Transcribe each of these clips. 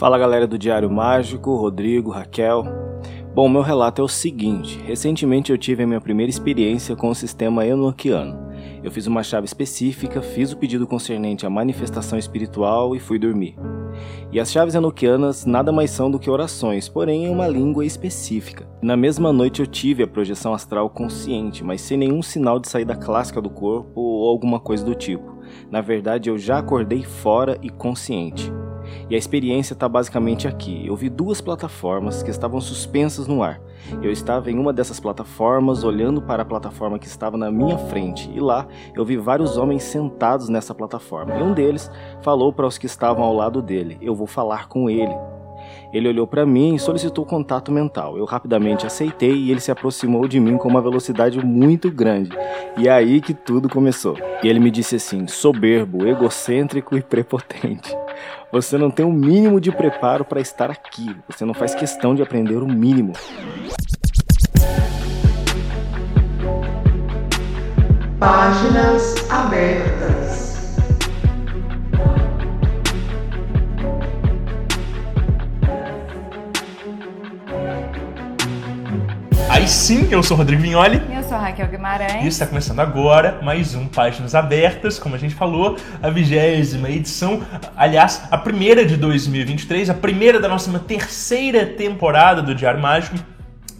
Fala galera do Diário Mágico, Rodrigo, Raquel. Bom, meu relato é o seguinte: recentemente eu tive a minha primeira experiência com o sistema enoquiano. Eu fiz uma chave específica, fiz o pedido concernente à manifestação espiritual e fui dormir. E as chaves enoquianas nada mais são do que orações, porém em uma língua específica. Na mesma noite eu tive a projeção astral consciente, mas sem nenhum sinal de saída clássica do corpo ou alguma coisa do tipo. Na verdade, eu já acordei fora e consciente. E a experiência está basicamente aqui. Eu vi duas plataformas que estavam suspensas no ar. Eu estava em uma dessas plataformas, olhando para a plataforma que estava na minha frente, e lá eu vi vários homens sentados nessa plataforma. E um deles falou para os que estavam ao lado dele: Eu vou falar com ele. Ele olhou para mim e solicitou contato mental. Eu rapidamente aceitei e ele se aproximou de mim com uma velocidade muito grande. E é aí que tudo começou. E ele me disse assim: soberbo, egocêntrico e prepotente. Você não tem o um mínimo de preparo para estar aqui. Você não faz questão de aprender o mínimo. Páginas abertas. Sim, eu sou o Rodrigo Vignoli. Eu sou Raquel Guimarães. E está começando agora mais um Páginas Abertas, como a gente falou, a vigésima edição, aliás, a primeira de 2023, a primeira da nossa terceira temporada do Diário Mágico.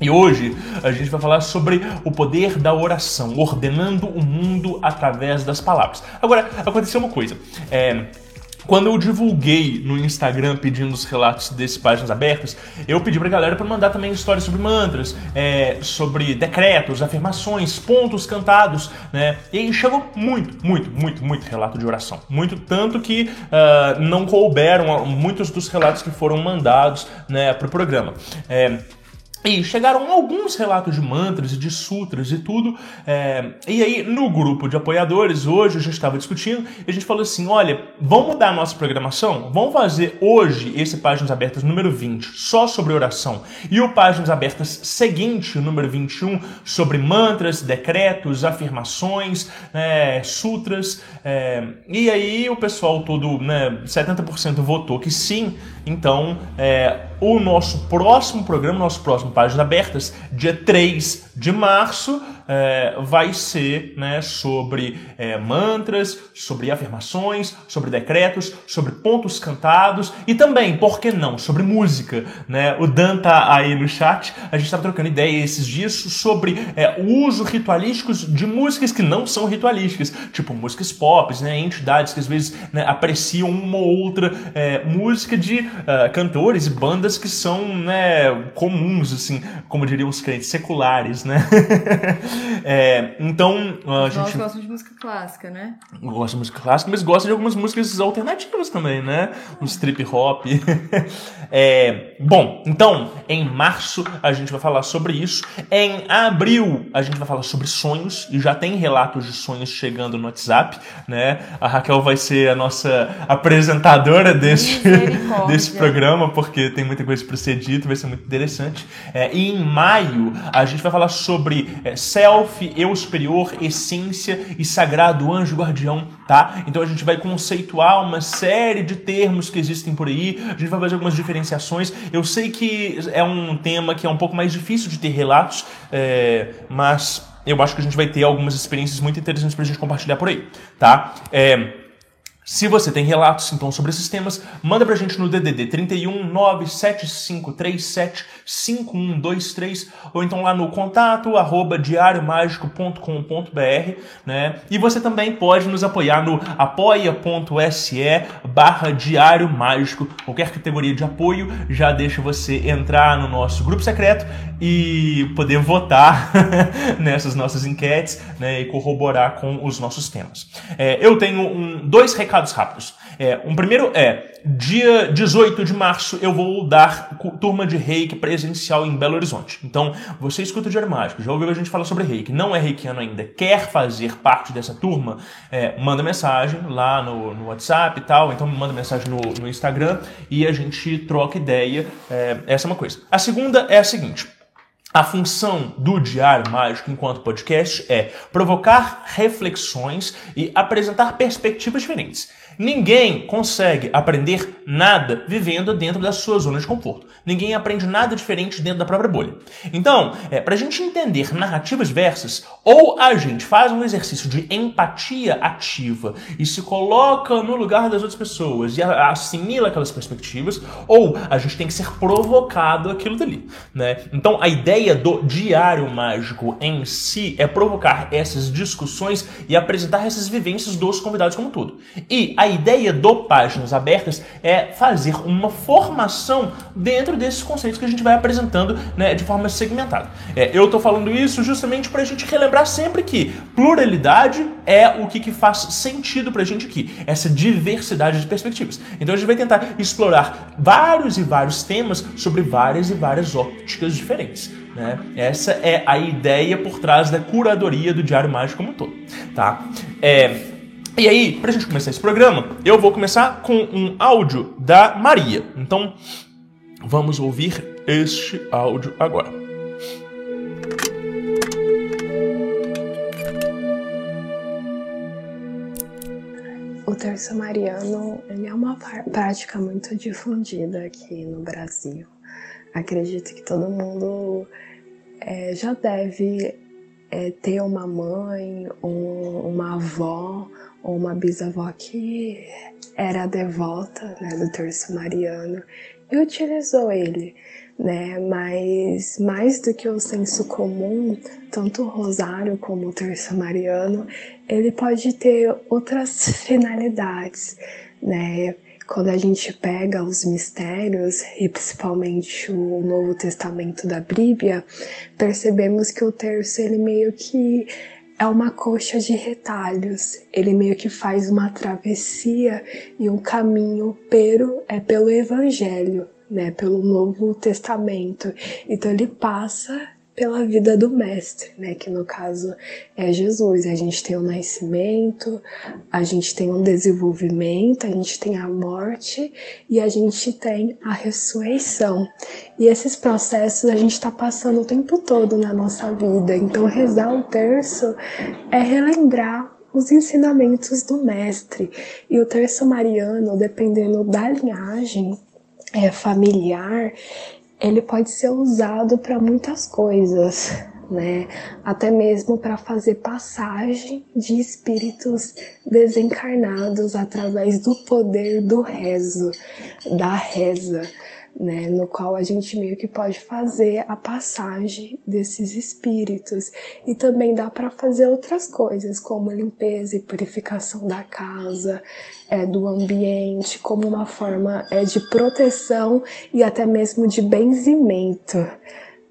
E hoje a gente vai falar sobre o poder da oração, ordenando o mundo através das palavras. Agora, aconteceu uma coisa. É, quando eu divulguei no Instagram pedindo os relatos desses páginas abertas, eu pedi pra galera para mandar também histórias sobre mantras, é, sobre decretos, afirmações, pontos cantados, né? E chegou muito, muito, muito, muito relato de oração. Muito, tanto que uh, não couberam muitos dos relatos que foram mandados né, pro programa. É, e chegaram alguns relatos de mantras e de sutras e tudo. É, e aí, no grupo de apoiadores, hoje eu já estava discutindo, e a gente falou assim: olha, vamos mudar a nossa programação? Vamos fazer hoje esse Páginas Abertas número 20, só sobre oração, e o Páginas Abertas seguinte, número 21, sobre mantras, decretos, afirmações, é, sutras. É, e aí o pessoal todo, né, 70% votou que sim, então é, o nosso próximo programa, nosso próximo Páginas Abertas, dia 3 de março, é, vai ser né, sobre é, mantras, sobre afirmações, sobre decretos, sobre pontos cantados e também, por que não, sobre música. Né? O Dan tá aí no chat, a gente estava trocando ideia esses dias sobre é, o uso ritualístico de músicas que não são ritualísticas, tipo músicas pop, né, entidades que às vezes né, apreciam uma ou outra é, música de uh, cantores e bandas que são né, comuns, assim, como diriam os crentes, seculares, né? É, então, a Nós gente. gostam de música clássica, né? Gosta de música clássica, mas gosta de algumas músicas alternativas também, né? Uns trip hop. é, bom, então, em março a gente vai falar sobre isso. Em abril a gente vai falar sobre sonhos, e já tem relatos de sonhos chegando no WhatsApp, né? A Raquel vai ser a nossa apresentadora desse, desse programa, porque tem muita coisa para ser dito, vai ser muito interessante. É, e em maio a gente vai falar sobre é, self, eu superior, essência e sagrado anjo guardião, tá? Então a gente vai conceituar uma série de termos que existem por aí, a gente vai fazer algumas diferenciações. Eu sei que é um tema que é um pouco mais difícil de ter relatos, é, mas eu acho que a gente vai ter algumas experiências muito interessantes pra gente compartilhar por aí, tá? É, se você tem relatos então sobre esses temas, manda pra gente no DDD 31 97537 5123 ou então lá no contato arroba diariomágico.com.br, né? E você também pode nos apoiar no apoia.se barra diário mágico. Qualquer categoria de apoio já deixa você entrar no nosso grupo secreto e poder votar nessas nossas enquetes né, e corroborar com os nossos temas. É, eu tenho um, dois recados rápidos. É, um primeiro é, dia 18 de março eu vou dar turma de reiki presencial em Belo Horizonte. Então, você escuta o Diário Mágico, já ouviu a gente falar sobre reiki, não é reikiano ainda, quer fazer parte dessa turma, é, manda mensagem lá no, no, WhatsApp e tal, então manda mensagem no, no Instagram e a gente troca ideia. É, essa é uma coisa. A segunda é a seguinte. A função do Diário Mágico enquanto podcast é provocar reflexões e apresentar perspectivas diferentes. Ninguém consegue aprender nada vivendo dentro da sua zona de conforto. Ninguém aprende nada diferente dentro da própria bolha. Então, é, para a gente entender narrativas versas, ou a gente faz um exercício de empatia ativa e se coloca no lugar das outras pessoas e assimila aquelas perspectivas, ou a gente tem que ser provocado aquilo dali. Né? Então, a ideia do diário mágico em si é provocar essas discussões e apresentar essas vivências dos convidados como um todo. E a ideia do Páginas Abertas é fazer uma formação dentro desses conceitos que a gente vai apresentando né, de forma segmentada. É, eu estou falando isso justamente para a gente relembrar sempre que pluralidade é o que, que faz sentido para a gente aqui, essa diversidade de perspectivas. Então a gente vai tentar explorar vários e vários temas sobre várias e várias ópticas diferentes. Né? Essa é a ideia por trás da curadoria do Diário Mágico como um todo. Tá? É, e aí, pra gente começar esse programa, eu vou começar com um áudio da Maria. Então, vamos ouvir este áudio agora. O terço mariano é uma prática muito difundida aqui no Brasil. Acredito que todo mundo é, já deve é, ter uma mãe, ou uma avó ou uma bisavó que era devota né, do terço mariano e utilizou ele, né? Mas mais do que o senso comum, tanto o rosário como o terço mariano, ele pode ter outras finalidades, né? Quando a gente pega os mistérios e principalmente o Novo Testamento da Bíblia, percebemos que o terço ele meio que é uma coxa de retalhos. Ele meio que faz uma travessia e um caminho pero é pelo Evangelho, né, pelo Novo Testamento. Então ele passa pela vida do mestre, né, que no caso é Jesus. A gente tem o nascimento, a gente tem um desenvolvimento, a gente tem a morte e a gente tem a ressurreição. E esses processos a gente está passando o tempo todo na nossa vida. Então rezar o terço é relembrar os ensinamentos do mestre. E o terço mariano, dependendo da linhagem é, familiar, ele pode ser usado para muitas coisas, né? Até mesmo para fazer passagem de espíritos desencarnados através do poder do rezo, da reza né, no qual a gente meio que pode fazer a passagem desses espíritos e também dá para fazer outras coisas como limpeza e purificação da casa, é, do ambiente, como uma forma é, de proteção e até mesmo de benzimento,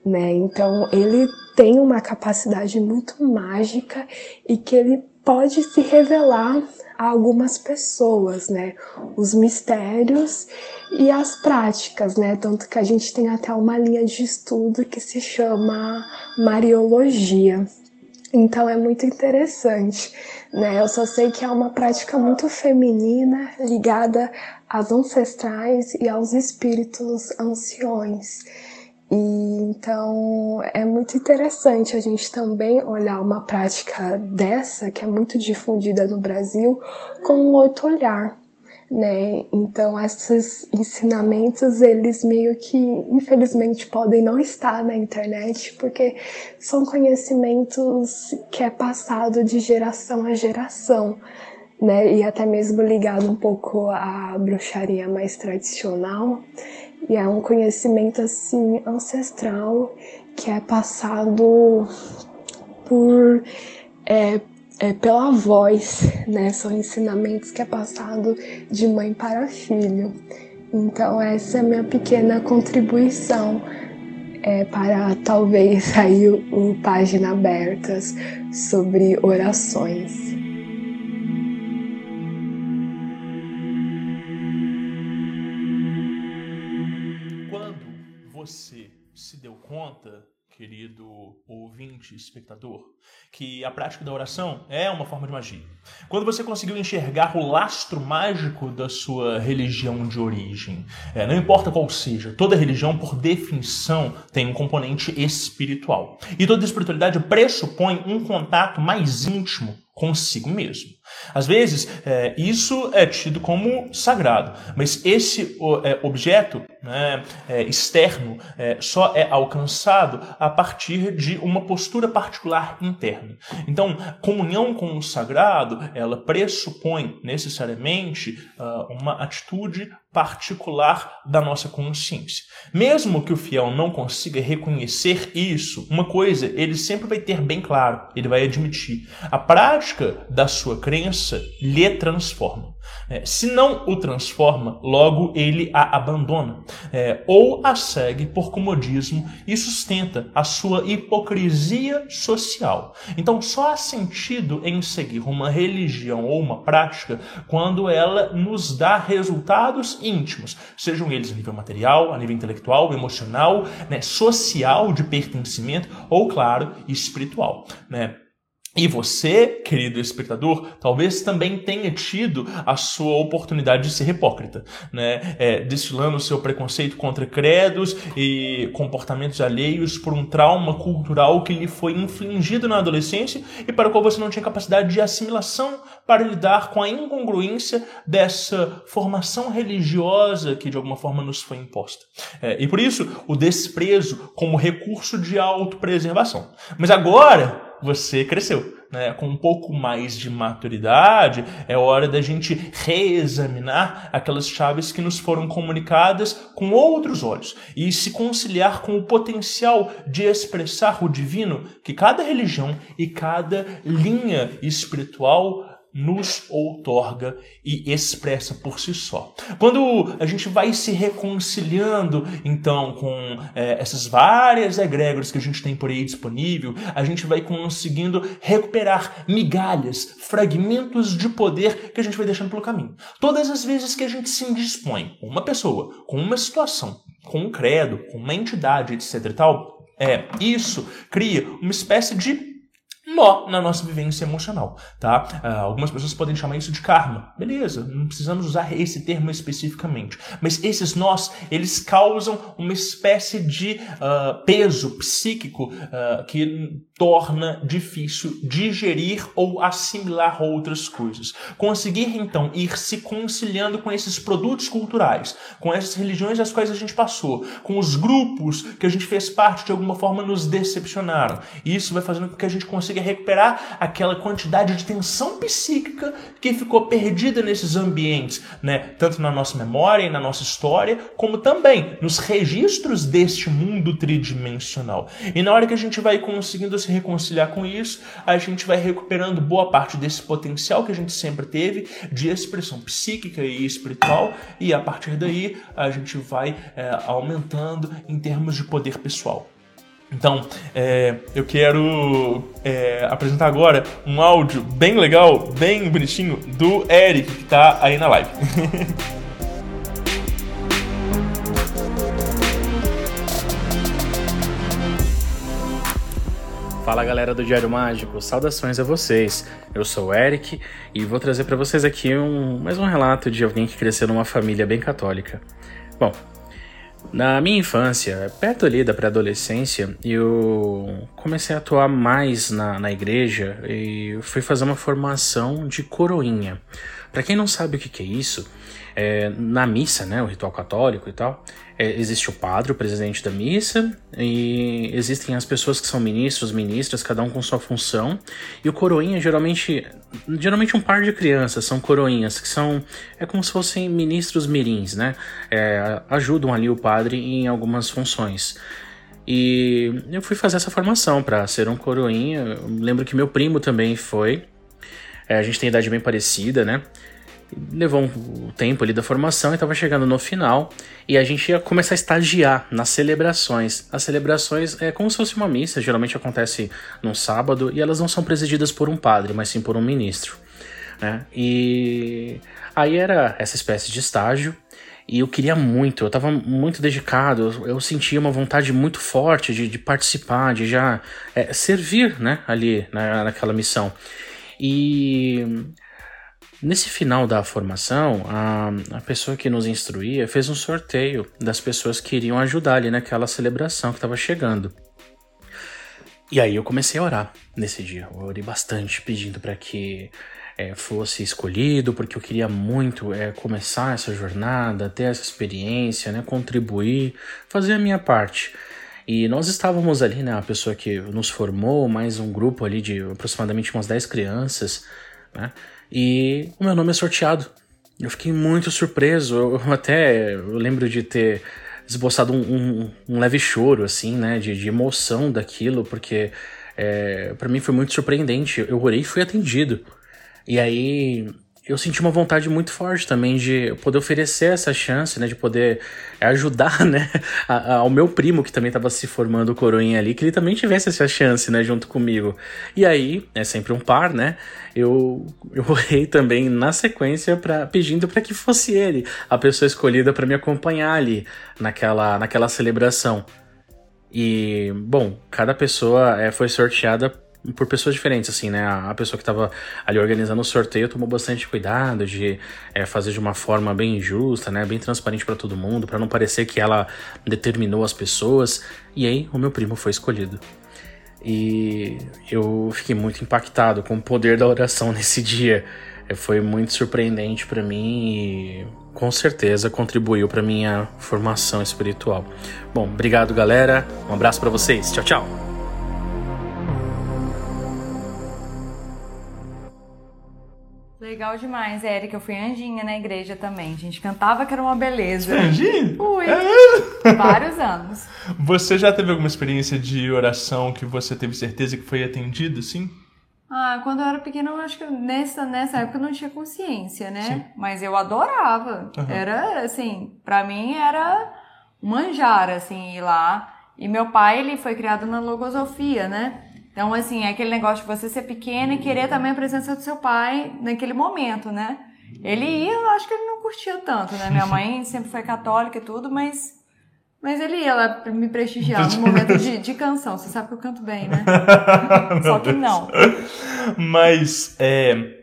né? Então ele tem uma capacidade muito mágica e que ele pode se revelar a algumas pessoas, né? Os mistérios e as práticas, né? Tanto que a gente tem até uma linha de estudo que se chama Mariologia. Então é muito interessante, né? Eu só sei que é uma prática muito feminina, ligada às ancestrais e aos espíritos anciões. E então é muito interessante a gente também olhar uma prática dessa, que é muito difundida no Brasil, com um outro olhar. Né? Então esses ensinamentos eles meio que infelizmente podem não estar na internet porque são conhecimentos que é passado de geração a geração, né? E até mesmo ligado um pouco à bruxaria mais tradicional. E é um conhecimento assim ancestral que é passado por é, é, pela voz, né? São ensinamentos que é passado de mãe para filho. Então essa é a minha pequena contribuição é, para talvez sair o, o página abertas sobre orações. Querido ouvinte, espectador, que a prática da oração é uma forma de magia. Quando você conseguiu enxergar o lastro mágico da sua religião de origem, é, não importa qual seja, toda religião, por definição, tem um componente espiritual. E toda espiritualidade pressupõe um contato mais íntimo consigo mesmo. Às vezes, é, isso é tido como sagrado, mas esse é, objeto né, é, externo é, só é alcançado a partir de uma postura particular interna. Então, comunhão com o sagrado, ela pressupõe necessariamente uh, uma atitude particular da nossa consciência. Mesmo que o fiel não consiga reconhecer isso, uma coisa ele sempre vai ter bem claro, ele vai admitir. A prática da sua crença lhe transforma. É, se não o transforma, logo ele a abandona, é, ou a segue por comodismo e sustenta a sua hipocrisia social. Então, só há sentido em seguir uma religião ou uma prática quando ela nos dá resultados íntimos, sejam eles a nível material, a nível intelectual, emocional, né, social, de pertencimento ou, claro, espiritual. Né? E você, querido espectador, talvez também tenha tido a sua oportunidade de ser hipócrita, né? É, destilando o seu preconceito contra credos e comportamentos alheios por um trauma cultural que lhe foi infligido na adolescência e para o qual você não tinha capacidade de assimilação para lidar com a incongruência dessa formação religiosa que de alguma forma nos foi imposta. É, e por isso, o desprezo como recurso de autopreservação. Mas agora, você cresceu. Né? Com um pouco mais de maturidade, é hora da gente reexaminar aquelas chaves que nos foram comunicadas com outros olhos e se conciliar com o potencial de expressar o divino que cada religião e cada linha espiritual nos outorga e expressa por si só. Quando a gente vai se reconciliando, então, com é, essas várias egrégoras que a gente tem por aí disponível, a gente vai conseguindo recuperar migalhas, fragmentos de poder que a gente vai deixando pelo caminho. Todas as vezes que a gente se indispõe com uma pessoa, com uma situação, com um credo, com uma entidade, etc e tal, é, isso cria uma espécie de nó na nossa vivência emocional, tá? Uh, algumas pessoas podem chamar isso de karma. Beleza, não precisamos usar esse termo especificamente. Mas esses nós, eles causam uma espécie de uh, peso psíquico uh, que torna difícil digerir ou assimilar outras coisas. Conseguir, então, ir se conciliando com esses produtos culturais, com essas religiões às quais a gente passou, com os grupos que a gente fez parte de alguma forma nos decepcionaram. Isso vai fazendo com que a gente consiga recuperar aquela quantidade de tensão psíquica que ficou perdida nesses ambientes, né? tanto na nossa memória e na nossa história, como também nos registros deste mundo tridimensional. E na hora que a gente vai conseguindo se reconciliar com isso, a gente vai recuperando boa parte desse potencial que a gente sempre teve de expressão psíquica e espiritual, e a partir daí a gente vai é, aumentando em termos de poder pessoal. Então, é, eu quero é, apresentar agora um áudio bem legal, bem bonitinho, do Eric, que está aí na live. Fala galera do Diário Mágico, saudações a vocês. Eu sou o Eric e vou trazer para vocês aqui um, mais um relato de alguém que cresceu numa família bem católica. Bom, na minha infância, perto ali da pré-adolescência, eu comecei a atuar mais na, na igreja e fui fazer uma formação de coroinha. Para quem não sabe o que, que é isso, é, na missa, né, o ritual católico e tal, é, existe o padre, o presidente da missa, e existem as pessoas que são ministros, ministras, cada um com sua função, e o coroinha geralmente, geralmente um par de crianças são coroinhas, que são, é como se fossem ministros mirins, né, é, ajudam ali o padre em algumas funções. E eu fui fazer essa formação para ser um coroinha, eu lembro que meu primo também foi, é, a gente tem idade bem parecida, né, levou um tempo ali da formação e estava chegando no final e a gente ia começar a estagiar nas celebrações. As celebrações é como se fosse uma missa, geralmente acontece num sábado e elas não são presididas por um padre, mas sim por um ministro. Né? E aí era essa espécie de estágio E eu queria muito, eu estava muito dedicado, eu, sentia uma vontade muito forte de, de participar, de já é, servir né, ali na, naquela missão. E nesse final da formação, a, a pessoa que nos instruía fez um sorteio das pessoas que iriam ajudar ali naquela celebração que estava chegando. E aí eu comecei a orar nesse dia. Eu orei bastante, pedindo para que é, fosse escolhido, porque eu queria muito é, começar essa jornada, ter essa experiência, né, contribuir, fazer a minha parte. E nós estávamos ali, né, a pessoa que nos formou, mais um grupo ali de aproximadamente umas 10 crianças, né, e o meu nome é sorteado. Eu fiquei muito surpreso, eu até eu lembro de ter esboçado um, um, um leve choro, assim, né, de, de emoção daquilo, porque é, para mim foi muito surpreendente. Eu orei e fui atendido. E aí eu senti uma vontade muito forte também de poder oferecer essa chance, né, de poder ajudar, né, ao meu primo que também estava se formando coroinha ali, que ele também tivesse essa chance, né, junto comigo. E aí, é sempre um par, né, eu, eu orei também na sequência para pedindo para que fosse ele a pessoa escolhida para me acompanhar ali naquela, naquela celebração. E, bom, cada pessoa é, foi sorteada por pessoas diferentes, assim, né? A pessoa que estava ali organizando o sorteio tomou bastante cuidado de é, fazer de uma forma bem justa, né? Bem transparente para todo mundo, para não parecer que ela determinou as pessoas. E aí, o meu primo foi escolhido. E eu fiquei muito impactado com o poder da oração nesse dia. É, foi muito surpreendente para mim e com certeza contribuiu para minha formação espiritual. Bom, obrigado, galera. Um abraço para vocês. Tchau, tchau. Legal demais, Érica. Eu fui anjinha na igreja também. A gente cantava que era uma beleza. Anjinha? Fui. É. Vários anos. Você já teve alguma experiência de oração que você teve certeza que foi atendido, sim? Ah, quando eu era pequena, eu acho que nessa, nessa época eu não tinha consciência, né? Sim. Mas eu adorava. Uhum. Era, assim, para mim era manjar, assim, ir lá. E meu pai, ele foi criado na logosofia, né? Então, assim, é aquele negócio de você ser pequena e querer também a presença do seu pai naquele momento, né? Ele ia, eu acho que ele não curtia tanto, né? Minha mãe sempre foi católica e tudo, mas mas ele ia lá me prestigiar no momento de, de canção. Você sabe que eu canto bem, né? Só que não. Mas é,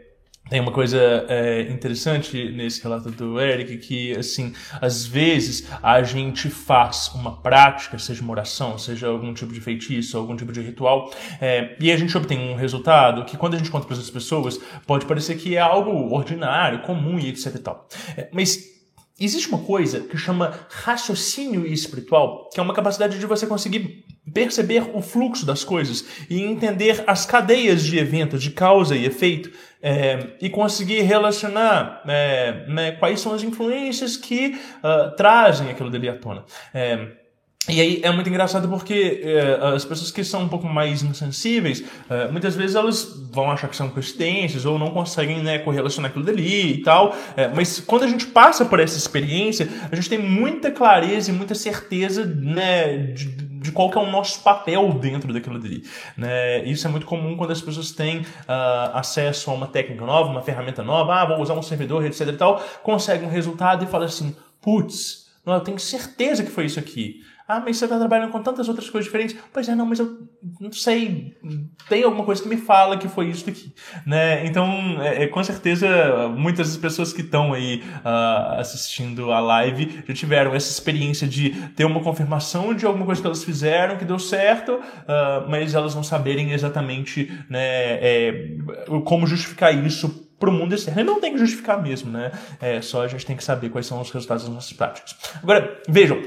tem uma coisa é, interessante nesse relato do Eric que, assim, às vezes a gente faz uma prática, seja uma oração, seja algum tipo de feitiço, algum tipo de ritual, é, e a gente obtém um resultado que, quando a gente conta para as pessoas, pode parecer que é algo ordinário, comum e etc e tal. É, mas Existe uma coisa que chama raciocínio espiritual, que é uma capacidade de você conseguir perceber o fluxo das coisas e entender as cadeias de eventos, de causa e efeito, é, e conseguir relacionar é, né, quais são as influências que uh, trazem aquilo dali à tona. É, e aí é muito engraçado porque é, as pessoas que são um pouco mais insensíveis, é, muitas vezes elas vão achar que são coincidências ou não conseguem né, correlacionar aquilo dali e tal. É, mas quando a gente passa por essa experiência, a gente tem muita clareza e muita certeza né, de, de qual que é o nosso papel dentro daquilo dali. Né? Isso é muito comum quando as pessoas têm uh, acesso a uma técnica nova, uma ferramenta nova, ah, vou usar um servidor, etc e tal, conseguem um resultado e falam assim, putz, eu tenho certeza que foi isso aqui. Ah, mas você está trabalhando com tantas outras coisas diferentes. Pois é, não, mas eu não sei. Tem alguma coisa que me fala que foi isso aqui. Né? Então, é, é com certeza, muitas pessoas que estão aí uh, assistindo a live já tiveram essa experiência de ter uma confirmação de alguma coisa que elas fizeram que deu certo, uh, mas elas não saberem exatamente né, é, como justificar isso para o mundo externo. E não tem que justificar mesmo, né? É, só a gente tem que saber quais são os resultados das nossas práticas. Agora, vejam,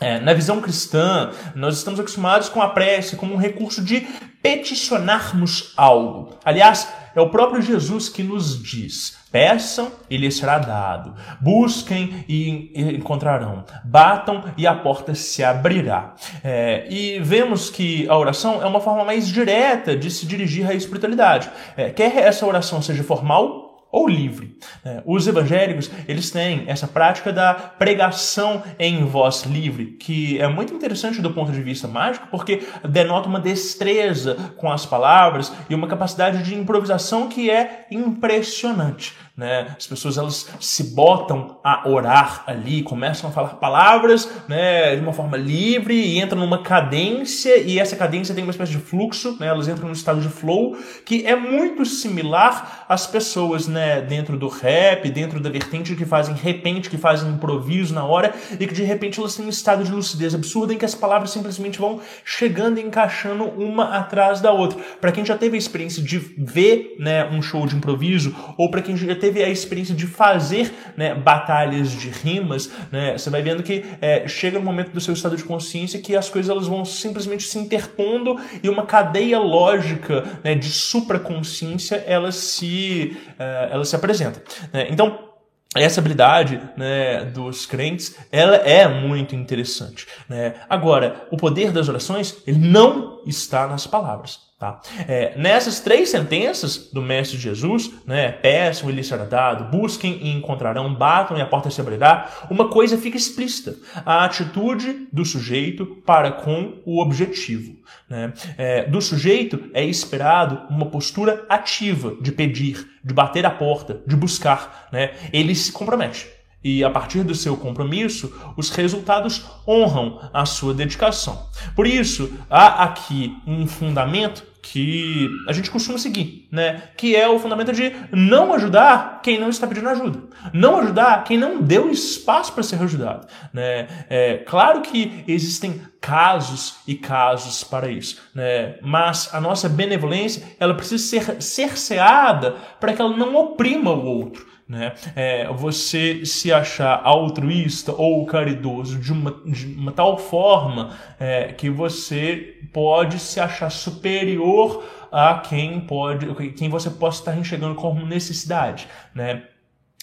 é, na visão cristã, nós estamos acostumados com a prece como um recurso de peticionarmos algo. Aliás, é o próprio Jesus que nos diz: peçam e lhes será dado, busquem e encontrarão, batam e a porta se abrirá. É, e vemos que a oração é uma forma mais direta de se dirigir à espiritualidade. É, quer essa oração seja formal ou livre. É, os evangélicos, eles têm essa prática da pregação em voz livre, que é muito interessante do ponto de vista mágico, porque denota uma destreza com as palavras e uma capacidade de improvisação que é impressionante. Né? As pessoas elas se botam a orar ali, começam a falar palavras, né, de uma forma livre e entram numa cadência e essa cadência tem uma espécie de fluxo, né? Elas entram num estado de flow que é muito similar às pessoas, né, dentro do rap, dentro da vertente que fazem repente, que fazem improviso na hora e que de repente elas têm um estado de lucidez absurda em que as palavras simplesmente vão chegando e encaixando uma atrás da outra. Para quem já teve a experiência de ver, né, um show de improviso ou para quem já teve a experiência de fazer, né, batalhas de rimas, né, você vai vendo que é, chega um momento do seu estado de consciência que as coisas elas vão simplesmente se interpondo e uma cadeia lógica né, de supraconsciência ela se, uh, ela se apresenta. Né? Então, essa habilidade né, dos crentes ela é muito interessante. Né? Agora, o poder das orações ele não está nas palavras. Tá? É, nessas três sentenças do Mestre Jesus, né, peçam e lhes será dado, busquem e encontrarão, batam e a porta se abrirá, uma coisa fica explícita: a atitude do sujeito para com o objetivo. Né? É, do sujeito é esperado uma postura ativa de pedir, de bater a porta, de buscar. Né? Ele se compromete. E a partir do seu compromisso, os resultados honram a sua dedicação. Por isso, há aqui um fundamento que a gente costuma seguir, né? Que é o fundamento de não ajudar quem não está pedindo ajuda, não ajudar quem não deu espaço para ser ajudado, né? É claro que existem casos e casos para isso, né? Mas a nossa benevolência ela precisa ser cerceada para que ela não oprima o outro. Né? É, você se achar altruísta ou caridoso de uma, de uma tal forma é, que você pode se achar superior a quem pode, quem você possa estar enxergando como necessidade, né?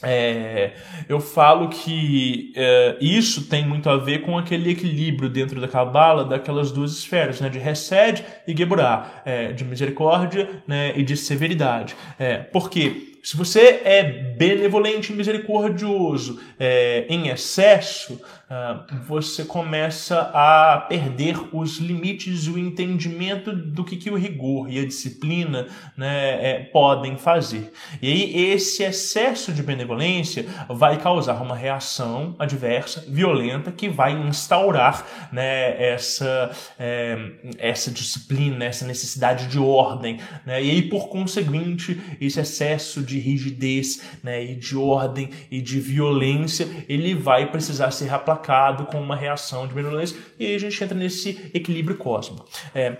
É, eu falo que é, isso tem muito a ver com aquele equilíbrio dentro da Cabala daquelas duas esferas, né, de Hesed e Geburah, é, de misericórdia né, e de severidade. É, porque se você é benevolente e misericordioso é, em excesso, você começa a perder os limites e o entendimento do que, que o rigor e a disciplina né, é, podem fazer. E aí, esse excesso de benevolência vai causar uma reação adversa, violenta, que vai instaurar né, essa, é, essa disciplina, essa necessidade de ordem. Né? E aí, por conseguinte, esse excesso de rigidez né, e de ordem e de violência, ele vai precisar ser aplacado aplacado com uma reação de benevolência, e aí a gente entra nesse equilíbrio cósmico. É,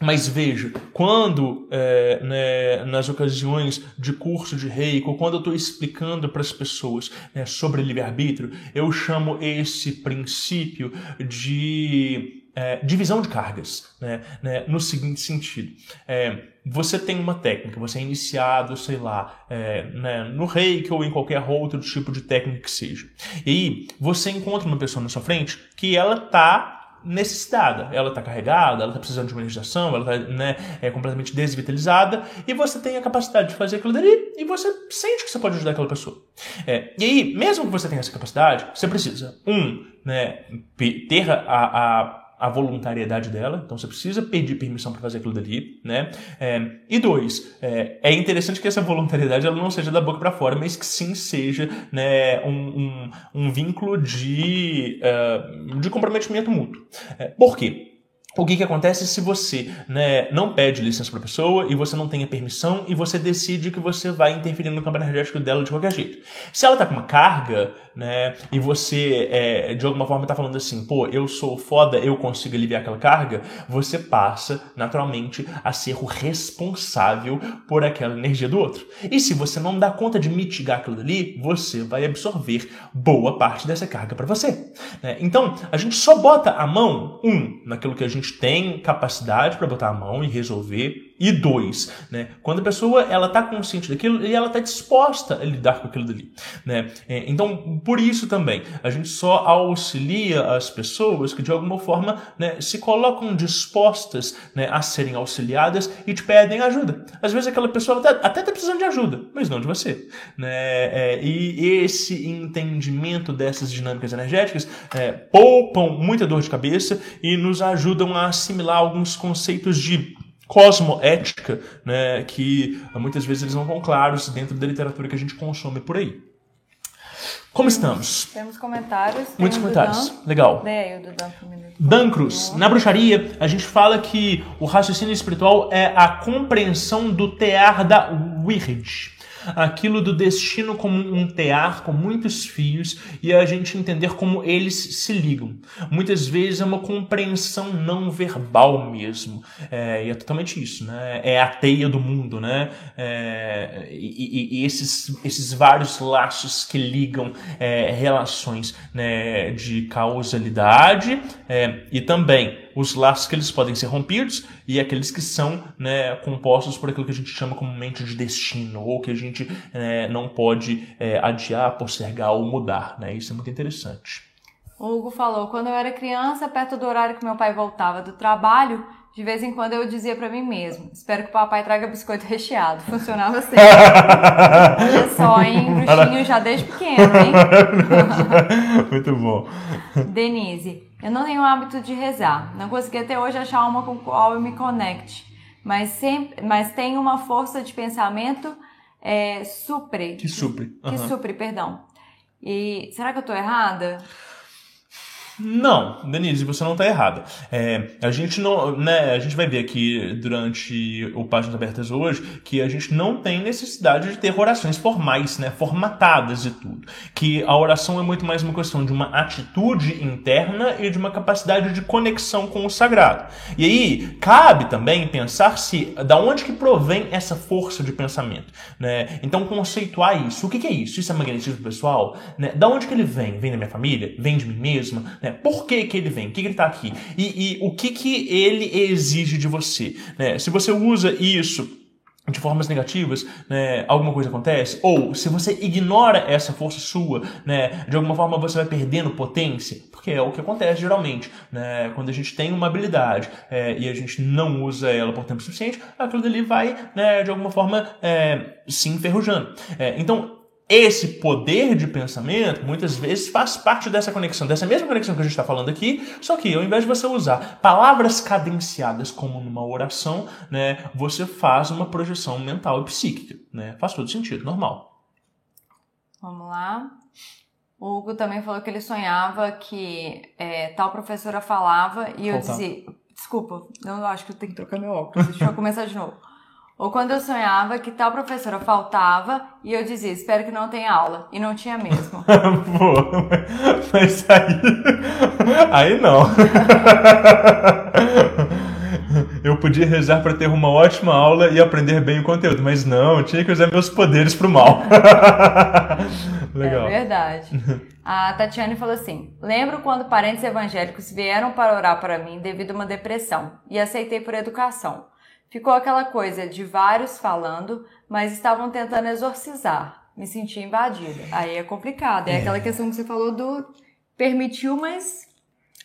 mas veja, quando é, né, nas ocasiões de curso de reiki, quando eu estou explicando para as pessoas né, sobre livre-arbítrio, eu chamo esse princípio de é, divisão de cargas, né, né, no seguinte sentido. É, você tem uma técnica, você é iniciado, sei lá, é, né, no reiki ou em qualquer outro tipo de técnica que seja. E aí você encontra uma pessoa na sua frente que ela está necessitada, ela está carregada, ela está precisando de uma energização, ela está né, é, completamente desvitalizada, e você tem a capacidade de fazer aquilo dali, e você sente que você pode ajudar aquela pessoa. É, e aí, mesmo que você tenha essa capacidade, você precisa, um, né, ter a, a a voluntariedade dela, então você precisa pedir permissão para fazer aquilo dali, né? É, e dois, é, é, interessante que essa voluntariedade ela não seja da boca para fora, mas que sim seja né, um, um, um vínculo de, uh, de comprometimento mútuo. É, por quê? O que, que acontece se você né, não pede licença para a pessoa e você não tem a permissão e você decide que você vai interferir no campo energético dela de qualquer jeito? Se ela está com uma carga né, e você é, de alguma forma está falando assim, pô, eu sou foda, eu consigo aliviar aquela carga, você passa naturalmente a ser o responsável por aquela energia do outro. E se você não dá conta de mitigar aquilo dali, você vai absorver boa parte dessa carga para você. Né? Então, a gente só bota a mão, um, naquilo que a gente gente tem capacidade para botar a mão e resolver e dois, né? Quando a pessoa ela está consciente daquilo e ela está disposta a lidar com aquilo dali, né? É, então, por isso também, a gente só auxilia as pessoas que de alguma forma né, se colocam dispostas né, a serem auxiliadas e te pedem ajuda. Às vezes aquela pessoa até está precisando de ajuda, mas não de você, né? É, e esse entendimento dessas dinâmicas energéticas é, poupam muita dor de cabeça e nos ajudam a assimilar alguns conceitos de cosmoética, né, que muitas vezes eles não estão claros dentro da literatura que a gente consome por aí. Como estamos? Temos comentários. Muitos comentários. Dan. Legal. Leia aí o do Dan. Dan Cruz. Na bruxaria, a gente fala que o raciocínio espiritual é a compreensão do tear da Wyrd aquilo do destino como um tear com muitos fios e a gente entender como eles se ligam. Muitas vezes é uma compreensão não verbal mesmo. É, e é totalmente isso, né? É a teia do mundo, né? É, e, e, esses, esses vários laços que ligam é, relações né, de causalidade é, e também os laços que eles podem ser rompidos e aqueles que são né, compostos por aquilo que a gente chama comumente de destino, ou que a gente é, não pode é, adiar, postergar ou mudar. Né? Isso é muito interessante. O Hugo falou: quando eu era criança, perto do horário que meu pai voltava do trabalho, de vez em quando eu dizia para mim mesmo: espero que o papai traga biscoito recheado. Funcionava assim. Olha só, hein? Bruxinho já desde pequeno, hein? Muito bom. Denise, eu não tenho o hábito de rezar. Não consegui até hoje achar uma com qual eu me conecte. Mas, sempre, mas tem uma força de pensamento é, supre. Que supre. Uhum. Que supre, perdão. E será que eu tô errada? Não, Denise, você não está errada. É, a gente não, né, a gente vai ver aqui durante o Páginas Abertas hoje que a gente não tem necessidade de ter orações formais, né, formatadas e tudo. Que a oração é muito mais uma questão de uma atitude interna e de uma capacidade de conexão com o sagrado. E aí cabe também pensar se da onde que provém essa força de pensamento, né? Então conceituar isso. O que, que é isso? Isso é magnetismo pessoal? Né? Da onde que ele vem? Vem da minha família? Vem de mim mesma? Né? Por que, que ele vem? O que, que ele está aqui? E, e, o que, que ele exige de você? Né? Se você usa isso de formas negativas, né, alguma coisa acontece, ou se você ignora essa força sua, né, de alguma forma você vai perdendo potência, porque é o que acontece geralmente, né, quando a gente tem uma habilidade é, e a gente não usa ela por tempo suficiente, aquilo dali vai, né, de alguma forma, é, se enferrujando. É, então, esse poder de pensamento muitas vezes faz parte dessa conexão, dessa mesma conexão que a gente está falando aqui, só que ao invés de você usar palavras cadenciadas como numa oração, né, você faz uma projeção mental e psíquica. Né? Faz todo sentido, normal. Vamos lá. O Hugo também falou que ele sonhava que é, tal professora falava e eu dizia. Desculpa, não acho que eu tenho que trocar meu óculos. Deixa eu começar de novo. Ou quando eu sonhava que tal professora faltava e eu dizia, espero que não tenha aula. E não tinha mesmo. Pô, mas aí. Aí não. eu podia rezar para ter uma ótima aula e aprender bem o conteúdo, mas não, eu tinha que usar meus poderes pro mal. Legal. É verdade. A Tatiane falou assim: Lembro quando parentes evangélicos vieram para orar para mim devido a uma depressão e aceitei por educação. Ficou aquela coisa de vários falando, mas estavam tentando exorcizar. Me senti invadida. Aí é complicado. É, é. aquela questão que você falou do permitiu, mas.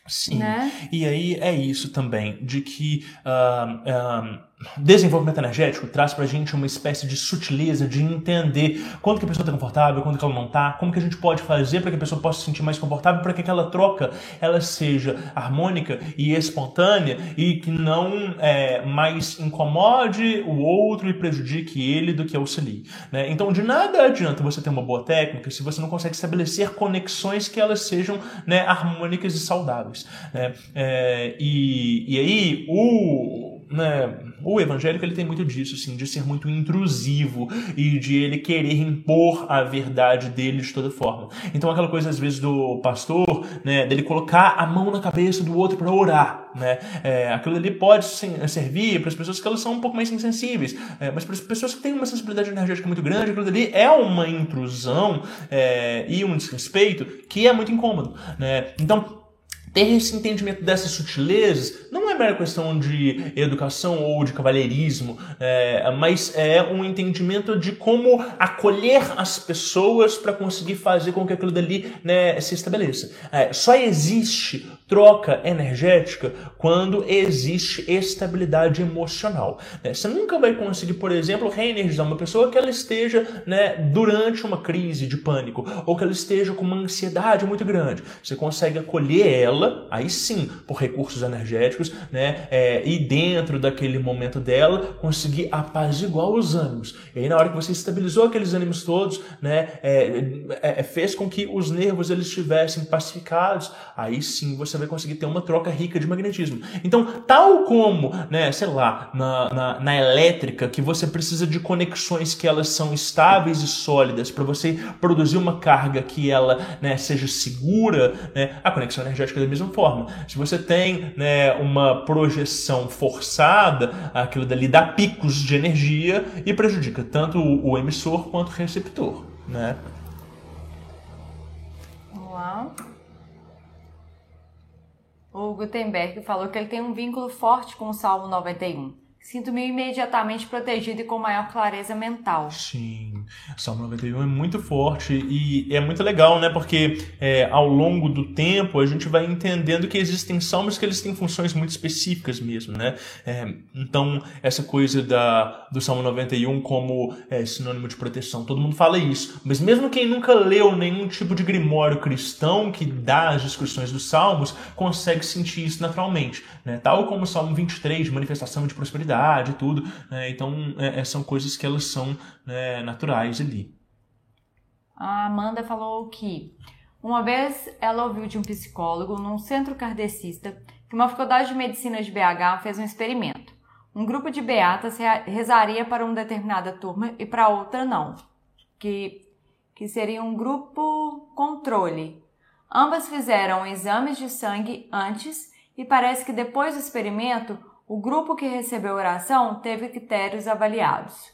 Sim. Né? E aí é isso também, de que. Uh, uh, desenvolvimento energético traz pra gente uma espécie de sutileza de entender quando que a pessoa está confortável, quando que ela não está, como que a gente pode fazer para que a pessoa possa se sentir mais confortável, para que aquela troca ela seja harmônica e espontânea e que não é, mais incomode o outro e prejudique ele do que auxilie. Né? Então, de nada adianta você ter uma boa técnica se você não consegue estabelecer conexões que elas sejam né, harmônicas e saudáveis. Né? É, e, e aí, o né, o evangélico ele tem muito disso, assim, de ser muito intrusivo e de ele querer impor a verdade dele de toda forma. Então aquela coisa às vezes do pastor, né, dele colocar a mão na cabeça do outro para orar, né, é, aquilo ali pode servir para as pessoas que elas são um pouco mais insensíveis, é, mas para as pessoas que têm uma sensibilidade energética muito grande, aquilo ali é uma intrusão é, e um desrespeito que é muito incômodo, né. Então ter esse entendimento dessas sutilezas não é mera questão de educação ou de cavalheirismo, é, mas é um entendimento de como acolher as pessoas para conseguir fazer com que aquilo dali né, se estabeleça. É, só existe troca energética quando existe estabilidade emocional. Né? Você nunca vai conseguir, por exemplo, reenergizar uma pessoa que ela esteja né, durante uma crise de pânico ou que ela esteja com uma ansiedade muito grande. Você consegue acolher ela, aí sim, por recursos energéticos, né, é, e dentro daquele momento dela, conseguir apaziguar os ânimos. E aí, na hora que você estabilizou aqueles ânimos todos, né, é, é, é fez com que os nervos eles estivessem pacificados, aí sim você vai conseguir ter uma troca rica de magnetismo. Então, tal como, né, sei lá, na, na, na elétrica, que você precisa de conexões que elas são estáveis e sólidas para você produzir uma carga que ela né, seja segura, né, a conexão energética é da mesma forma. Se você tem né, uma projeção forçada, aquilo dali dá picos de energia e prejudica tanto o, o emissor quanto o receptor. Né? Uau. O Gutenberg falou que ele tem um vínculo forte com o Salmo 91. Sinto-me imediatamente protegido e com maior clareza mental. Sim, Salmo 91 é muito forte e é muito legal, né? Porque é, ao longo do tempo a gente vai entendendo que existem salmos que eles têm funções muito específicas mesmo, né? É, então, essa coisa da, do Salmo 91 como é, sinônimo de proteção, todo mundo fala isso. Mas mesmo quem nunca leu nenhum tipo de grimório cristão que dá as descrições dos salmos, consegue sentir isso naturalmente, né? Tal como o Salmo 23, de manifestação de prosperidade e tudo. Né? Então, é, é, são coisas que elas são né, naturais ali. A Amanda falou que uma vez ela ouviu de um psicólogo num centro kardecista que uma faculdade de medicina de BH fez um experimento. Um grupo de beatas rezaria para uma determinada turma e para outra não, que, que seria um grupo controle. Ambas fizeram exames de sangue antes e parece que depois do experimento o grupo que recebeu oração teve critérios avaliados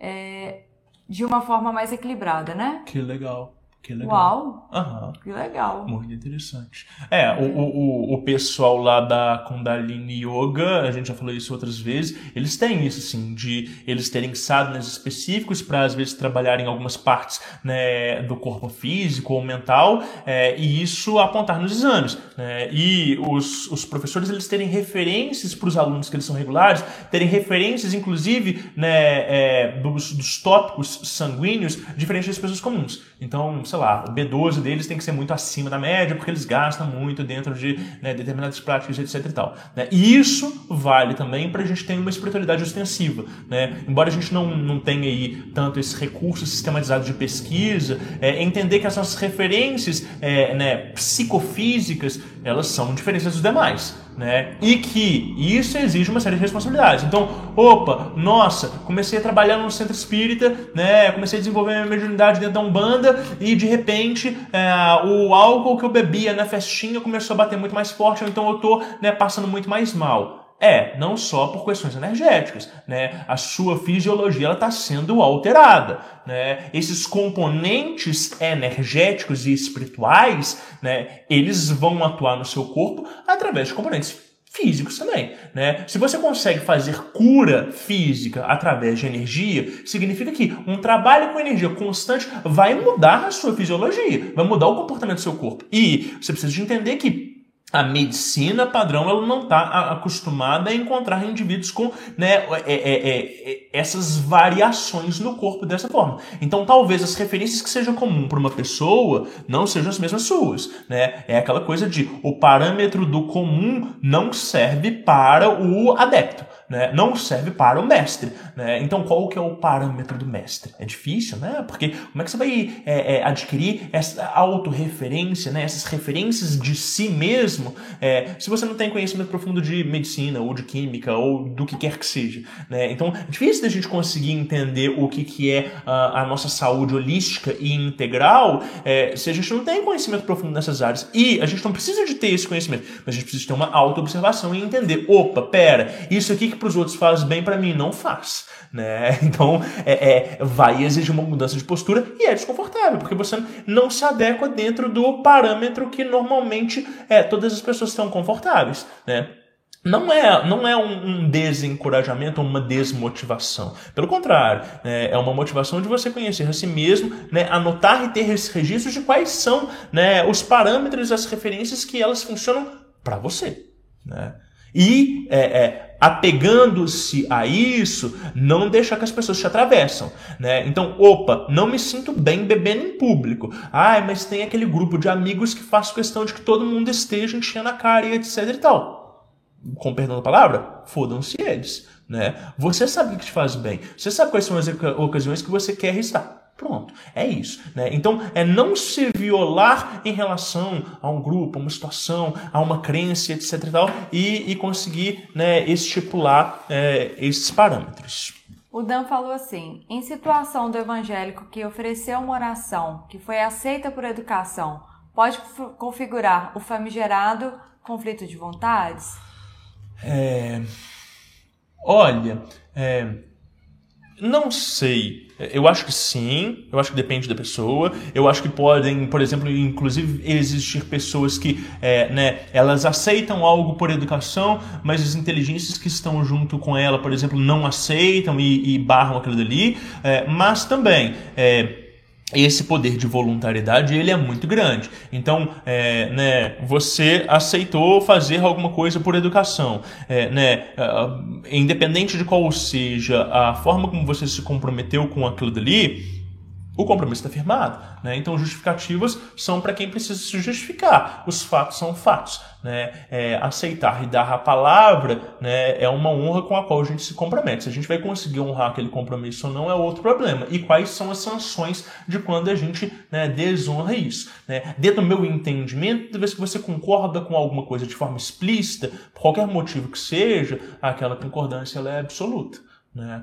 é, de uma forma mais equilibrada, né? Que legal. Que legal. Uau! Que legal. Muito interessante. É, o, o, o pessoal lá da Kundalini Yoga, a gente já falou isso outras vezes, eles têm isso, assim, de eles terem sadhanas específicos para, às vezes, trabalhar em algumas partes né, do corpo físico ou mental, é, e isso apontar nos exames. Né? E os, os professores, eles terem referências para os alunos que eles são regulares, terem referências, inclusive, né, é, dos, dos tópicos sanguíneos diferentes das pessoas comuns. Então, sei lá, o B12 deles tem que ser muito acima da média, porque eles gastam muito dentro de né, determinadas práticas, etc e tal. Né? E isso vale também para a gente ter uma espiritualidade ostensiva. Né? Embora a gente não, não tenha aí tanto esse recurso sistematizado de pesquisa, é, entender que as nossas referências é, né, psicofísicas, elas são diferentes dos demais né? E que isso exige uma série de responsabilidades. Então, opa, nossa, comecei a trabalhar no centro espírita, né? Comecei a desenvolver minha mediunidade dentro da Umbanda e de repente é, o álcool que eu bebia na festinha começou a bater muito mais forte, então eu tô né, passando muito mais mal. É, não só por questões energéticas, né? A sua fisiologia está sendo alterada, né? Esses componentes energéticos e espirituais, né? Eles vão atuar no seu corpo através de componentes físicos também, né? Se você consegue fazer cura física através de energia, significa que um trabalho com energia constante vai mudar a sua fisiologia, vai mudar o comportamento do seu corpo. E você precisa de entender que a medicina padrão ela não está acostumada a encontrar indivíduos com né, é, é, é, essas variações no corpo dessa forma. Então, talvez as referências que sejam comum para uma pessoa não sejam as mesmas suas. Né? É aquela coisa de o parâmetro do comum não serve para o adepto né, não serve para o mestre. Né? Então, qual que é o parâmetro do mestre? É difícil, né? Porque como é que você vai é, é, adquirir essa autorreferência, né? essas referências de si mesmo, é, se você não tem conhecimento profundo de medicina, ou de química, ou do que quer que seja? Né? Então, é difícil da gente conseguir entender o que, que é a, a nossa saúde holística e integral é, se a gente não tem conhecimento profundo nessas áreas. E a gente não precisa de ter esse conhecimento, mas a gente precisa ter uma auto-observação e entender, opa, pera, isso aqui que que para os outros faz bem, para mim não faz. Né? Então, é, é, vai exigir uma mudança de postura e é desconfortável, porque você não se adequa dentro do parâmetro que normalmente é, todas as pessoas estão confortáveis. Né? não é, não é um, um desencorajamento ou uma desmotivação. Pelo contrário, né, é uma motivação de você conhecer a si mesmo, né, anotar e ter registros de quais são né, os parâmetros, as referências que elas funcionam para você. Né? E é, é, apegando-se a isso, não deixa que as pessoas te atravessam. Né? Então, opa, não me sinto bem bebendo em público. Ai, mas tem aquele grupo de amigos que faz questão de que todo mundo esteja enchendo a cara e etc e tal. Com perdão da palavra, fodam-se eles. Né? Você sabe o que te faz bem. Você sabe quais são as ocasiões que você quer estar. Pronto, é isso. Né? Então, é não se violar em relação a um grupo, a uma situação, a uma crença, etc. e, tal, e, e conseguir né, estipular é, esses parâmetros. O Dan falou assim: em situação do evangélico que ofereceu uma oração que foi aceita por educação, pode configurar o famigerado conflito de vontades? É... Olha, é... não sei. Eu acho que sim, eu acho que depende da pessoa. Eu acho que podem, por exemplo, inclusive existir pessoas que é, né, elas aceitam algo por educação, mas as inteligências que estão junto com ela, por exemplo, não aceitam e, e barram aquilo dali. É, mas também. É, esse poder de voluntariedade ele é muito grande. Então, é, né, você aceitou fazer alguma coisa por educação, é, né, independente de qual seja a forma como você se comprometeu com aquilo dali, o compromisso está firmado. Né? Então, justificativas são para quem precisa se justificar. Os fatos são fatos. Né? É, aceitar e dar a palavra né, é uma honra com a qual a gente se compromete. Se a gente vai conseguir honrar aquele compromisso ou não é outro problema. E quais são as sanções de quando a gente né, desonra isso? Né? Dentro do meu entendimento, toda vez que você concorda com alguma coisa de forma explícita, por qualquer motivo que seja, aquela concordância é absoluta. Né?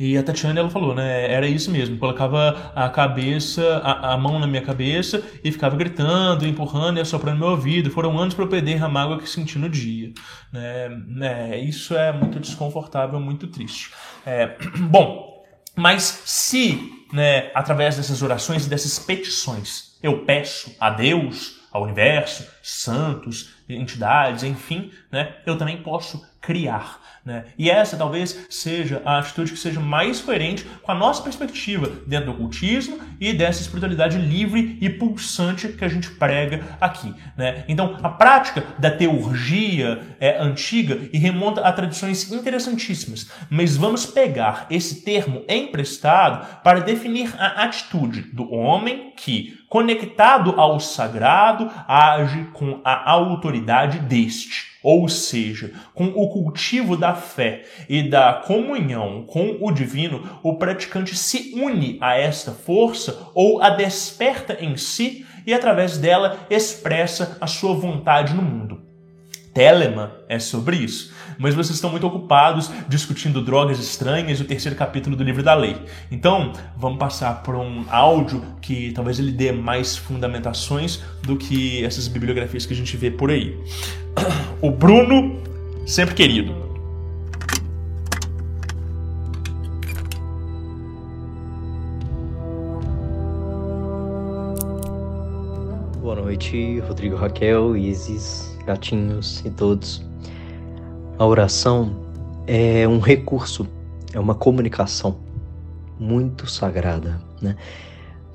E a Tatiana ela falou, né? Era isso mesmo. Colocava a cabeça, a, a, mão na minha cabeça e ficava gritando, empurrando e assoprando meu ouvido. Foram anos para eu perder a mágoa que senti no dia. Né? né? Isso é muito desconfortável, muito triste. É, bom, mas se, né, através dessas orações e dessas petições, eu peço a Deus, ao universo, santos, entidades, enfim, né, eu também posso criar. Né? E essa talvez seja a atitude que seja mais coerente com a nossa perspectiva dentro do ocultismo e dessa espiritualidade livre e pulsante que a gente prega aqui. Né? Então, a prática da teurgia é antiga e remonta a tradições interessantíssimas, mas vamos pegar esse termo emprestado para definir a atitude do homem que, conectado ao sagrado, age com a autoridade deste. Ou seja, com o cultivo da fé e da comunhão com o divino, o praticante se une a esta força ou a desperta em si e através dela expressa a sua vontade no mundo. Telemann é sobre isso. Mas vocês estão muito ocupados discutindo drogas estranhas e o terceiro capítulo do livro da lei. Então, vamos passar por um áudio que talvez ele dê mais fundamentações do que essas bibliografias que a gente vê por aí. O Bruno, sempre querido. Boa noite, Rodrigo Raquel, Isis, gatinhos e todos. A oração é um recurso, é uma comunicação muito sagrada, né?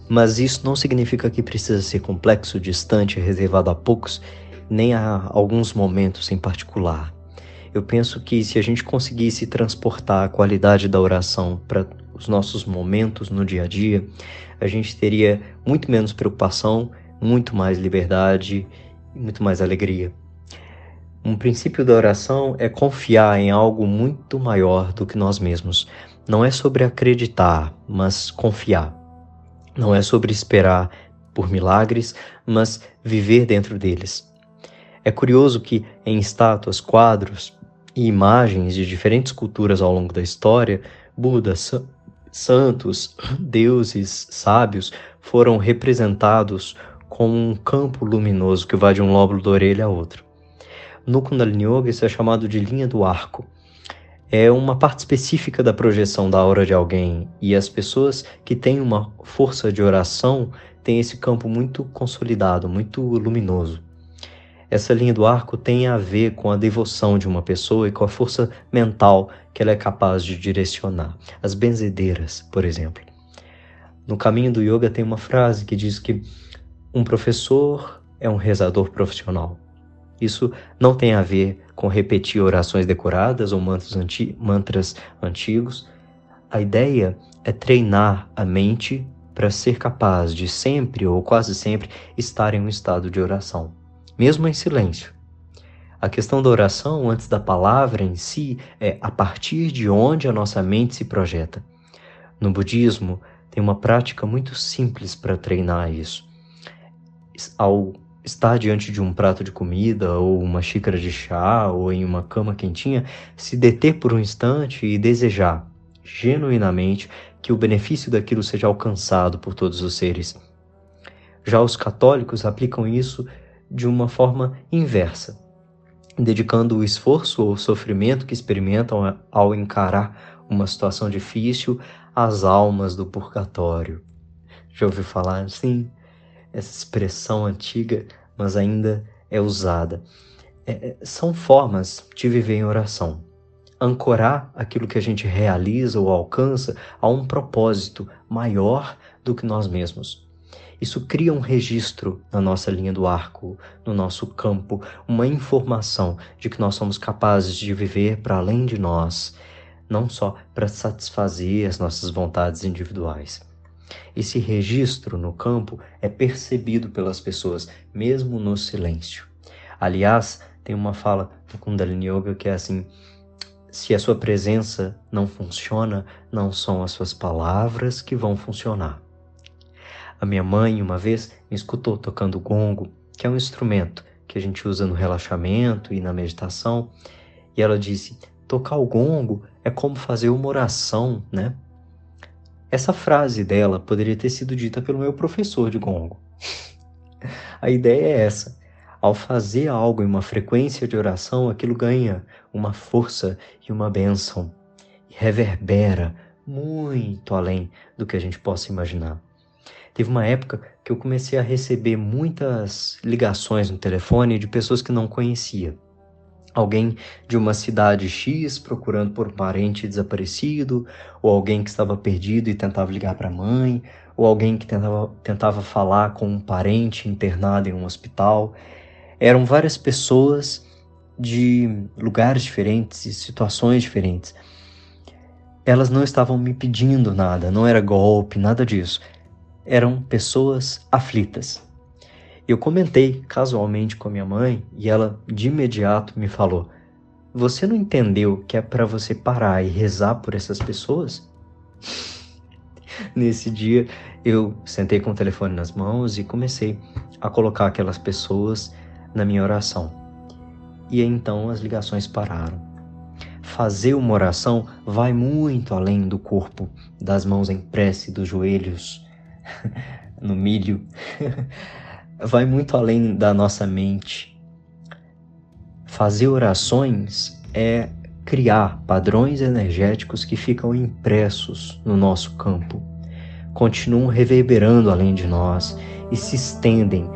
Mas isso não significa que precisa ser complexo, distante, reservado a poucos, nem a alguns momentos em particular. Eu penso que se a gente conseguisse transportar a qualidade da oração para os nossos momentos no dia a dia, a gente teria muito menos preocupação, muito mais liberdade e muito mais alegria. Um princípio da oração é confiar em algo muito maior do que nós mesmos. Não é sobre acreditar, mas confiar. Não é sobre esperar por milagres, mas viver dentro deles. É curioso que em estátuas, quadros e imagens de diferentes culturas ao longo da história, Buda, santos, deuses, sábios foram representados com um campo luminoso que vai de um lóbulo da orelha a outro. No Kundalini Yoga, isso é chamado de linha do arco. É uma parte específica da projeção da aura de alguém e as pessoas que têm uma força de oração têm esse campo muito consolidado, muito luminoso. Essa linha do arco tem a ver com a devoção de uma pessoa e com a força mental que ela é capaz de direcionar. As benzedeiras, por exemplo. No caminho do yoga tem uma frase que diz que um professor é um rezador profissional Isso não tem a ver com repetir orações decoradas ou mantras, anti mantras antigos. A ideia é treinar a mente para ser capaz de sempre ou quase sempre estar em um estado de oração, mesmo em silêncio. A questão da oração antes da palavra em si é a partir de onde a nossa mente se projeta. No budismo, tem uma prática muito simples para treinar isso. Ao estar diante de um prato de comida ou uma xícara de chá ou em uma cama quentinha, se deter por um instante e desejar genuinamente que o benefício daquilo seja alcançado por todos os seres. Já os católicos aplicam isso de uma forma inversa, dedicando o esforço ou sofrimento que experimentam ao encarar uma situação difícil às almas do purgatório. Já ouviu falar assim? Essa expressão antiga, mas ainda é usada. É, é são formas de viver em oração ancorar aquilo que a gente realiza ou alcança a um propósito maior do que nós mesmos. Isso cria um registro na nossa linha do arco, no nosso campo, uma informação de que nós somos capazes de viver para além de nós, não só para satisfazer as nossas vontades individuais. Esse registro no campo é percebido pelas pessoas, mesmo no silêncio. Aliás, tem uma fala do Kundalini Yoga que é assim: se a sua presença não funciona, não são as suas palavras que vão funcionar. A minha mãe, uma vez, me escutou tocando gongo, que é um instrumento que a gente usa no relaxamento e na meditação, e ela disse: tocar o gongo é como fazer uma oração, né? Essa frase dela poderia ter sido dita pelo meu professor de gongo. a ideia é essa ao fazer algo em uma frequência de oração, aquilo ganha uma força e uma bênção e reverbera muito além do que a gente possa imaginar. Teve uma época que eu comecei a receber muitas ligações no telefone de pessoas que não conhecia. Alguém de uma cidade X procurando por um parente desaparecido, ou alguém que estava perdido e tentava ligar para a mãe, ou alguém que tentava, tentava falar com um parente internado em um hospital. Eram várias pessoas de lugares diferentes e situações diferentes. Elas não estavam me pedindo nada, não era golpe, nada disso. Eram pessoas aflitas. Eu comentei casualmente com a minha mãe e ela de imediato me falou: Você não entendeu que é para você parar e rezar por essas pessoas? Nesse dia, eu sentei com o telefone nas mãos e comecei a colocar aquelas pessoas na minha oração. E então as ligações pararam. Fazer uma oração vai muito além do corpo, das mãos em prece, dos joelhos no milho. vai muito além da nossa mente. Fazer orações é criar padrões energéticos que ficam impressos no nosso campo, continuam reverberando além de nós e se estendem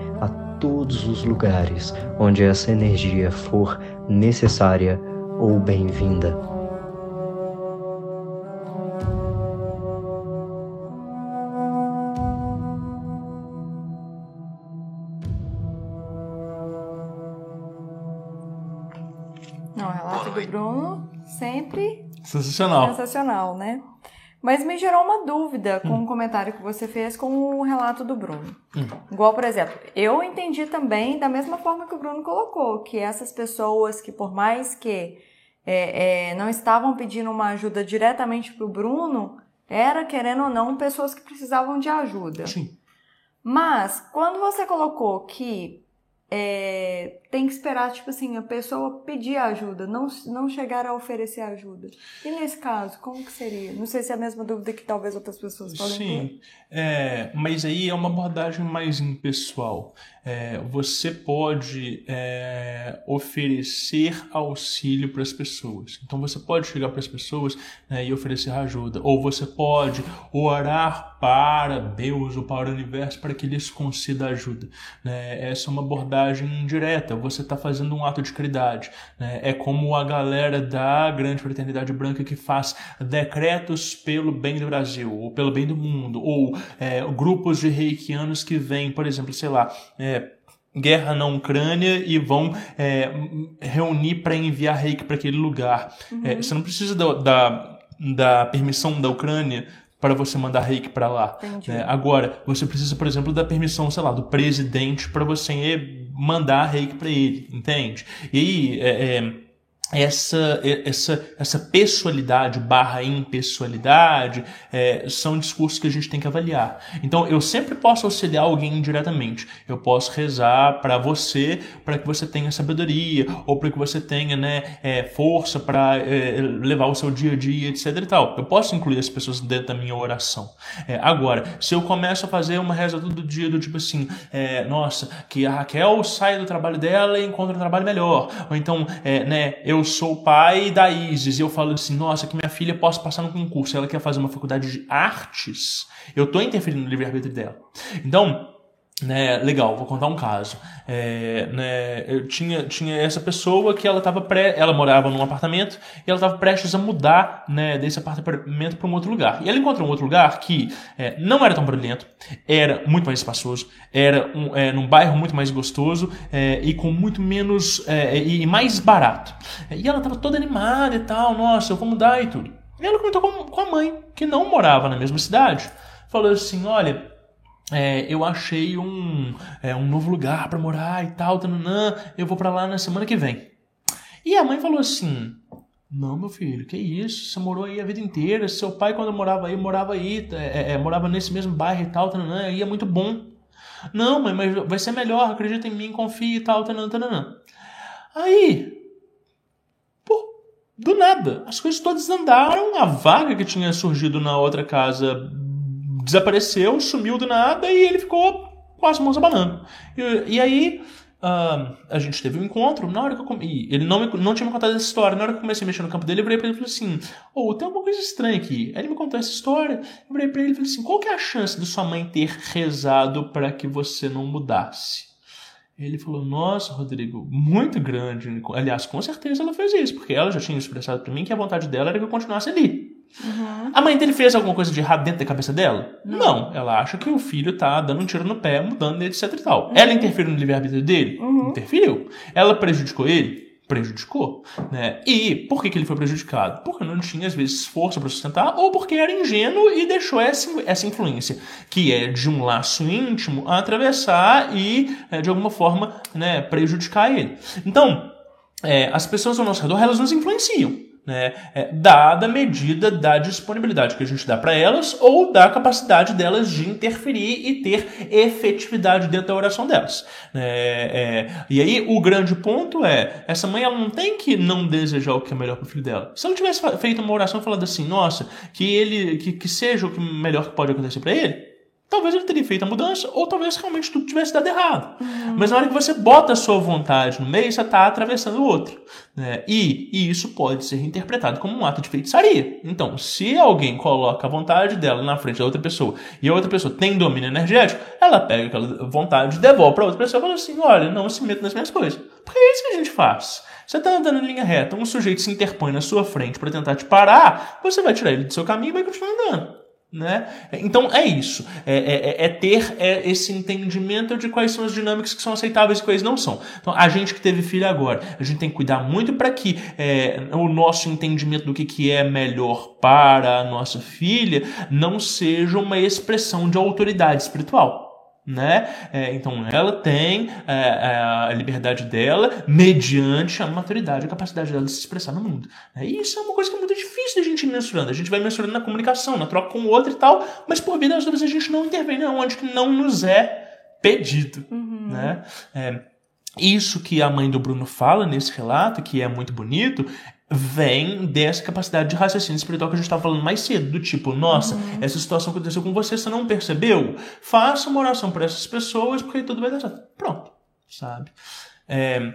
todos os lugares onde essa energia for necessária ou bem-vinda. Do Bruno sempre sensacional. Sensacional, né? Mas me gerou uma dúvida com hum. um comentário que você fez com o relato do Bruno. Hum. Igual, por exemplo, eu entendi também da mesma forma que o Bruno colocou, que essas pessoas que, por mais que é, é, não estavam pedindo uma ajuda diretamente para o Bruno, era, querendo ou não, pessoas que precisavam de ajuda. Sim. Mas, quando você colocou que é, tem que esperar, tipo assim, a pessoa pedir ajuda, não, não chegar a oferecer ajuda. E nesse caso, como que seria? Não sei se é a mesma dúvida que talvez outras pessoas podem Sim, ter. É, mas aí é uma abordagem mais impessoal. É, você pode é, oferecer auxílio para as pessoas. Então você pode chegar para as pessoas né, e oferecer ajuda. Ou você pode orar para Deus ou para o universo para que lhes conceda ajuda. Né? Essa é uma abordagem direta. Você está fazendo um ato de caridade. Né? É como a galera da Grande Fraternidade Branca que faz decretos pelo bem do Brasil ou pelo bem do mundo. Ou é, grupos de reikianos que vêm, por exemplo, sei lá. É, guerra na Ucrânia e vão é, reunir para enviar reiki para aquele lugar. Uhum. É, você não precisa da, da, da, permissão da Ucrânia para você mandar reiki para lá. Né? Agora, você precisa, por exemplo, da permissão, sei lá, do presidente para você mandar reiki para ele, entende? E aí, é, é essa, essa, essa pessoalidade barra impessoalidade é, são discursos que a gente tem que avaliar. Então, eu sempre posso auxiliar alguém indiretamente. Eu posso rezar para você, para que você tenha sabedoria, ou para que você tenha né, é, força para é, levar o seu dia a dia, etc. e tal. Eu posso incluir as pessoas dentro da minha oração. É, agora, se eu começo a fazer uma reza todo dia, do tipo assim, é, nossa, que a Raquel sai do trabalho dela e encontra um trabalho melhor. Ou então, é, né, eu eu sou o pai da Isis. E eu falo assim, nossa, que minha filha possa passar no concurso, ela quer fazer uma faculdade de artes, eu estou interferindo no livre-arbítrio dela. Então, né, legal, vou contar um caso. É, né, eu tinha, tinha essa pessoa que ela tava pré, ela morava num apartamento e ela estava prestes a mudar né, desse apartamento para um outro lugar. E ela encontrou um outro lugar que é, não era tão barulhento, era muito mais espaçoso, era um, é, num bairro muito mais gostoso é, e com muito menos é, e mais barato. E ela estava toda animada e tal, nossa, eu vou mudar e tudo. E ela comentou com, com a mãe, que não morava na mesma cidade, falou assim, olha é, eu achei um, é, um novo lugar para morar e tal, tananã, eu vou para lá na semana que vem. E a mãe falou assim: Não, meu filho, que isso? Você morou aí a vida inteira. Seu pai, quando morava aí, morava aí, é, é, é morava nesse mesmo bairro e tal, tananã, aí é muito bom. Não, mãe, mas vai ser melhor, acredita em mim, confia e tal, tananã, tananã. Aí, pô, do nada, as coisas todas andaram, a vaga que tinha surgido na outra casa desapareceu, sumiu do nada e ele ficou com as mãos abanando. E, e aí uh, a gente teve um encontro, na hora que eu ele não, me, não tinha me contado essa história, na hora que eu comecei a mexer no campo dele, eu virei pra ele e falei assim, oh, tem alguma coisa estranha aqui. Aí ele me contou essa história, eu virei pra ele e falei assim, qual que é a chance de sua mãe ter rezado para que você não mudasse? Ele falou: Nossa, Rodrigo, muito grande. Aliás, com certeza ela fez isso, porque ela já tinha expressado para mim que a vontade dela era que eu continuasse ali. Uhum. A mãe dele fez alguma coisa de errado dentro da cabeça dela? Não. Não. Ela acha que o filho tá dando um tiro no pé, mudando, etc e tal. Uhum. Ela interferiu no livre-arbítrio dele? Uhum. Interferiu. Ela prejudicou ele? Prejudicou. Né? E por que, que ele foi prejudicado? Porque não tinha, às vezes, força para sustentar, ou porque era ingênuo e deixou essa, essa influência, que é de um laço íntimo, atravessar e, é, de alguma forma, né, prejudicar ele. Então, é, as pessoas ao nosso redor, elas nos influenciam né, é, dada a medida da disponibilidade que a gente dá para elas ou da capacidade delas de interferir e ter efetividade dentro da oração delas. É, é, e aí o grande ponto é, essa mãe ela não tem que não desejar o que é melhor para o filho dela. Se ela tivesse feito uma oração falando assim, nossa, que ele que, que seja o que melhor que pode acontecer para ele, talvez ele teria feito a mudança, ou talvez realmente tudo tivesse dado errado. Uhum. Mas na hora que você bota a sua vontade no meio, você está atravessando o outro. Né? E, e, isso pode ser interpretado como um ato de feitiçaria. Então, se alguém coloca a vontade dela na frente da outra pessoa e a outra pessoa tem domínio energético, ela pega aquela vontade e devolve para outra pessoa e fala assim: olha, não se meta nas minhas coisas. Porque é isso que a gente faz. Você está andando em linha reta, um sujeito se interpõe na sua frente para tentar te parar, você vai tirar ele do seu caminho e vai continuar andando. Né? Então é isso, é, é, é, é ter é, esse entendimento de quais são as dinâmicas que são aceitáveis e quais não são. Então a gente que teve filho agora, a gente tem que cuidar muito para que é, o nosso entendimento do que, que é melhor para a nossa filha não seja uma expressão de autoridade espiritual né? É, então ela tem é, é, a liberdade dela mediante a maturidade, a capacidade dela de se expressar no mundo. É, e isso é uma coisa que é muito difícil da gente ir mensurando. A gente vai mensurando na comunicação, na troca com o outro e tal, mas por vida às vezes a gente não intervém né? onde que não nos é pedido, uhum. né? É, isso que a mãe do Bruno fala nesse relato, que é muito bonito, vem dessa capacidade de raciocínio espiritual que a gente estava falando mais cedo, do tipo, nossa, uhum. essa situação aconteceu com você, você não percebeu? Faça uma oração por essas pessoas, porque tudo vai dar certo. Pronto, sabe? É,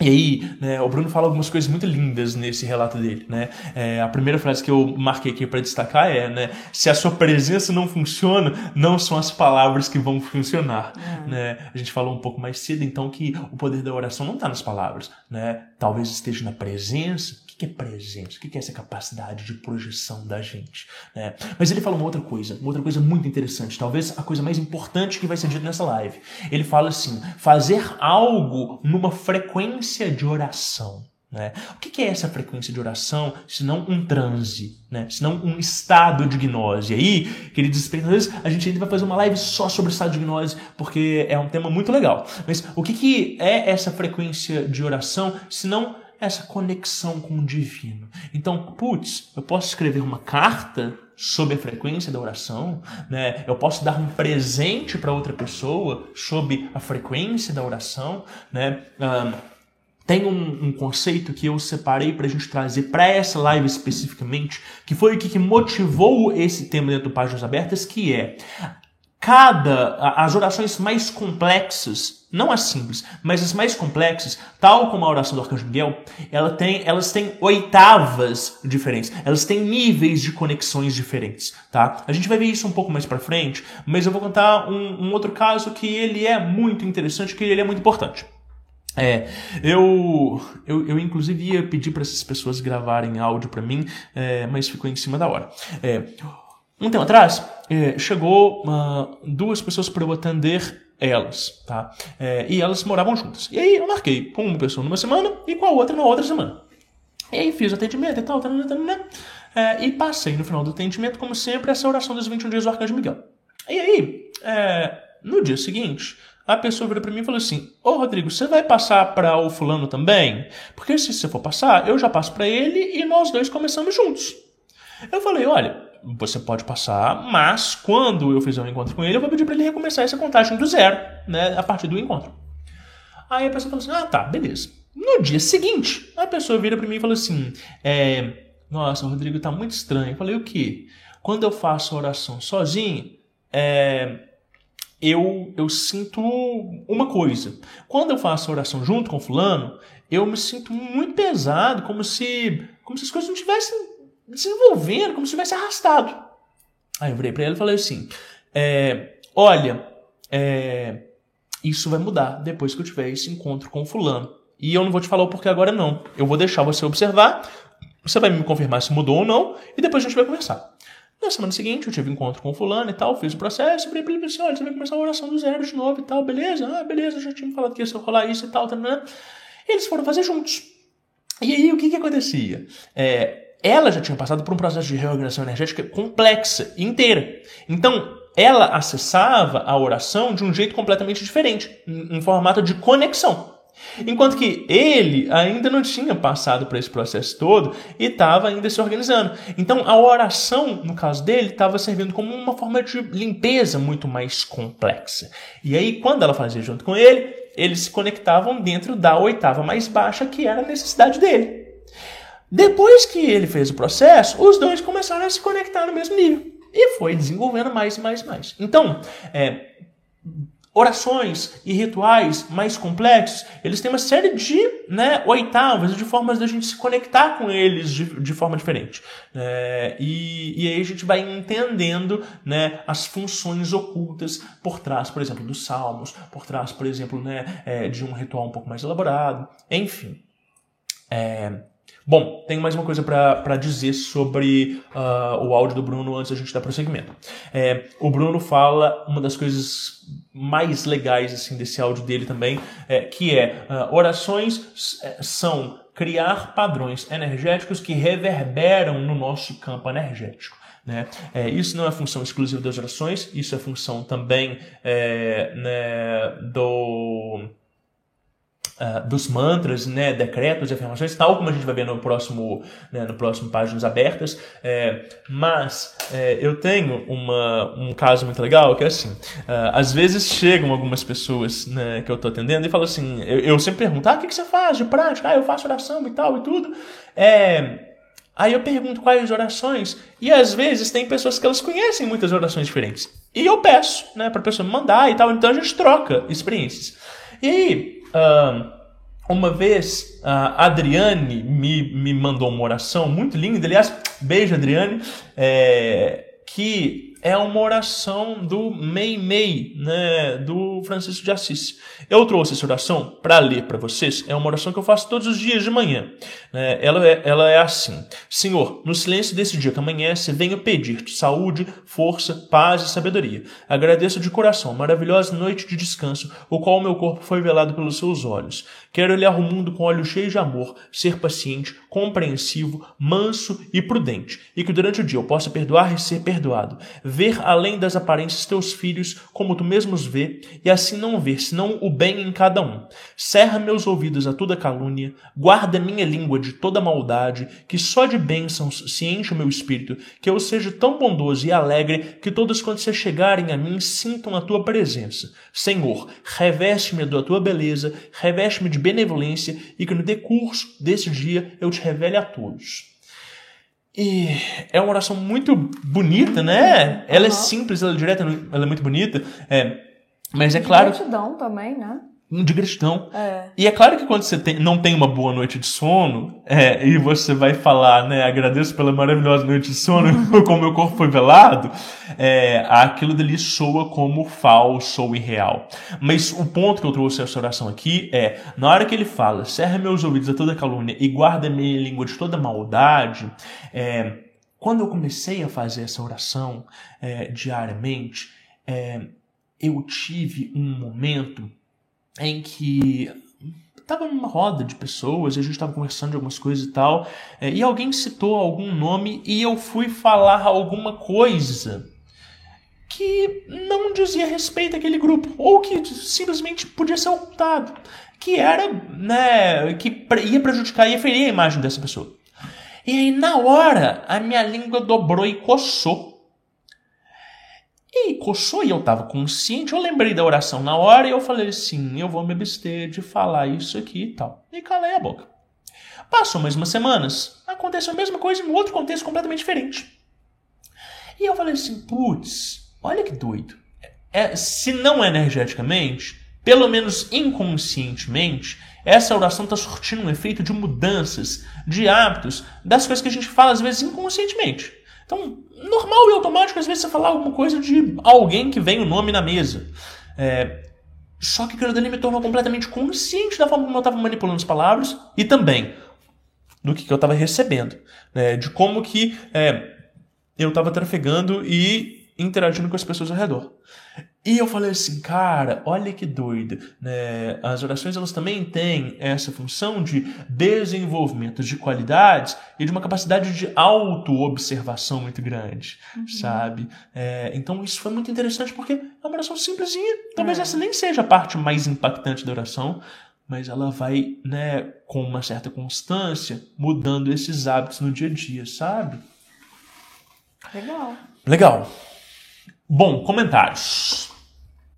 e aí, né, o Bruno fala algumas coisas muito lindas nesse relato dele, né? É, a primeira frase que eu marquei aqui para destacar é, né? Se a sua presença não funciona, não são as palavras que vão funcionar, é. né? A gente falou um pouco mais cedo, então, que o poder da oração não está nas palavras, né? talvez esteja na presença. Que é presença? O que é essa capacidade de projeção da gente? Né? Mas ele fala uma outra coisa, uma outra coisa muito interessante, talvez a coisa mais importante que vai ser dita nessa live. Ele fala assim: fazer algo numa frequência de oração. Né? O que é essa frequência de oração, se não um transe, né? se não um estado de gnose? E aí, queridos espectadores, a gente ainda vai fazer uma live só sobre estado de gnose, porque é um tema muito legal. Mas o que é essa frequência de oração, se não essa conexão com o divino? Então, putz, eu posso escrever uma carta sobre a frequência da oração, né? Eu posso dar um presente para outra pessoa sobre a frequência da oração, né? Um, tem um, um, conceito que eu separei para a gente trazer para essa live especificamente, que foi o que motivou esse tema dentro do Páginas Abertas, que é cada as orações mais complexas, não as simples, mas as mais complexas, tal como a oração do Arcanjo Miguel, ela tem, elas têm oitavas diferentes, elas têm níveis de conexões diferentes, tá? A gente vai ver isso um pouco mais para frente, mas eu vou contar um, um outro caso que ele é muito interessante, que ele é muito importante. É, eu, eu, eu inclusive ia pedir para essas pessoas gravarem áudio para mim, é, mas ficou em cima da hora. É, um tempo atrás, é, chegou uh, duas pessoas para eu atender elas, tá? É, e elas moravam juntas. E aí eu marquei com uma pessoa numa semana e com a outra na outra semana. E aí fiz o atendimento e tal, tal, tal, tal, é, e passei no final do atendimento, como sempre, essa oração dos 21 dias do Arcanjo Miguel. E aí, é, no dia seguinte, a pessoa virou para mim e falou assim: Ô Rodrigo, você vai passar para o fulano também? Porque se você for passar, eu já passo para ele e nós dois começamos juntos. Eu falei: Olha, você pode passar, mas quando eu fizer um encontro com ele, eu vou pedir para ele recomeçar essa contagem do zero, né, a partir do encontro. Aí a pessoa falou assim: Ah, tá, beleza. No dia seguinte, a pessoa vira para mim e falou assim: é, Nossa, Rodrigo tá muito estranho. Eu falei: O que? Quando eu faço oração sozinho, é eu, eu sinto uma coisa. Quando eu faço a oração junto com fulano, eu me sinto muito pesado, como se, como se as coisas não estivessem desenvolvendo, como se tivesse arrastado. Aí eu virei para ele e falei assim: é, Olha, é, isso vai mudar depois que eu tiver esse encontro com fulano. E eu não vou te falar o porquê agora, não. Eu vou deixar você observar, você vai me confirmar se mudou ou não, e depois a gente vai conversar. Na semana seguinte, eu tive um encontro com o fulano e tal, fiz o processo, e ele disse, olha, você vai começar a oração do zero de novo e tal, beleza? Ah, beleza, já tinha falado que ia rolar isso e tal, tá, né? Eles foram fazer juntos. E aí, o que que acontecia? É, ela já tinha passado por um processo de reorganização energética complexa, inteira. Então, ela acessava a oração de um jeito completamente diferente, em formato de conexão. Enquanto que ele ainda não tinha passado por esse processo todo e estava ainda se organizando. Então a oração, no caso dele, estava servindo como uma forma de limpeza muito mais complexa. E aí, quando ela fazia junto com ele, eles se conectavam dentro da oitava mais baixa, que era a necessidade dele. Depois que ele fez o processo, os dois começaram a se conectar no mesmo nível. E foi desenvolvendo mais e mais e mais. Então, é, orações e rituais mais complexos, eles têm uma série de né, oitavas, de formas da gente se conectar com eles de, de forma diferente. É, e, e aí a gente vai entendendo né, as funções ocultas por trás, por exemplo, dos salmos, por trás, por exemplo, né, é, de um ritual um pouco mais elaborado, enfim. É, Bom, tenho mais uma coisa para dizer sobre uh, o áudio do Bruno antes da gente dar prosseguimento. É, o Bruno fala uma das coisas mais legais assim desse áudio dele também, é, que é uh, orações é, são criar padrões energéticos que reverberam no nosso campo energético. Né? É, isso não é função exclusiva das orações, isso é função também é, né, do uh, dos mantras, né, decretos e afirmações, tal como a gente vai ver no próximo, né, no próximo Páginas Abertas. É, mas é, eu tenho uma, um caso muito legal que é assim: uh, às vezes chegam algumas pessoas né, que eu estou atendendo e falam assim, eu, eu sempre pergunto, ah, o que, que você faz de prática? Ah, eu faço oração e tal e tudo. É, Aí eu pergunto quais orações, e às vezes tem pessoas que elas conhecem muitas orações diferentes. E eu peço, né, para a pessoa me mandar e tal, então a gente troca experiências. E aí, uma vez a Adriane me, me mandou uma oração muito linda, aliás, beijo Adriane, é, que é uma oração do Mei Mei, né, do Francisco de Assis. Eu trouxe essa oração para ler para vocês. É uma oração que eu faço todos os dias de manhã. Né? Ela, é, ela é assim: Senhor, no silêncio desse dia que amanhece, venho pedir-te saúde, força, paz e sabedoria. Agradeço de coração a maravilhosa noite de descanso, o qual meu corpo foi velado pelos seus olhos. Quero olhar o mundo com olhos cheios de amor, ser paciente, compreensivo, manso e prudente, e que durante o dia eu possa perdoar e ser perdoado ver além das aparências teus filhos como tu mesmo os vê, e assim não ver senão o bem em cada um. Cerra meus ouvidos a toda calúnia, guarda minha língua de toda maldade, que só de bênçãos se enche o meu espírito, que eu seja tão bondoso e alegre que todos quando se chegarem a mim sintam a tua presença. Senhor, reveste-me da tua beleza, reveste-me de benevolência e que no decurso desse dia eu te revele a todos. E é uma oração muito bonita, né? Ela é simples, ela é direta, ela é muito bonita. É, mas é claro. gratidão também, né? De gratidão. É. E é claro que quando você tem, não tem uma boa noite de sono, é, e você vai falar, né, agradeço pela maravilhosa noite de sono, como meu corpo foi velado, é, aquilo dali soa como falso ou irreal. Mas o ponto que eu trouxe essa oração aqui é, na hora que ele fala, cerra meus ouvidos a toda calúnia e guarda minha língua de toda maldade, é, quando eu comecei a fazer essa oração é, diariamente, é, eu tive um momento em que estava numa roda de pessoas e a gente estava conversando de algumas coisas e tal, é, e alguém citou algum nome e eu fui falar alguma coisa que não dizia respeito àquele grupo, ou que simplesmente podia ser ocultado, que era, né, que ia prejudicar, ia ferir a imagem dessa pessoa. E aí, na hora, a minha língua dobrou e coçou. E coçou e eu estava consciente, eu lembrei da oração na hora e eu falei assim, eu vou me abster de falar isso aqui e tal. E calei a boca. Passou mais umas semanas, aconteceu a mesma coisa em um outro contexto completamente diferente. E eu falei assim, putz, olha que doido. É, se não energeticamente, pelo menos inconscientemente, essa oração está surtindo um efeito de mudanças, de hábitos, das coisas que a gente fala às vezes inconscientemente. Então, normal e automático, às vezes, você falar alguma coisa de alguém que vem o nome na mesa. É, só que aquilo dali me tornou completamente consciente da forma como eu estava manipulando as palavras e também do que, que eu estava recebendo. Né, de como que é, eu estava trafegando e interagindo com as pessoas ao redor. E eu falei assim, cara, olha que doido, né? As orações elas também têm essa função de desenvolvimento de qualidades e de uma capacidade de auto-observação muito grande, uhum. sabe? É, então isso foi muito interessante porque é uma oração simplesinha. Talvez é. essa nem seja a parte mais impactante da oração, mas ela vai, né, com uma certa constância, mudando esses hábitos no dia a dia, sabe? Legal. Legal. Bom, comentários.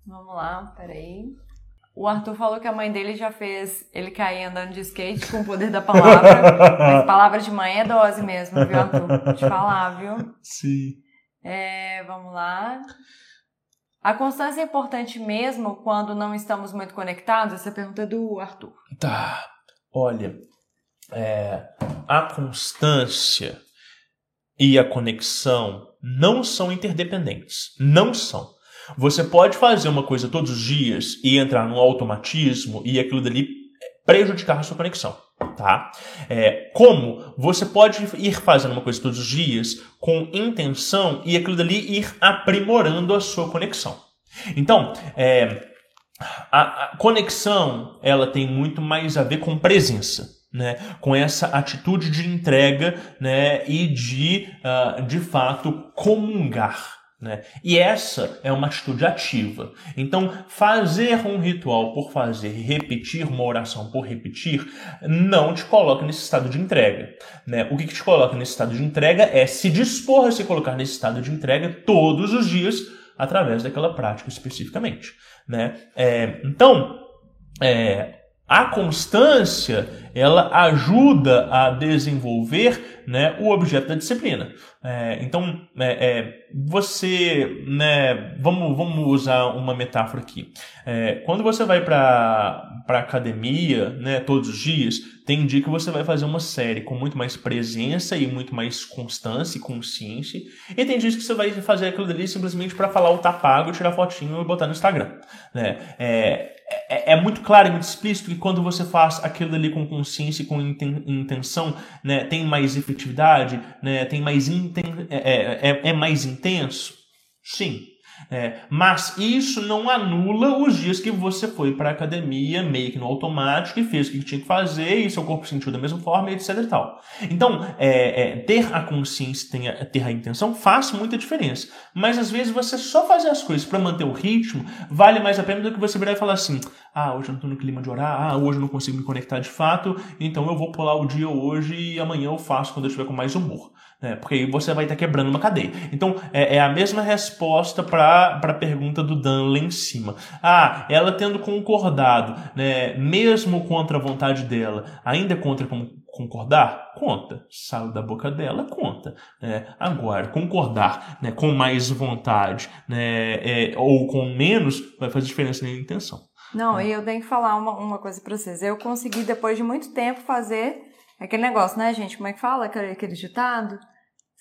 Vamos lá, peraí. O Arthur falou que a mãe dele já fez ele cair andando de skate com o poder da palavra. Mas palavra de mãe é dose mesmo, viu, Arthur? Vou te falar, viu? Sim. É, vamos lá. A constância é importante mesmo quando não estamos muito conectados? Essa pergunta é do Arthur. Tá. Olha, é, a constância e a conexão não são interdependentes. Não são. Você pode fazer uma coisa todos os dias e entrar num automatismo e aquilo dali prejudicar a sua conexão, tá? É, como você pode ir fazendo uma coisa todos os dias com intenção e aquilo dali ir aprimorando a sua conexão. Então, é, a, a conexão ela tem muito mais a ver com presença né, com essa atitude de entrega né, e de, uh, de fato, comungar. Né? E essa é uma atitude ativa. Então, fazer um ritual por fazer repetir uma oração por repetir não te coloca nesse estado de entrega. Né? O que, que te coloca nesse estado de entrega é se dispor a se colocar nesse estado de entrega todos os dias através daquela prática especificamente. Né? É, então, é, a constância ela ajuda a desenvolver né, o objeto da disciplina. É, então, é, é, você, né, vamos, vamos usar uma metáfora aqui. É, quando você vai para a academia, né, todos os dias, tem dia que você vai fazer uma série com muito mais presença e muito mais constância e consciência, e tem dias que você vai fazer aquilo dali simplesmente para falar o tá pago, tirar fotinho e botar no Instagram. Né? É, é, é, muito claro e muito explícito que quando você faz aquilo ali com consciência e com intenção, né, tem mais efetividade, né, tem mais inten é, é, é, é mais intenso? Sim. É, mas isso não anula os dias que você foi para a academia meio que no automático e fez o que tinha que fazer e seu corpo sentiu da mesma forma, etc e tal. Então, é, é, ter a consciência, ter, ter a intenção faz muita diferença. Mas às vezes você só fazer as coisas para manter o ritmo vale mais a pena do que você virar e falar assim: ah, hoje eu não estou no clima de orar, ah, hoje eu não consigo me conectar de fato, então eu vou pular o dia hoje e amanhã eu faço quando eu estiver com mais humor. É, porque aí você vai estar quebrando uma cadeia. Então, é, é a mesma resposta para a pergunta do Dan lá em cima. Ah, ela tendo concordado, né, mesmo contra a vontade dela, ainda é contra concordar? Conta. Saiu da boca dela, conta. É, agora, concordar né, com mais vontade né, é, ou com menos vai fazer diferença na intenção. Não, e eu tenho que falar uma, uma coisa para vocês. Eu consegui, depois de muito tempo, fazer aquele negócio, né, gente? Como é que fala aquele, aquele ditado?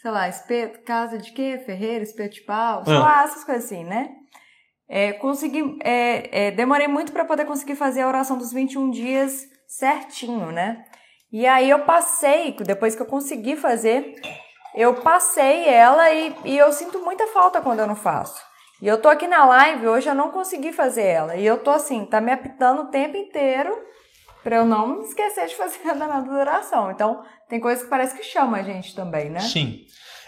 sei lá, espeto, casa de quê? Ferreira, espeto de pau, sei ah. lá, essas coisas assim, né? É, consegui, é, é, demorei muito para poder conseguir fazer a oração dos 21 dias certinho, né? E aí eu passei, depois que eu consegui fazer, eu passei ela e, e eu sinto muita falta quando eu não faço. E eu tô aqui na live, hoje eu não consegui fazer ela. E eu tô assim, tá me apitando o tempo inteiro para eu não esquecer de fazer a danada oração. Então, tem coisas que parece que chama a gente também, né? Sim.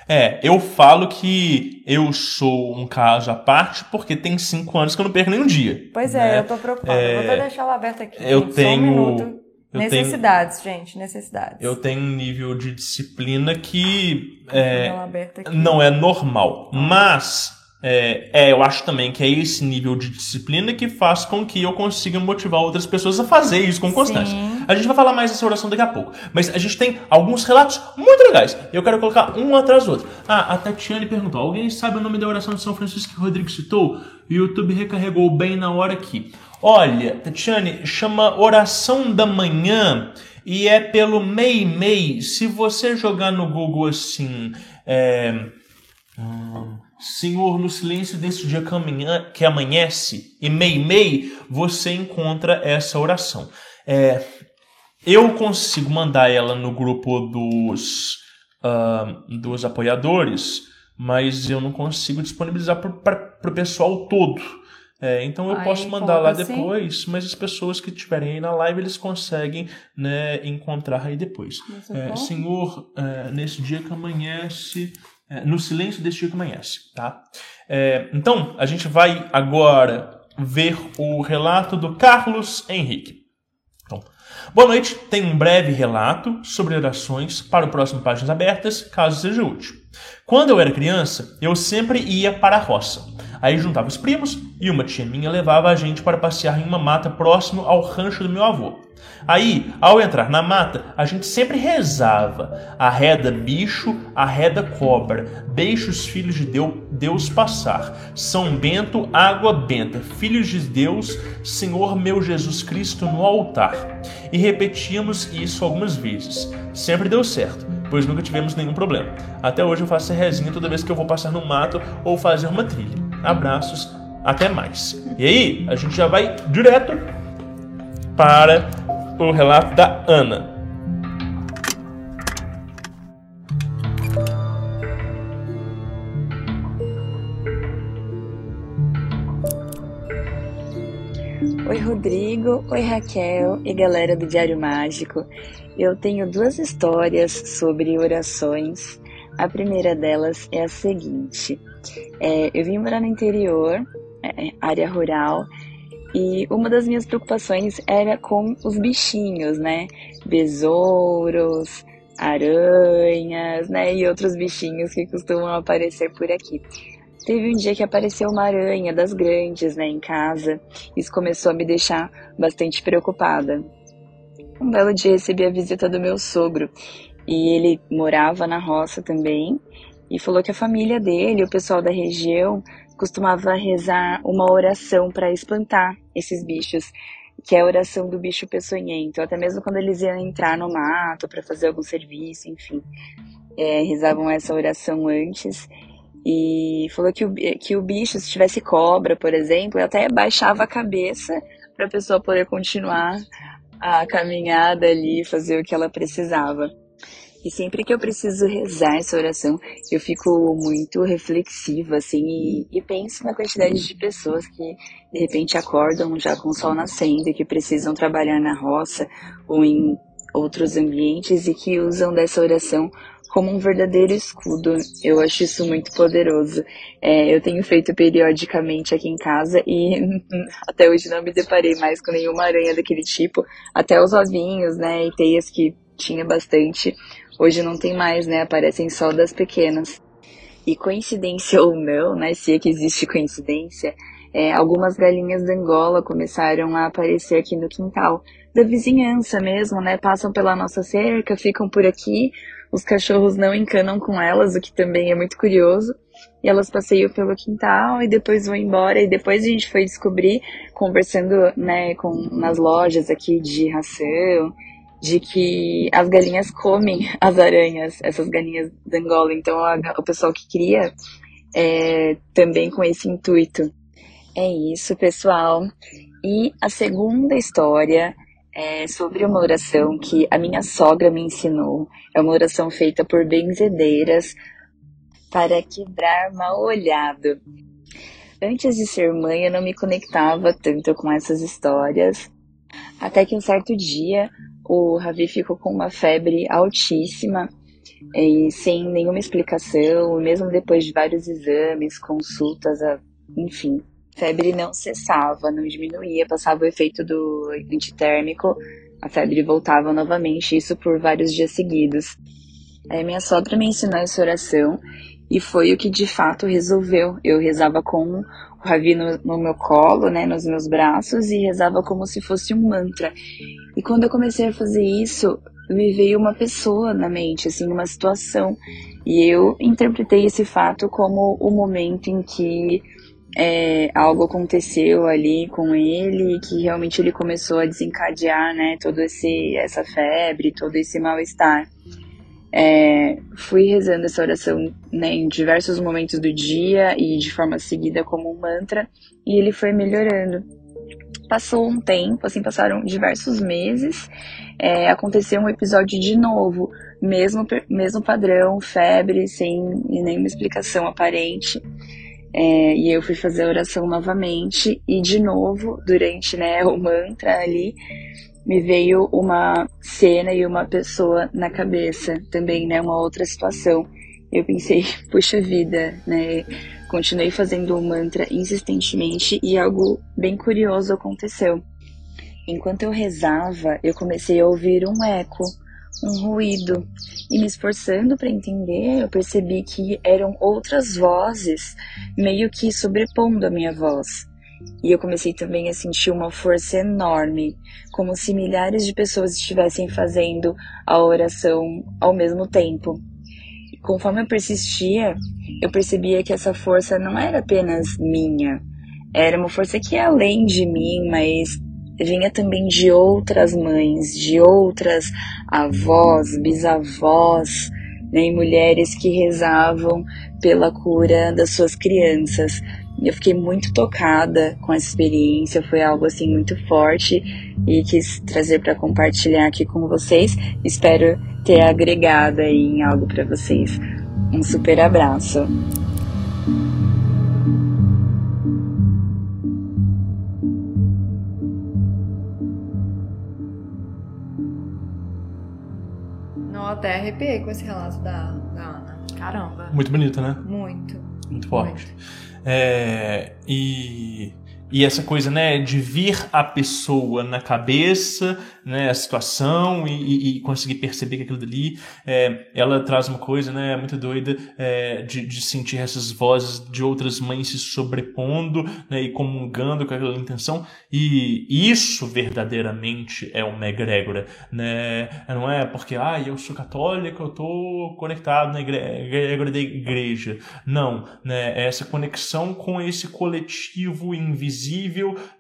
É, eu falo que eu sou um caso à parte porque tem cinco anos que eu não perco nenhum dia. Pois é, né? eu tô preocupado. É, eu vou deixar ela aberta aqui. Eu gente, tenho. Só um minuto. necessidades, tenho, gente, necessidades. Eu tenho um nível de disciplina que é, não é normal. Mas é, é, eu acho também que é esse nível de disciplina que faz com que eu consiga motivar outras pessoas a fazer isso com constância. Sim. A gente vai falar mais dessa oração daqui a pouco. Mas a gente tem alguns relatos muito legais. Eu quero colocar um atrás do outro. Ah, a Tatiane perguntou: alguém sabe o nome da oração de São Francisco que o Rodrigo citou? O YouTube recarregou bem na hora aqui. Olha, Tatiane, chama Oração da Manhã e é pelo Mei Mei. Se você jogar no Google assim. É... Hum Senhor, no silêncio desse dia que amanhece, e mei-mei, você encontra essa oração. É, eu consigo mandar ela no grupo dos, uh, dos apoiadores, mas eu não consigo disponibilizar para o pessoal todo. É, então eu posso mandar lá assim? depois, mas as pessoas que estiverem aí na live eles conseguem né, encontrar aí depois. É, senhor, é, nesse dia que amanhece, no silêncio deste dia que amanhece, tá? É, então, a gente vai agora ver o relato do Carlos Henrique. Então, boa noite, tem um breve relato sobre orações para o próximo Páginas Abertas, caso seja útil. Quando eu era criança, eu sempre ia para a roça. Aí juntava os primos e uma tia minha levava a gente para passear em uma mata próximo ao rancho do meu avô. Aí, ao entrar na mata, a gente sempre rezava: arreda bicho, arreda cobra, deixa os filhos de Deus passar. São Bento, água benta, filhos de Deus, Senhor meu Jesus Cristo no altar. E repetíamos isso algumas vezes. Sempre deu certo, pois nunca tivemos nenhum problema. Até hoje eu faço rezinha toda vez que eu vou passar no mato ou fazer uma trilha. Abraços, até mais. E aí, a gente já vai direto para o relato da Ana. Oi, Rodrigo. Oi, Raquel e galera do Diário Mágico. Eu tenho duas histórias sobre orações. A primeira delas é a seguinte: é, eu vim morar no interior, é, área rural, e uma das minhas preocupações era com os bichinhos, né? Besouros, aranhas, né? E outros bichinhos que costumam aparecer por aqui. Teve um dia que apareceu uma aranha das grandes, né, em casa. Isso começou a me deixar bastante preocupada. Um belo dia recebi a visita do meu sogro e ele morava na roça também. E falou que a família dele, o pessoal da região, costumava rezar uma oração para espantar esses bichos, que é a oração do bicho peçonhento, até mesmo quando eles iam entrar no mato para fazer algum serviço, enfim, é, rezavam essa oração antes. E falou que o, que o bicho, se tivesse cobra, por exemplo, até baixava a cabeça para a pessoa poder continuar a caminhada ali, fazer o que ela precisava. E sempre que eu preciso rezar essa oração, eu fico muito reflexiva, assim, e, e, penso na quantidade de pessoas que de repente acordam já com o sol nascendo e que precisam trabalhar na roça ou em outros ambientes e que usam dessa oração como um verdadeiro escudo. Eu acho isso muito poderoso. É, eu tenho feito periodicamente aqui em casa e até hoje não me deparei mais com nenhuma aranha daquele tipo. Até os ovinhos, né, e teias que tinha bastante. Hoje não tem mais, né? Aparecem só das pequenas. E coincidência ou não, né? Se é que existe coincidência, é, algumas galinhas da Angola começaram a aparecer aqui no quintal da vizinhança mesmo, né? Passam pela nossa cerca, ficam por aqui. Os cachorros não encanam com elas, o que também é muito curioso. E elas passeiam pelo quintal e depois vão embora. E depois a gente foi descobrir, conversando, né, com nas lojas aqui de ração de que as galinhas comem as aranhas, essas galinhas da Angola. Então a, o pessoal que cria é também com esse intuito. É isso, pessoal. E a segunda história é sobre uma oração que a minha sogra me ensinou. É uma oração feita por benzedeiras para quebrar mal olhado. Antes de ser mãe, eu não me conectava tanto com essas histórias. Até que um certo dia, o Ravi ficou com uma febre altíssima e sem nenhuma explicação, mesmo depois de vários exames, consultas, enfim. A febre não cessava, não diminuía, passava o efeito do antitérmico, a febre voltava novamente, isso por vários dias seguidos. Aí minha sogra me ensinou essa oração e foi o que de fato resolveu. Eu rezava com o Ravi no, no, meu colo, né, nos meus braços, e rezava como se fosse um mantra. E quando eu comecei a fazer isso, me veio uma pessoa na mente, assim, uma situação. E eu interpretei esse fato como o momento em que é, algo aconteceu ali com ele, que realmente ele começou a desencadear, né, todo esse essa febre, todo esse mal-estar. É, fui rezando essa oração né, em diversos momentos do dia e de forma seguida como um mantra, e ele foi melhorando. Passou um tempo, assim, passaram diversos meses, é, aconteceu um episódio de novo, mesmo, mesmo padrão, febre, sem nenhuma explicação aparente. É, e eu fui fazer a oração novamente, e de novo, durante né, o mantra ali, me veio uma cena e uma pessoa na cabeça também, né? Uma outra situação. Eu pensei, puxa vida, né? Continuei fazendo o mantra insistentemente e algo bem curioso aconteceu. Enquanto eu rezava, eu comecei a ouvir um eco, um ruído, e me esforçando para entender, eu percebi que eram outras vozes, meio que sobrepondo a minha voz. E eu comecei também a sentir uma força enorme, como se milhares de pessoas estivessem fazendo a oração ao mesmo tempo. E conforme eu persistia, eu percebia que essa força não era apenas minha, era uma força que ia além de mim, mas vinha também de outras mães, de outras avós, bisavós, né, mulheres que rezavam pela cura das suas crianças, eu fiquei muito tocada com essa experiência, foi algo assim muito forte e quis trazer para compartilhar aqui com vocês. Espero ter agregado aí em algo para vocês. Um super abraço. Não, até arrepiei com esse relato da, da Ana. Caramba. Muito bonito, né? Muito. Muito forte. Muito. É, e e essa coisa, né, de vir a pessoa na cabeça, né, a situação e, e conseguir perceber que aquilo dali, é, ela traz uma coisa, né, muito doida é, de, de sentir essas vozes de outras mães se sobrepondo, né, e comungando com aquela intenção. E isso verdadeiramente é uma egrégora, né? Não é porque, ah, eu sou católico, eu tô conectado na egrégora da igreja. Não, né? É essa conexão com esse coletivo invisível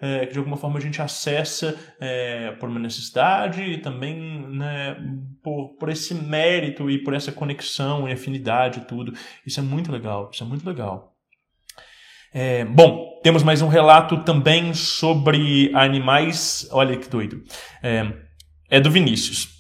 é, que de alguma forma a gente acessa é, por uma necessidade e também né, por, por esse mérito e por essa conexão e afinidade e tudo. Isso é muito legal, isso é muito legal. É, bom, temos mais um relato também sobre animais. Olha que doido. É, é do Vinícius.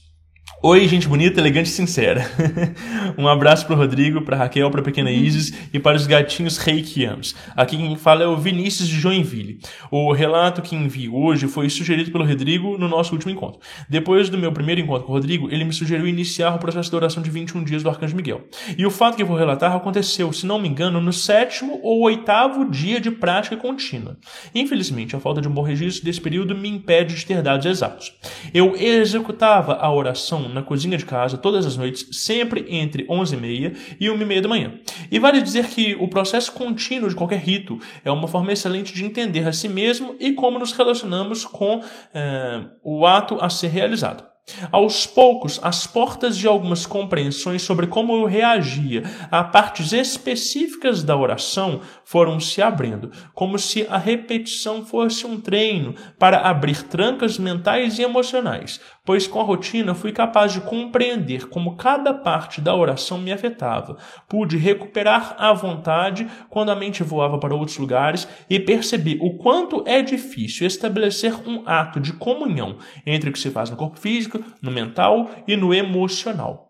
Oi, gente bonita, elegante e sincera. um abraço para o Rodrigo, para Raquel, para a pequena uhum. Isis e para os gatinhos reikianos. Aqui quem fala é o Vinícius de Joinville. O relato que envio hoje foi sugerido pelo Rodrigo no nosso último encontro. Depois do meu primeiro encontro com o Rodrigo, ele me sugeriu iniciar o processo de oração de 21 dias do Arcanjo Miguel. E o fato que eu vou relatar aconteceu, se não me engano, no sétimo ou oitavo dia de prática contínua. Infelizmente, a falta de um bom registro desse período me impede de ter dados exatos. Eu executava a oração na cozinha de casa todas as noites, sempre entre 11h30 e 1h30 da manhã. E vale dizer que o processo contínuo de qualquer rito é uma forma excelente de entender a si mesmo e como nos relacionamos com eh, o ato a ser realizado. Aos poucos, as portas de algumas compreensões sobre como eu reagia a partes específicas da oração foram se abrindo, como se a repetição fosse um treino para abrir trancas mentais e emocionais, pois com a rotina fui capaz de compreender como cada parte da oração me afetava. Pude recuperar a vontade quando a mente voava para outros lugares e percebi o quanto é difícil estabelecer um ato de comunhão entre o que se faz no corpo físico, no mental e no emocional.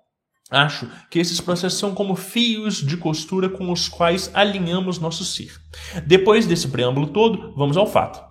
Acho que esses processos são como fios de costura com os quais alinhamos nosso ser. Depois desse preâmbulo todo, vamos ao fato.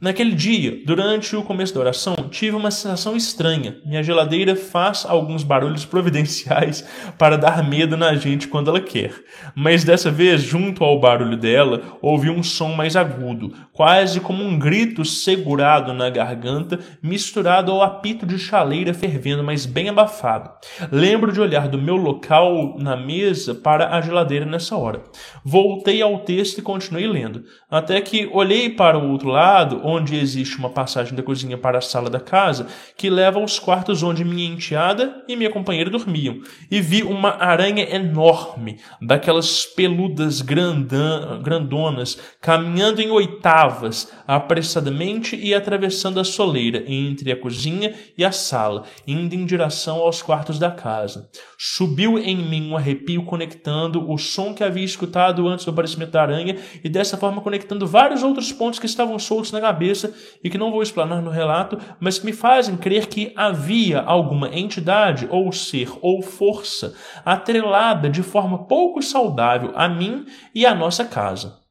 Naquele dia, durante o começo da oração, tive uma sensação estranha. Minha geladeira faz alguns barulhos providenciais para dar medo na gente quando ela quer. Mas dessa vez, junto ao barulho dela, ouvi um som mais agudo, quase como um grito segurado na garganta, misturado ao apito de chaleira fervendo, mas bem abafado. Lembro de olhar do meu local na mesa para a geladeira nessa hora. Voltei ao texto e continuei lendo, até que olhei para o outro lado onde existe uma passagem da cozinha para a sala da casa que leva aos quartos onde minha enteada e minha companheira dormiam, e vi uma aranha enorme, daquelas peludas grandan, grandonas, caminhando em oitavas, apressadamente e atravessando a soleira entre a cozinha e a sala, indo em direção aos quartos da casa. Subiu em mim um arrepio conectando o som que havia escutado antes do aparecimento da aranha e dessa forma conectando vários outros pontos que estavam soltos na cabeça cabeça e que não vou explanar no relato, mas que me fazem crer que havia alguma entidade ou ser ou força atrelada de forma pouco saudável a mim e à nossa casa.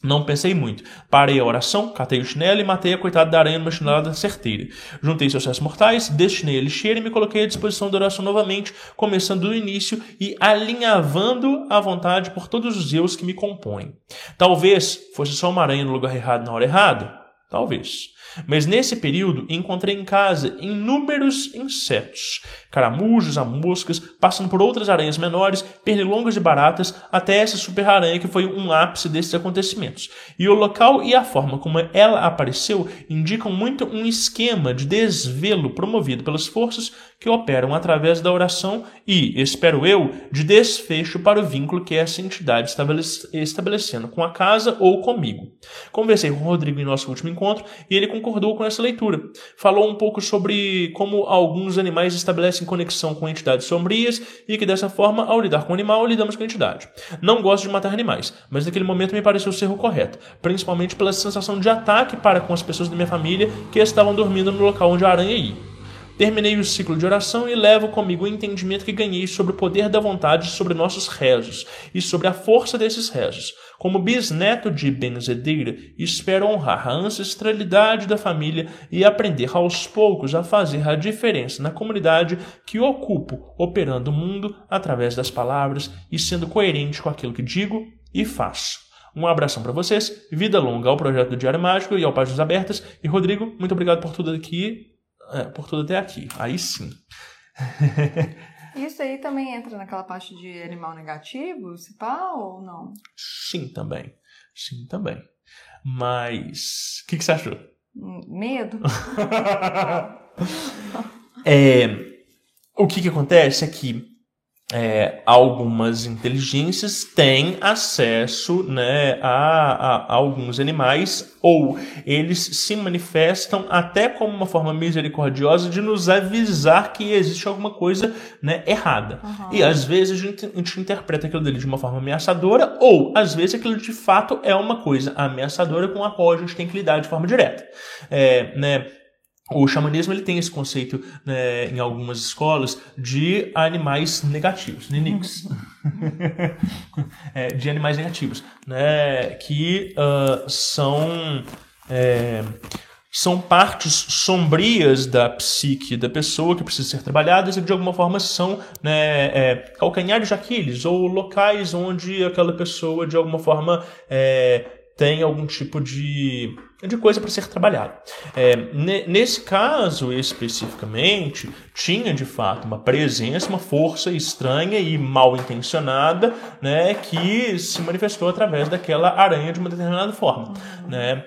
Não pensei muito. Parei a oração, catei o chinelo e matei a coitada da aranha numa chinelada certeira. Juntei seus restos mortais, destinei a lixeira e me coloquei à disposição da oração novamente, começando do início e alinhavando a vontade por todos os eus que me compõem. Talvez fosse só uma aranha no lugar errado na hora errada. Talvez. Mas nesse período encontrei em casa inúmeros insetos, caramujos, moscas, passando por outras aranhas menores, pernilongas e baratas, até essa super aranha que foi um ápice desses acontecimentos. E o local e a forma como ela apareceu indicam muito um esquema de desvelo promovido pelas forças que operam através da oração e, espero eu, de desfecho para o vínculo que essa entidade estabelecendo com a casa ou comigo. Conversei com o Rodrigo em nosso último encontro e ele concordou com essa leitura. Falou um pouco sobre como alguns animais estabelecem conexão com entidades sombrias e que dessa forma, ao lidar com o animal, lidamos com a entidade. Não gosto de matar animais, mas naquele momento me pareceu ser o correto, principalmente pela sensação de ataque para com as pessoas da minha família que estavam dormindo no local onde a aranha ia. Terminei o ciclo de oração e levo comigo o entendimento que ganhei sobre o poder da vontade sobre nossos rezos e sobre a força desses rezos. Como bisneto de benzedeira, espero honrar a ancestralidade da família e aprender aos poucos a fazer a diferença na comunidade que ocupo, operando o mundo através das palavras e sendo coerente com aquilo que digo e faço. Um abração para vocês, vida longa ao projeto do Diário Mágico e ao Páginas Abertas. E Rodrigo, muito obrigado por tudo aqui, é, por tudo até aqui. Aí sim. Isso aí também entra naquela parte de animal negativo, se pá, ou não? Sim, também. Sim, também. Mas. O que, que você achou? Hum, medo? é, o que, que acontece é que é, algumas inteligências têm acesso né, a, a, a, alguns animais, ou eles se manifestam até como uma forma misericordiosa de nos avisar que existe alguma coisa né, errada. Uhum. E às vezes a gente, a gente interpreta aquilo dele de uma forma ameaçadora, ou às vezes aquilo de fato é uma coisa ameaçadora com a qual a gente tem que lidar de forma direta. É, né, o xamanismo ele tem esse conceito né, em algumas escolas de animais negativos, niniks, é, de animais negativos, né, que uh, são é, são partes sombrias da psique da pessoa que precisam ser trabalhadas e de alguma forma são né, é, calcanhares de Aquiles ou locais onde aquela pessoa de alguma forma é, tem algum tipo de de coisa para ser trabalhado. É, nesse caso especificamente, tinha de fato uma presença, uma força estranha e mal intencionada, né, que se manifestou através daquela aranha de uma determinada forma, né.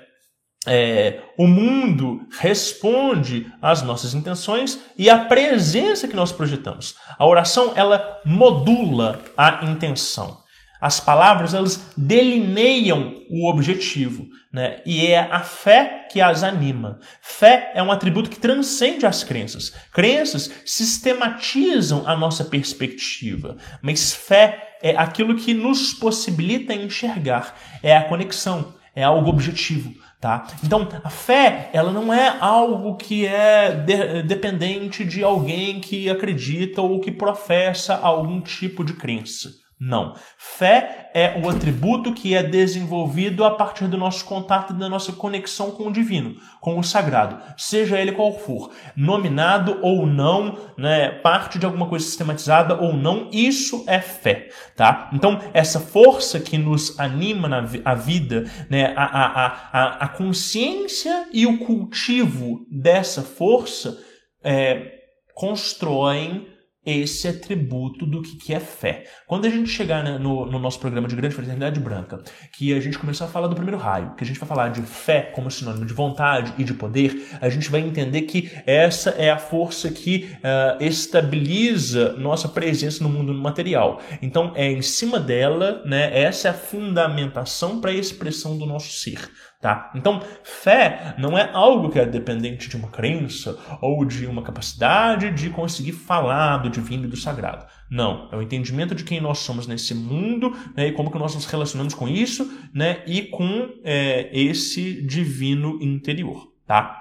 É, o mundo responde às nossas intenções e à presença que nós projetamos. A oração ela modula a intenção. As palavras elas delineiam o objetivo, né? E é a fé que as anima. Fé é um atributo que transcende as crenças. Crenças sistematizam a nossa perspectiva, mas fé é aquilo que nos possibilita enxergar, é a conexão, é algo objetivo. Tá? Então, a fé, ela não é algo que é de, dependente de alguém que acredita ou que professa algum tipo de crença. Não. Fé é o atributo que é desenvolvido a partir do nosso contato, da nossa conexão com o divino, com o sagrado, seja ele qual for, nominado ou não, né, parte de alguma coisa sistematizada ou não, isso é fé, tá? Então, essa força que nos anima na a vida, né, a, a, a, a consciência e o cultivo dessa força é, constroem esse atributo do que, que é fé. Quando a gente chegar né, no, no, nosso programa de Grande Fraternidade Branca, que a gente começar a falar do primeiro raio, que a gente vai falar de fé como sinônimo de vontade e de poder, a gente vai entender que essa é a força que uh, estabiliza nossa presença no mundo material. Então, é em cima dela, né, essa é a fundamentação para a expressão do nosso ser. Tá? Então, fé não é algo que é dependente de uma crença ou de uma capacidade de conseguir falar do divino e do sagrado. Não, é o entendimento de quem nós somos nesse mundo né, e como que nós nos relacionamos com isso né, e com é, esse divino interior. Tá?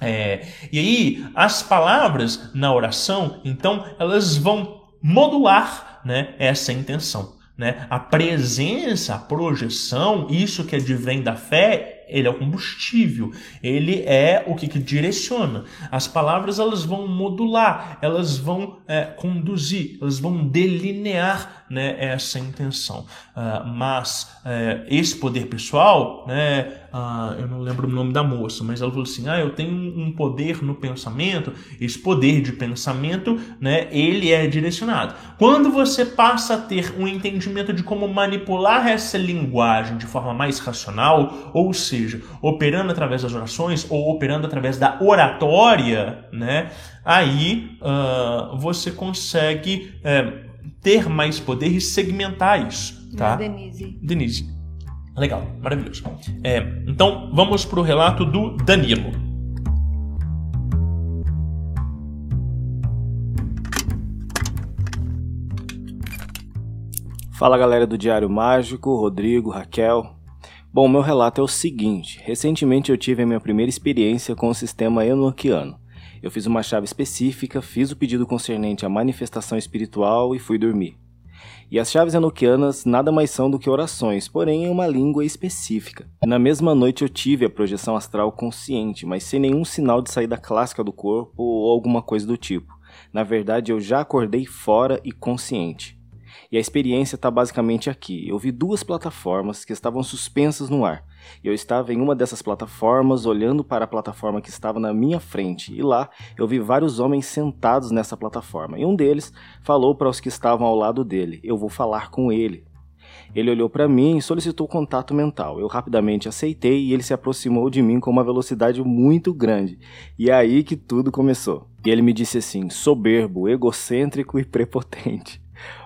É, e aí, as palavras na oração, então, elas vão modular né, essa intenção. Né? A presença, a projeção, isso que advém da fé, ele é o combustível, ele é o que, que direciona. As palavras elas vão modular, elas vão é, conduzir, elas vão delinear né, essa intenção. Uh, mas uh, esse poder pessoal, né, uh, eu não lembro o nome da moça, mas ela falou assim: ah, eu tenho um poder no pensamento, esse poder de pensamento, né, ele é direcionado. Quando você passa a ter um entendimento de como manipular essa linguagem de forma mais racional, ou seja, operando através das orações ou operando através da oratória, né, aí uh, você consegue. Uh, ter mais poder e segmentar isso, tá? Denise. Denise. Legal, maravilhoso. É, então vamos para o relato do Danilo. Fala galera do Diário Mágico, Rodrigo, Raquel. Bom, meu relato é o seguinte: recentemente eu tive a minha primeira experiência com o sistema enoquiano. Eu fiz uma chave específica, fiz o pedido concernente à manifestação espiritual e fui dormir. E as chaves enoquianas nada mais são do que orações, porém em uma língua específica. Na mesma noite eu tive a projeção astral consciente, mas sem nenhum sinal de saída clássica do corpo ou alguma coisa do tipo. Na verdade, eu já acordei fora e consciente. E a experiência está basicamente aqui. Eu vi duas plataformas que estavam suspensas no ar. Eu estava em uma dessas plataformas, olhando para a plataforma que estava na minha frente, e lá eu vi vários homens sentados nessa plataforma. E um deles falou para os que estavam ao lado dele: Eu vou falar com ele. Ele olhou para mim e solicitou contato mental. Eu rapidamente aceitei e ele se aproximou de mim com uma velocidade muito grande. E é aí que tudo começou. E ele me disse assim: soberbo, egocêntrico e prepotente.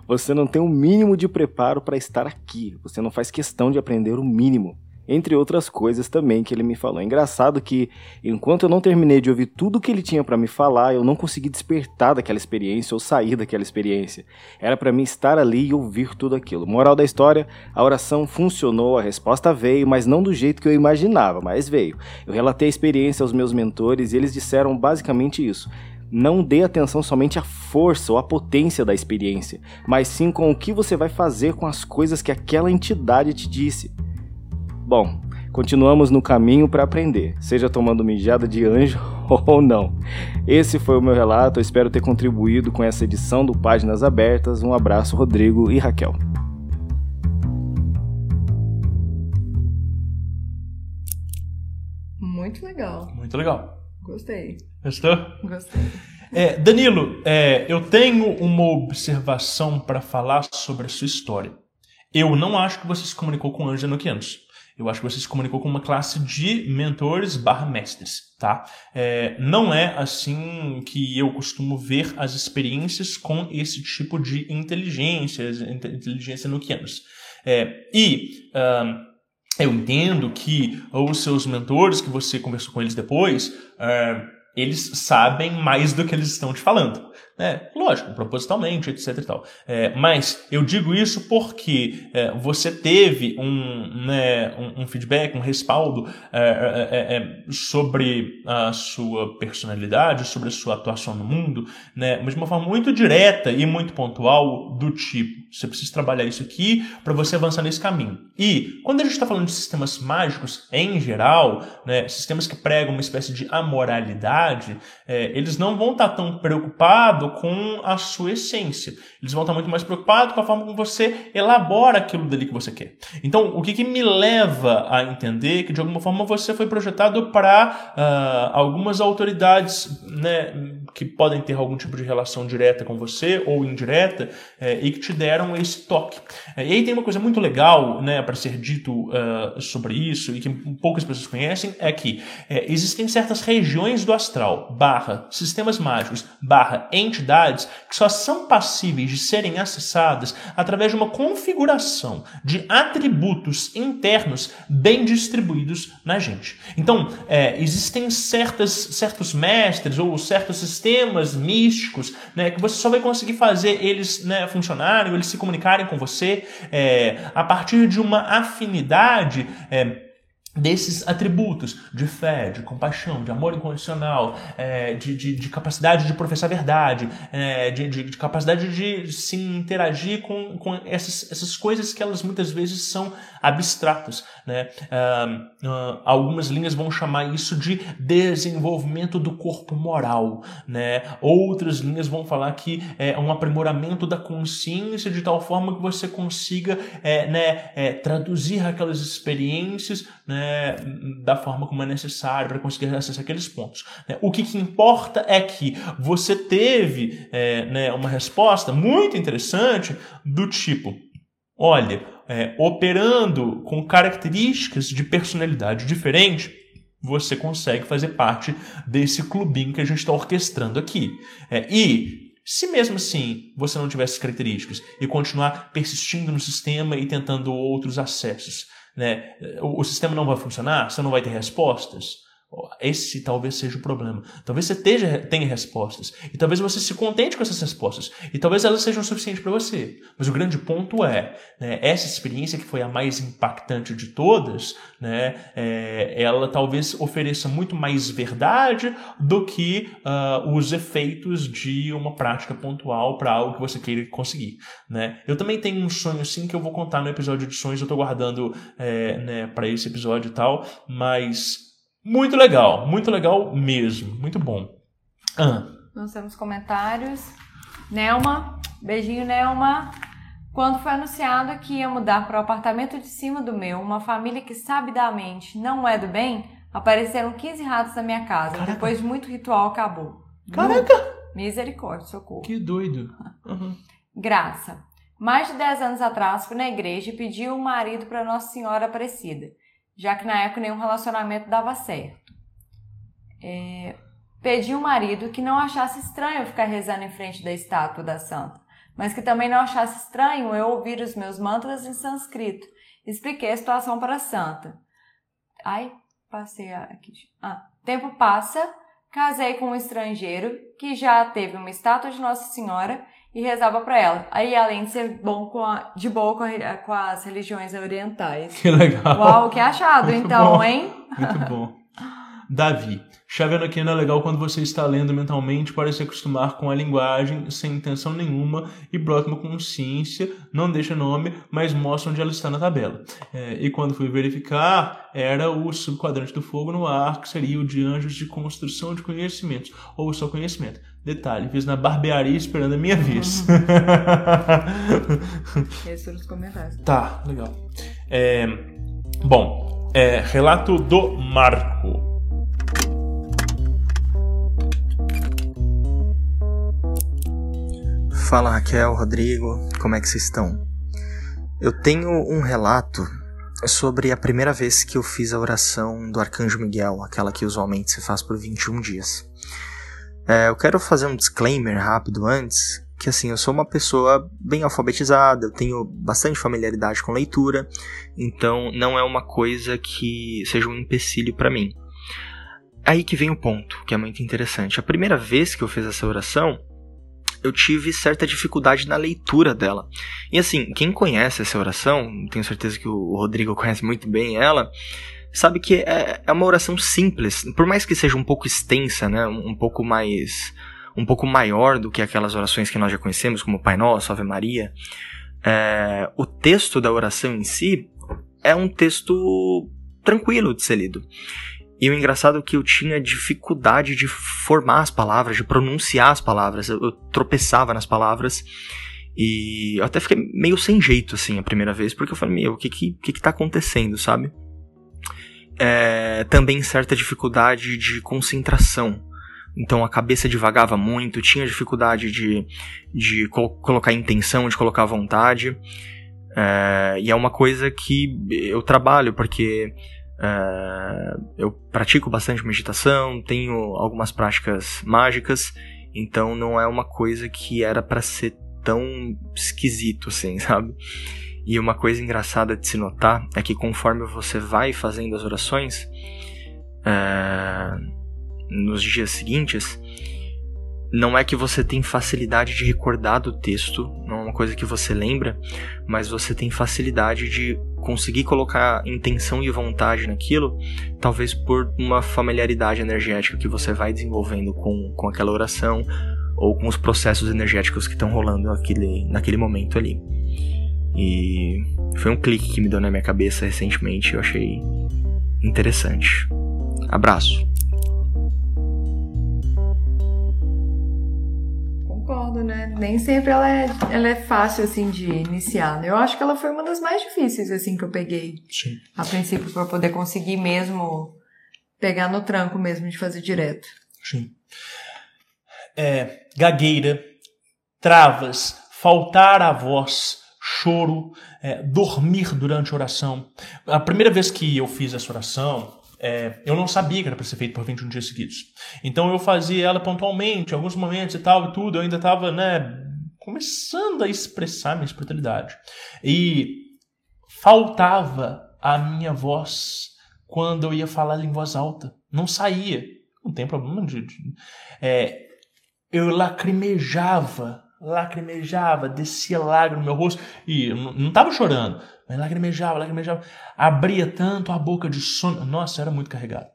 Você não tem o um mínimo de preparo para estar aqui. Você não faz questão de aprender o mínimo entre outras coisas também que ele me falou. É engraçado que, enquanto eu não terminei de ouvir tudo que ele tinha para me falar, eu não consegui despertar daquela experiência ou sair daquela experiência. Era para mim estar ali e ouvir tudo aquilo. Moral da história: a oração funcionou, a resposta veio, mas não do jeito que eu imaginava, mas veio. Eu relatei a experiência aos meus mentores e eles disseram basicamente isso. Não dê atenção somente à força ou à potência da experiência, mas sim com o que você vai fazer com as coisas que aquela entidade te disse. Bom, continuamos no caminho para aprender, seja tomando mijada de anjo ou não. Esse foi o meu relato, eu espero ter contribuído com essa edição do Páginas Abertas. Um abraço, Rodrigo e Raquel. Muito legal. Muito legal. Gostei. Gostou? Gostei. É, Danilo, é, eu tenho uma observação para falar sobre a sua história. Eu não acho que você se comunicou com anjos enoquianos. Eu acho que você se comunicou com uma classe de mentores barra mestres, tá? É, não é assim que eu costumo ver as experiências com esse tipo de inteligências, inteligência nuquianas. É, e uh, eu entendo que os seus mentores, que você conversou com eles depois, uh, eles sabem mais do que eles estão te falando. Né? Lógico, propositalmente, etc e tal. É, mas eu digo isso porque é, você teve um, né, um, um, feedback, um respaldo é, é, é, é, sobre a sua personalidade, sobre a sua atuação no mundo, né, mas de uma forma muito direta e muito pontual, do tipo, você precisa trabalhar isso aqui para você avançar nesse caminho. E quando a gente está falando de sistemas mágicos em geral, né, sistemas que pregam uma espécie de amoralidade, eles não vão estar tá tão preocupados preocupado com a sua essência. Eles vão estar muito mais preocupados com a forma como você elabora aquilo dali que você quer. Então, o que, que me leva a entender que, de alguma forma, você foi projetado para uh, algumas autoridades né, que podem ter algum tipo de relação direta com você ou indireta é, e que te deram esse toque. É, e aí tem uma coisa muito legal né, para ser dito uh, sobre isso e que poucas pessoas conhecem, é que é, existem certas regiões do astral, barra sistemas mágicos, barra entidades que só são passíveis de serem acessadas através de uma configuração de atributos internos bem distribuídos na gente. Então, é, existem certas, certos mestres ou certos sistemas místicos né, que você só vai conseguir fazer eles né, funcionarem, eles se comunicarem com você é, a partir de uma afinidade. É, desses atributos de fé, de compaixão, de amor incondicional, é, de, de, de, capacidade de professar a verdade, é, de, de, de, capacidade de se interagir com, com essas, essas coisas que elas muitas vezes são abstratas. Né? Uh, uh, algumas linhas vão chamar isso de desenvolvimento do corpo moral. Né? Outras linhas vão falar que é um aprimoramento da consciência de tal forma que você consiga é, né, é, traduzir aquelas experiências né, né, da forma como é necessário para conseguir acessar aqueles pontos. Né. O que, que importa é que você teve é, né, uma resposta muito interessante do tipo: olha, é, operando com características de personalidade diferente, você consegue fazer parte desse clubinho que a gente está orquestrando aqui. É, e se mesmo assim você não tivesse características e continuar persistindo no sistema e tentando outros acessos, né? O, o sistema não vai funcionar, você não vai ter respostas. Esse talvez seja o problema. Talvez você tenha, tenha respostas. E talvez você se contente com essas respostas. E talvez elas sejam suficientes para você. Mas o grande ponto é, né, essa experiência que foi a mais impactante de todas, né, é, ela talvez ofereça muito mais verdade do que uh, os efeitos de uma prática pontual para algo que você queira conseguir. Né? Eu também tenho um sonho sim que eu vou contar no episódio de sonhos. Eu estou guardando é, né, para esse episódio e tal. Mas muito legal, muito legal mesmo, muito bom. Ah. Nós temos comentários. Nelma, beijinho, Nelma. Quando foi anunciado que ia mudar para o apartamento de cima do meu, uma família que sabidamente não é do bem, apareceram 15 ratos na minha casa. Caraca. Depois de muito ritual, acabou. Caraca! Misericórdia, socorro. Que doido. Uhum. Graça. Mais de 10 anos atrás, fui na igreja e pedi um marido para Nossa Senhora Aparecida, já que na época nenhum relacionamento dava certo. É, pedi um marido que não achasse estranho eu ficar rezando em frente da estátua da santa, mas que também não achasse estranho eu ouvir os meus mantras em sânscrito. Expliquei a situação para a santa. Ai, passei aqui. Ah, tempo passa, casei com um estrangeiro que já teve uma estátua de Nossa Senhora e rezava para ela. Aí, além de ser bom com a, de boa com, a, com, as religiões orientais. Que legal. Uau, que achado, Muito então, bom. hein? Muito bom. Davi. Chavenoquina é legal quando você está lendo mentalmente para se acostumar com a linguagem sem intenção nenhuma e brota uma consciência, não deixa nome, mas mostra onde ela está na tabela. É, e quando fui verificar, era o subquadrante do fogo no ar, que seria o de anjos de construção de conhecimentos, ou só conhecimento. Detalhe, fiz na barbearia esperando a minha vez. Esse nos comentários. Tá, legal. É, bom, é, relato do Marco. Fala Raquel, Rodrigo, como é que vocês estão? Eu tenho um relato sobre a primeira vez que eu fiz a oração do Arcanjo Miguel, aquela que usualmente se faz por 21 dias. É, eu quero fazer um disclaimer rápido antes, que assim, eu sou uma pessoa bem alfabetizada, eu tenho bastante familiaridade com leitura, então não é uma coisa que seja um empecilho para mim. Aí que vem o ponto, que é muito interessante. A primeira vez que eu fiz essa oração, eu tive certa dificuldade na leitura dela. E assim, quem conhece essa oração, tenho certeza que o Rodrigo conhece muito bem ela, sabe que é, é uma oração simples, por mais que seja um pouco extensa, né, um pouco mais um pouco maior do que aquelas orações que nós já conhecemos, como Pai Nosso, Ave Maria. É, o texto da oração em si é um texto tranquilo de ser lido. E o engraçado é que eu tinha dificuldade de formar as palavras, de pronunciar as palavras. Eu, eu tropeçava nas palavras. E eu até fiquei meio sem jeito, assim, a primeira vez, porque eu falei, meu, o que que, que, que tá acontecendo, sabe? É, também certa dificuldade de concentração. Então a cabeça divagava muito, tinha dificuldade de, de col colocar intenção, de colocar vontade. É, e é uma coisa que eu trabalho, porque é, eu pratico bastante meditação, tenho algumas práticas mágicas, então não é uma coisa que era para ser tão esquisito assim, sabe? E uma coisa engraçada de se notar é que conforme você vai fazendo as orações, é, nos dias seguintes, não é que você tem facilidade de recordar do texto, não é uma coisa que você lembra, mas você tem facilidade de conseguir colocar intenção e vontade naquilo, talvez por uma familiaridade energética que você vai desenvolvendo com, com aquela oração ou com os processos energéticos que estão rolando naquele, naquele momento ali. E foi um clique que me deu na minha cabeça recentemente, eu achei interessante. Abraço. Concordo, né? Nem sempre ela é, ela é fácil, assim, de iniciar, né? Eu acho que ela foi uma das mais difíceis, assim, que eu peguei. Sim. A princípio, para poder conseguir mesmo pegar no tranco mesmo de fazer direto. Sim. É, gagueira, travas, faltar a voz, choro, é, dormir durante a oração. A primeira vez que eu fiz essa oração, é, eu não sabia que era para ser feito por 21 dias seguidos. Então eu fazia ela pontualmente, alguns momentos e tal e tudo. Eu ainda estava, né, começando a expressar minha espiritualidade. E faltava a minha voz quando eu ia falar em voz alta. Não saía. Não tem problema de. de é, eu lacrimejava, lacrimejava, descia lágrima no meu rosto e não, não tava chorando, mas lacrimejava, lacrimejava, abria tanto a boca de sono, nossa, era muito carregado.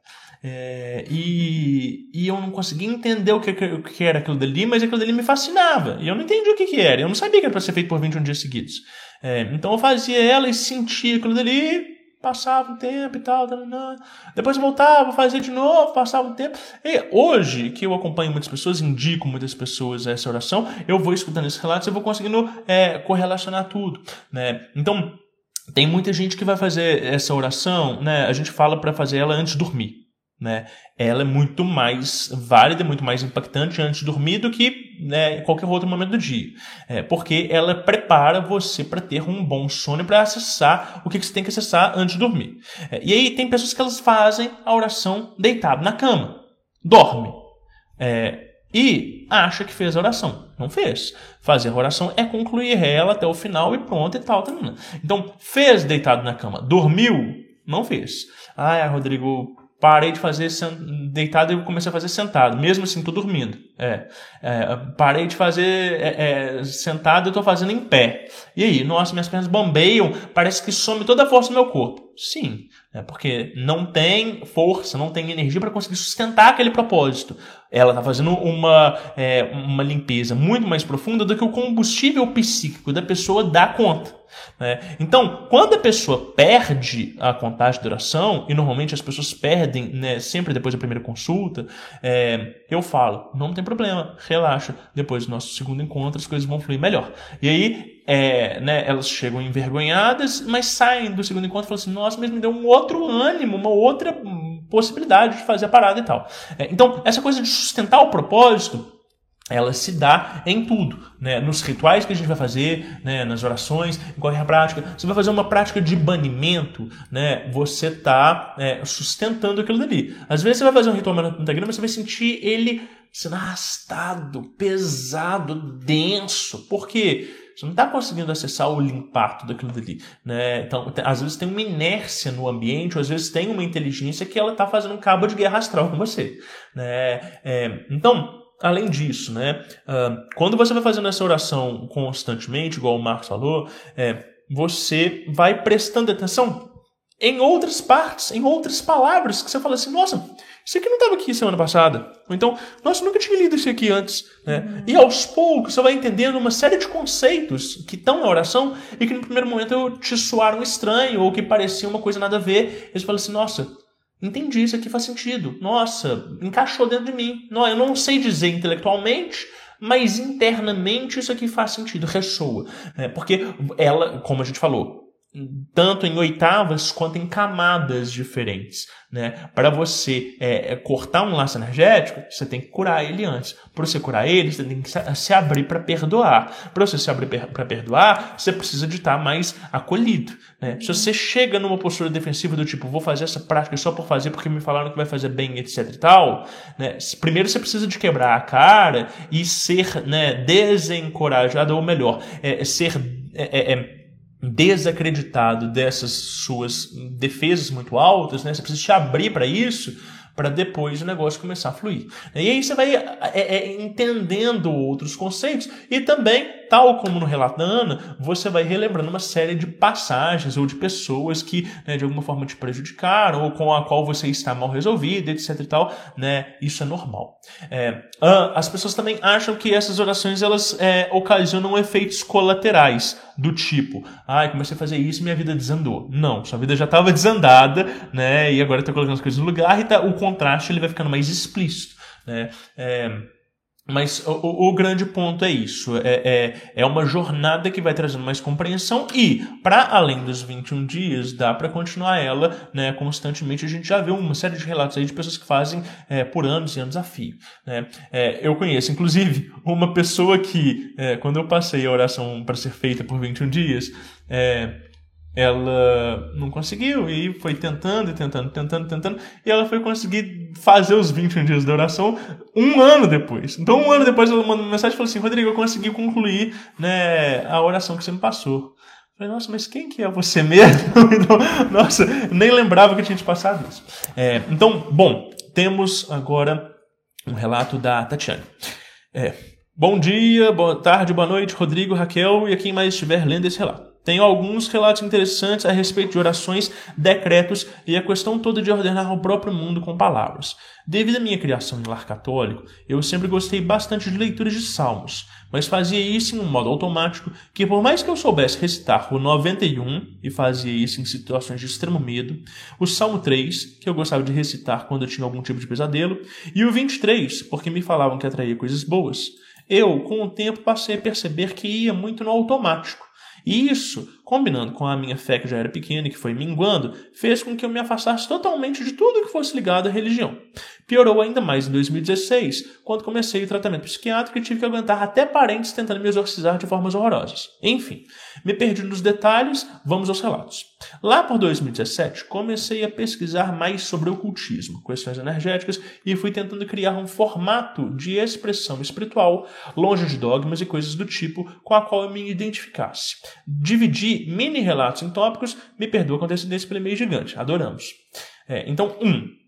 É, e, e eu não conseguia entender o que, o que era aquilo dali, mas aquilo dali me fascinava. E eu não entendi o que, que era. Eu não sabia que era para ser feito por 21 dias seguidos. É, então eu fazia ela e sentia aquilo dali passava um tempo e tal, depois voltava, fazia de novo, passava um tempo. E hoje, que eu acompanho muitas pessoas, indico muitas pessoas essa oração, eu vou escutando esses relatos e vou conseguindo é, correlacionar tudo. Né? Então, tem muita gente que vai fazer essa oração, né? A gente fala para fazer ela antes de dormir né? Ela é muito mais válida, muito mais impactante antes de dormir do que né, qualquer outro momento do dia. É, porque ela prepara você para ter um bom sono para acessar o que, que, você tem que acessar antes de dormir. É, e aí tem pessoas que elas fazem a oração deitado na cama. Dorme. É, e acha que fez a oração. Não fez. Fazer a oração é concluir ela até o final e pronto e tal. tal, tal. Então, fez deitado na cama. Dormiu? Não fez. Ah, Rodrigo, parei de fazer deitado e comecei a fazer sentado, mesmo assim tô dormindo. É, é parei de fazer é, é, sentado e tô fazendo em pé. E aí, nossa, minhas pernas bombeiam, parece que some toda a força do meu corpo. Sim, é porque não tem força, não tem energia para conseguir sustentar aquele propósito. Ela está fazendo uma, é, uma limpeza muito mais profunda do que o combustível psíquico da pessoa dá conta. Né? Então, quando a pessoa perde a contagem de oração, e normalmente as pessoas perdem né, sempre depois da primeira consulta, é, eu falo, não tem problema, relaxa, depois do nosso segundo encontro as coisas vão fluir melhor. E aí, é, né, elas chegam envergonhadas, mas saem do segundo encontro e falam assim, nossa, mas me deu um outro ânimo, uma outra possibilidade de fazer a parada e tal. É, então, essa coisa de sustentar o propósito, ela se dá em tudo, né? nos rituais que a gente vai fazer, né? nas orações, em qualquer prática. Você vai fazer uma prática de banimento, né? você está é, sustentando aquilo dali. Às vezes você vai fazer um ritual pentagrama, você vai sentir ele sendo arrastado, pesado, denso. Por quê? Você não está conseguindo acessar ou limpar tudo aquilo dali. Né? Então, às vezes tem uma inércia no ambiente, ou às vezes tem uma inteligência que ela está fazendo um cabo de guerra astral com você. Né? É, então, além disso, né, uh, quando você vai fazendo essa oração constantemente, igual o Marcos falou, é, você vai prestando atenção em outras partes, em outras palavras, que você fala assim, nossa, isso aqui não estava aqui semana passada. Ou então, nossa, nunca tinha lido isso aqui antes. Né? E aos poucos você vai entendendo uma série de conceitos que estão na oração e que no primeiro momento te soaram estranho ou que pareciam uma coisa nada a ver. E você fala assim, nossa, entendi, isso aqui faz sentido. Nossa, encaixou dentro de mim. Não, eu não sei dizer intelectualmente, mas internamente isso aqui faz sentido, ressoa. Né? Porque ela, como a gente falou, tanto em oitavas quanto em camadas diferentes. Né? Para você é, é, cortar um laço energético, você tem que curar ele antes. Para você curar ele, você tem que se abrir para perdoar. Para você se abrir para perdoar, você precisa de estar mais acolhido. Né? Se você chega numa postura defensiva do tipo, vou fazer essa prática só por fazer porque me falaram que vai fazer bem, etc e tal, né? primeiro você precisa de quebrar a cara e ser né, desencorajado, ou melhor, é, ser. É, é, desacreditado dessas suas defesas muito altas, né? Você precisa te abrir para isso para depois o negócio começar a fluir. E aí você vai é, é, entendendo outros conceitos e também, tal como no relato da Ana, você vai relembrando uma série de passagens ou de pessoas que né, de alguma forma te prejudicaram ou com a qual você está mal resolvido, etc e tal, né? Isso é normal. É, as pessoas também acham que essas orações elas é, ocasionam efeitos colaterais do tipo, ai, ah, comecei a fazer isso minha vida desandou. Não, sua vida já estava desandada, né? E agora está colocando as coisas no lugar e tá, o contraste ele vai ficando mais explícito, né? É, mas o, o, grande ponto é isso: é, é, é, uma jornada que vai trazendo mais compreensão, e, para além dos 21 dias, dá para continuar ela né, constantemente. A gente já viu uma série de relatos aí de pessoas que fazem é, por anos e anos a fio. Né? É, eu conheço, inclusive, uma pessoa que, é, quando eu passei a oração para ser feita por 21 dias, é, ela não conseguiu e foi tentando, tentando, tentando, tentando, e ela foi conseguir fazer os 21 dias da oração um ano depois. Então, um ano depois, ela mandou uma mensagem e falou assim: Rodrigo, eu consegui concluir né, a oração que você me passou. Eu falei, nossa, mas quem que é você mesmo? Então, nossa, nem lembrava que tinha te passado isso. É, então, bom, temos agora um relato da Tatiane. É, bom dia, boa tarde, boa noite, Rodrigo, Raquel e quem mais estiver lendo esse relato. Tenho alguns relatos interessantes a respeito de orações, decretos e a questão toda de ordenar o próprio mundo com palavras. Devido à minha criação em lar católico, eu sempre gostei bastante de leituras de salmos, mas fazia isso em um modo automático que, por mais que eu soubesse recitar o 91, e fazia isso em situações de extremo medo, o Salmo 3, que eu gostava de recitar quando eu tinha algum tipo de pesadelo, e o 23, porque me falavam que atraía coisas boas, eu, com o tempo, passei a perceber que ia muito no automático. Isso, combinando com a minha fé que já era pequena e que foi minguando, fez com que eu me afastasse totalmente de tudo que fosse ligado à religião. Piorou ainda mais em 2016, quando comecei o tratamento psiquiátrico e tive que aguentar até parentes tentando me exorcizar de formas horrorosas. Enfim, me perdi nos detalhes, vamos aos relatos. Lá por 2017, comecei a pesquisar mais sobre ocultismo, questões energéticas e fui tentando criar um formato de expressão espiritual, longe de dogmas e coisas do tipo com a qual eu me identificasse. Dividi mini relatos em tópicos, me perdoa a coincidência pelo meio gigante, adoramos. É, então, um,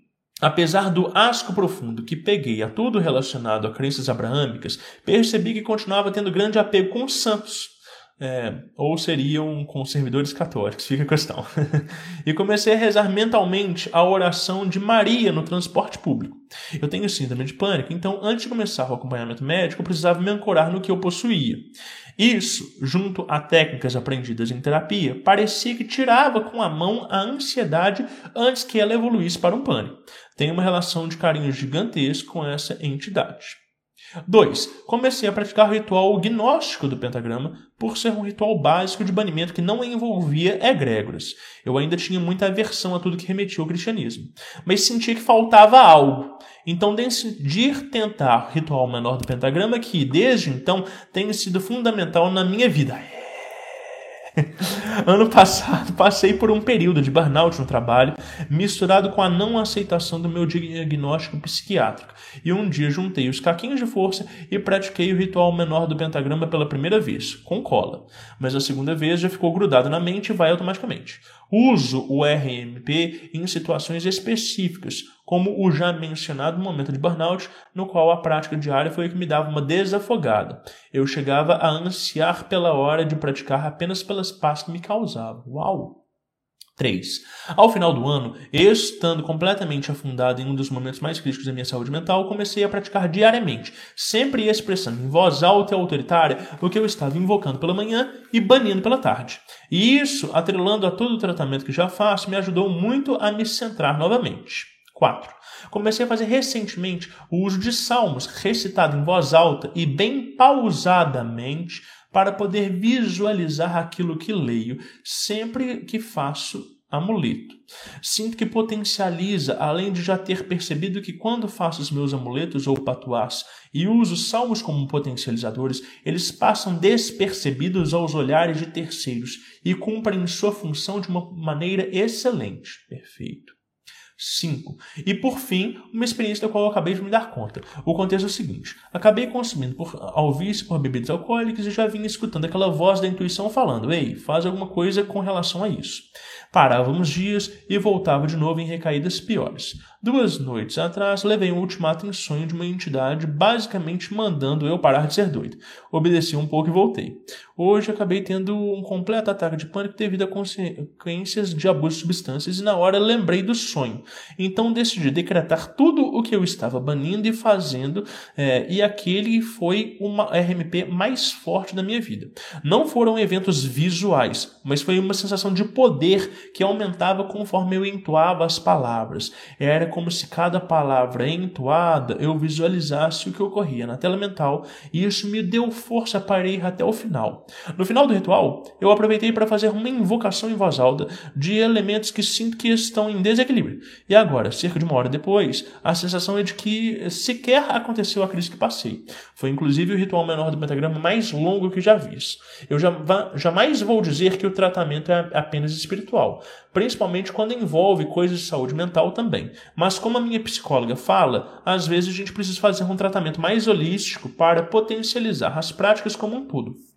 Apesar do asco profundo que peguei a tudo relacionado a crenças abraâmicas, percebi que continuava tendo grande apego com os santos. É, ou seriam com servidores católicos, fica a questão. e comecei a rezar mentalmente a oração de Maria no transporte público. Eu tenho síndrome de pânico, então antes de começar o acompanhamento médico, eu precisava me ancorar no que eu possuía. Isso, junto a técnicas aprendidas em terapia, parecia que tirava com a mão a ansiedade antes que ela evoluísse para um pânico. Tenho uma relação de carinho gigantesco com essa entidade. 2. Comecei a praticar o ritual gnóstico do pentagrama por ser um ritual básico de banimento que não envolvia egrégoras. Eu ainda tinha muita aversão a tudo que remetia ao cristianismo, mas sentia que faltava algo. Então decidi tentar o ritual menor do pentagrama que, desde então, tem sido fundamental na minha vida. ano passado passei por um período de burnout no trabalho, misturado com a não aceitação do meu diagnóstico psiquiátrico. E um dia juntei os caquinhos de força e pratiquei o ritual menor do pentagrama pela primeira vez, com cola. Mas a segunda vez já ficou grudado na mente e vai automaticamente. Uso o RMP em situações específicas, como o já mencionado momento de burnout, no qual a prática diária foi o que me dava uma desafogada. Eu chegava a ansiar pela hora de praticar apenas pelas paz que me causava. Uau! 3. Ao final do ano, estando completamente afundado em um dos momentos mais críticos da minha saúde mental, comecei a praticar diariamente, sempre expressando em voz alta e autoritária o que eu estava invocando pela manhã e banindo pela tarde. E isso, atrelando a todo o tratamento que já faço, me ajudou muito a me centrar novamente. 4. Comecei a fazer recentemente o uso de salmos recitado em voz alta e bem pausadamente para poder visualizar aquilo que leio sempre que faço amuleto. Sinto que potencializa, além de já ter percebido que quando faço os meus amuletos ou patuás e uso salmos como potencializadores, eles passam despercebidos aos olhares de terceiros e cumprem sua função de uma maneira excelente. Perfeito. 5. E por fim, uma experiência da qual eu acabei de me dar conta. O contexto é o seguinte: acabei consumindo por, ao por bebidas alcoólicas e já vinha escutando aquela voz da intuição falando: Ei, faz alguma coisa com relação a isso. Parava uns dias e voltava de novo em recaídas piores. Duas noites atrás, levei um ultimato em sonho de uma entidade basicamente mandando eu parar de ser doido. Obedeci um pouco e voltei. Hoje acabei tendo um completo ataque de pânico devido a consequências de abuso de substâncias e na hora lembrei do sonho. Então decidi decretar tudo o que eu estava banindo e fazendo é, e aquele foi uma RMP mais forte da minha vida. Não foram eventos visuais, mas foi uma sensação de poder que aumentava conforme eu entoava as palavras. Era como se cada palavra entoada eu visualizasse o que ocorria na tela mental e isso me deu força para ir até o final. No final do ritual, eu aproveitei para fazer uma invocação em voz alta de elementos que sinto que estão em desequilíbrio. E agora, cerca de uma hora depois, a sensação é de que sequer aconteceu a crise que passei. Foi inclusive o ritual menor do pentagrama mais longo que já vi. Eu jamais vou dizer que o tratamento é apenas espiritual, principalmente quando envolve coisas de saúde mental também. Mas como a minha psicóloga fala, às vezes a gente precisa fazer um tratamento mais holístico para potencializar as práticas como um todo.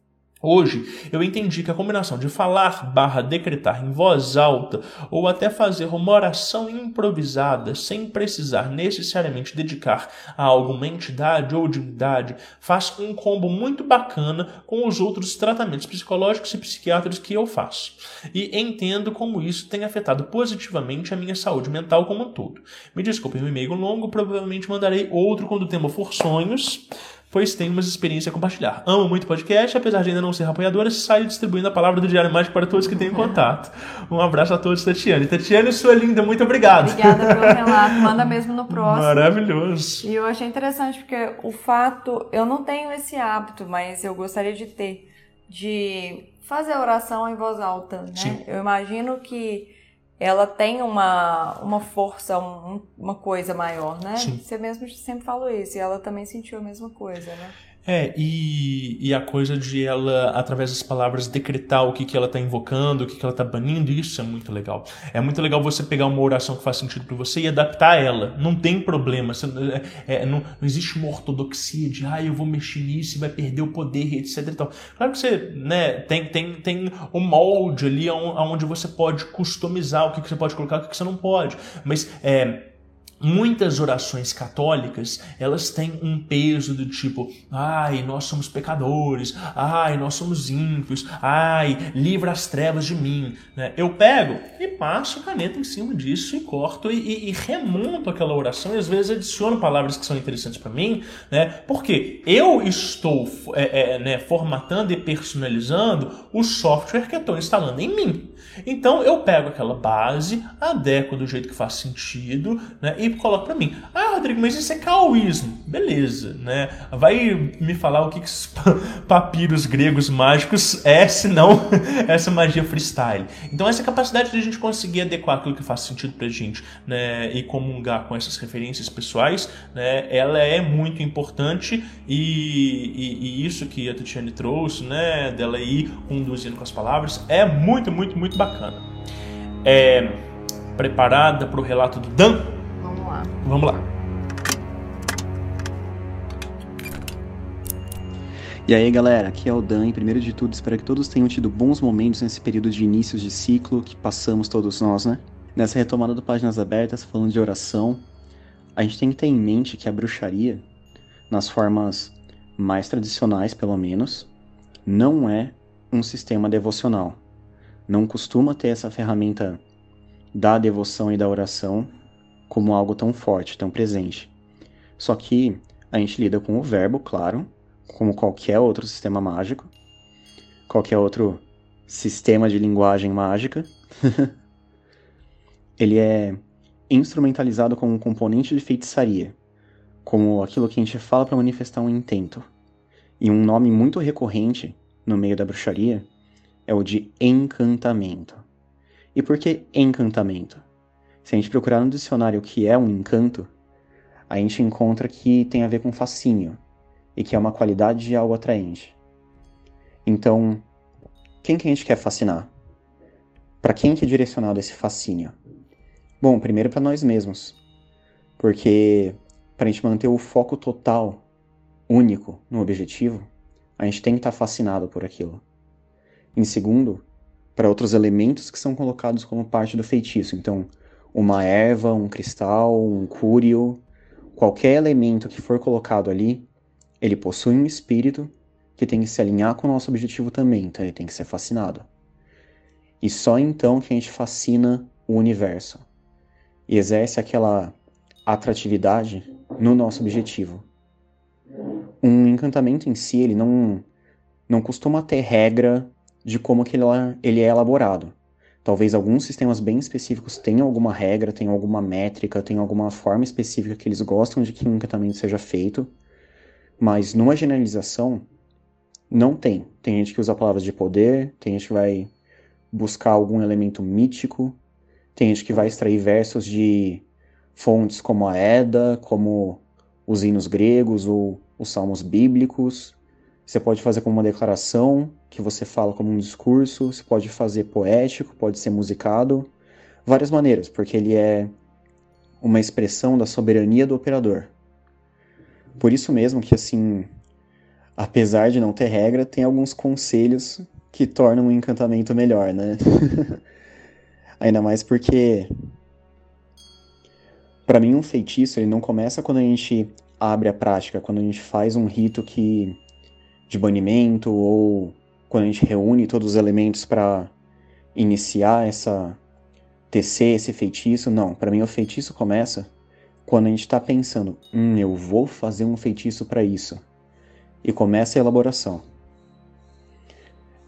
Hoje, eu entendi que a combinação de falar barra decretar em voz alta ou até fazer uma oração improvisada sem precisar necessariamente dedicar a alguma entidade ou divindade faz um combo muito bacana com os outros tratamentos psicológicos e psiquiátricos que eu faço. E entendo como isso tem afetado positivamente a minha saúde mental como um todo. Me desculpe o e-mail longo, provavelmente mandarei outro quando o tema for sonhos pois tenho umas experiências a compartilhar. Amo muito podcast, apesar de ainda não ser apoiadora, saio distribuindo a palavra do Diário Mágico para todos que têm contato. Um abraço a todos, Tatiane. Tatiane, sua linda, muito obrigado. Obrigada pelo relato, manda mesmo no próximo. Maravilhoso. E eu achei interessante porque o fato, eu não tenho esse hábito, mas eu gostaria de ter, de fazer a oração em voz alta, né? Sim. Eu imagino que ela tem uma, uma força, um, uma coisa maior, né? Sim. Você mesmo sempre falou isso, e ela também sentiu a mesma coisa, né? É, e, e a coisa de ela, através das palavras, decretar o que, que ela está invocando, o que, que ela está banindo, isso é muito legal. É muito legal você pegar uma oração que faz sentido para você e adaptar ela. Não tem problema. Você, é, é, não, não, existe uma ortodoxia de, ah, eu vou mexer nisso e vai perder o poder, etc. E tal. Claro que você né, tem, tem, tem um molde ali onde você pode customizar o que, que você pode colocar o que, que você não pode. Mas é muitas orações católicas elas têm um peso do tipo ai nós somos pecadores ai nós somos ímpios ai livra as trevas de mim né? eu pego e passo a caneta em cima disso e corto e, e, e remonto aquela oração e às vezes adiciono palavras que são interessantes para mim né porque eu estou é, é, né, formatando e personalizando o software que eu estou instalando em mim então eu pego aquela base adequo do jeito que faz sentido né, e coloca para mim. Ah, Rodrigo, mas isso é caoísmo. Beleza, né? Vai me falar o que, que os papiros gregos mágicos é, se não essa magia freestyle. Então essa capacidade de a gente conseguir adequar aquilo que faz sentido pra gente, né, e comungar com essas referências pessoais, né, ela é muito importante e, e, e isso que a Tatiane trouxe, né, dela ir conduzindo com as palavras, é muito, muito, muito bacana. É, preparada para o relato do Dan? Vamos lá. E aí galera, aqui é o Dan e primeiro de tudo espero que todos tenham tido bons momentos nesse período de inícios de ciclo que passamos todos nós, né? Nessa retomada do Páginas Abertas, falando de oração, a gente tem que ter em mente que a bruxaria, nas formas mais tradicionais pelo menos, não é um sistema devocional. Não costuma ter essa ferramenta da devoção e da oração como algo tão forte, tão presente. Só que a gente lida com o verbo, claro, como qualquer outro sistema mágico, qualquer outro sistema de linguagem mágica. Ele é instrumentalizado como um componente de feitiçaria, como aquilo que a gente fala para manifestar um intento. E um nome muito recorrente no meio da bruxaria é o de encantamento. E por que encantamento? Se a gente procurar no dicionário o que é um encanto, a gente encontra que tem a ver com fascínio e que é uma qualidade de algo atraente. Então, quem que a gente quer fascinar? Para quem que é direcionado esse fascínio? Bom, primeiro para nós mesmos, porque para a gente manter o foco total, único no objetivo, a gente tem que estar tá fascinado por aquilo. Em segundo, para outros elementos que são colocados como parte do feitiço. Então, uma erva, um cristal, um cúrio, qualquer elemento que for colocado ali, ele possui um espírito que tem que se alinhar com o nosso objetivo também, então ele tem que ser fascinado. E só então que a gente fascina o universo e exerce aquela atratividade no nosso objetivo. Um encantamento em si, ele não, não costuma ter regra de como que ele, é elaborado. Talvez alguns sistemas bem específicos tenham alguma regra, tenham alguma métrica, tenham alguma forma específica que eles gostam de que um encantamento seja feito, mas numa generalização, não tem. Tem gente que usa palavras de poder, tem gente que vai buscar algum elemento mítico, tem gente que vai extrair versos de fontes como a Eda, como os hinos gregos ou os salmos bíblicos. Você pode fazer como uma declaração, que você fala como um discurso, você pode fazer poético, pode ser musicado, várias maneiras, porque ele é uma expressão da soberania do operador. Por isso mesmo que assim, apesar de não ter regra, tem alguns conselhos que tornam o encantamento melhor, né? Ainda mais porque para mim um feitiço ele não começa quando a gente abre a prática, quando a gente faz um rito que de banimento ou quando a gente reúne todos os elementos para iniciar essa tecer esse feitiço. Não, para mim o feitiço começa quando a gente está pensando, hum, eu vou fazer um feitiço para isso. E começa a elaboração.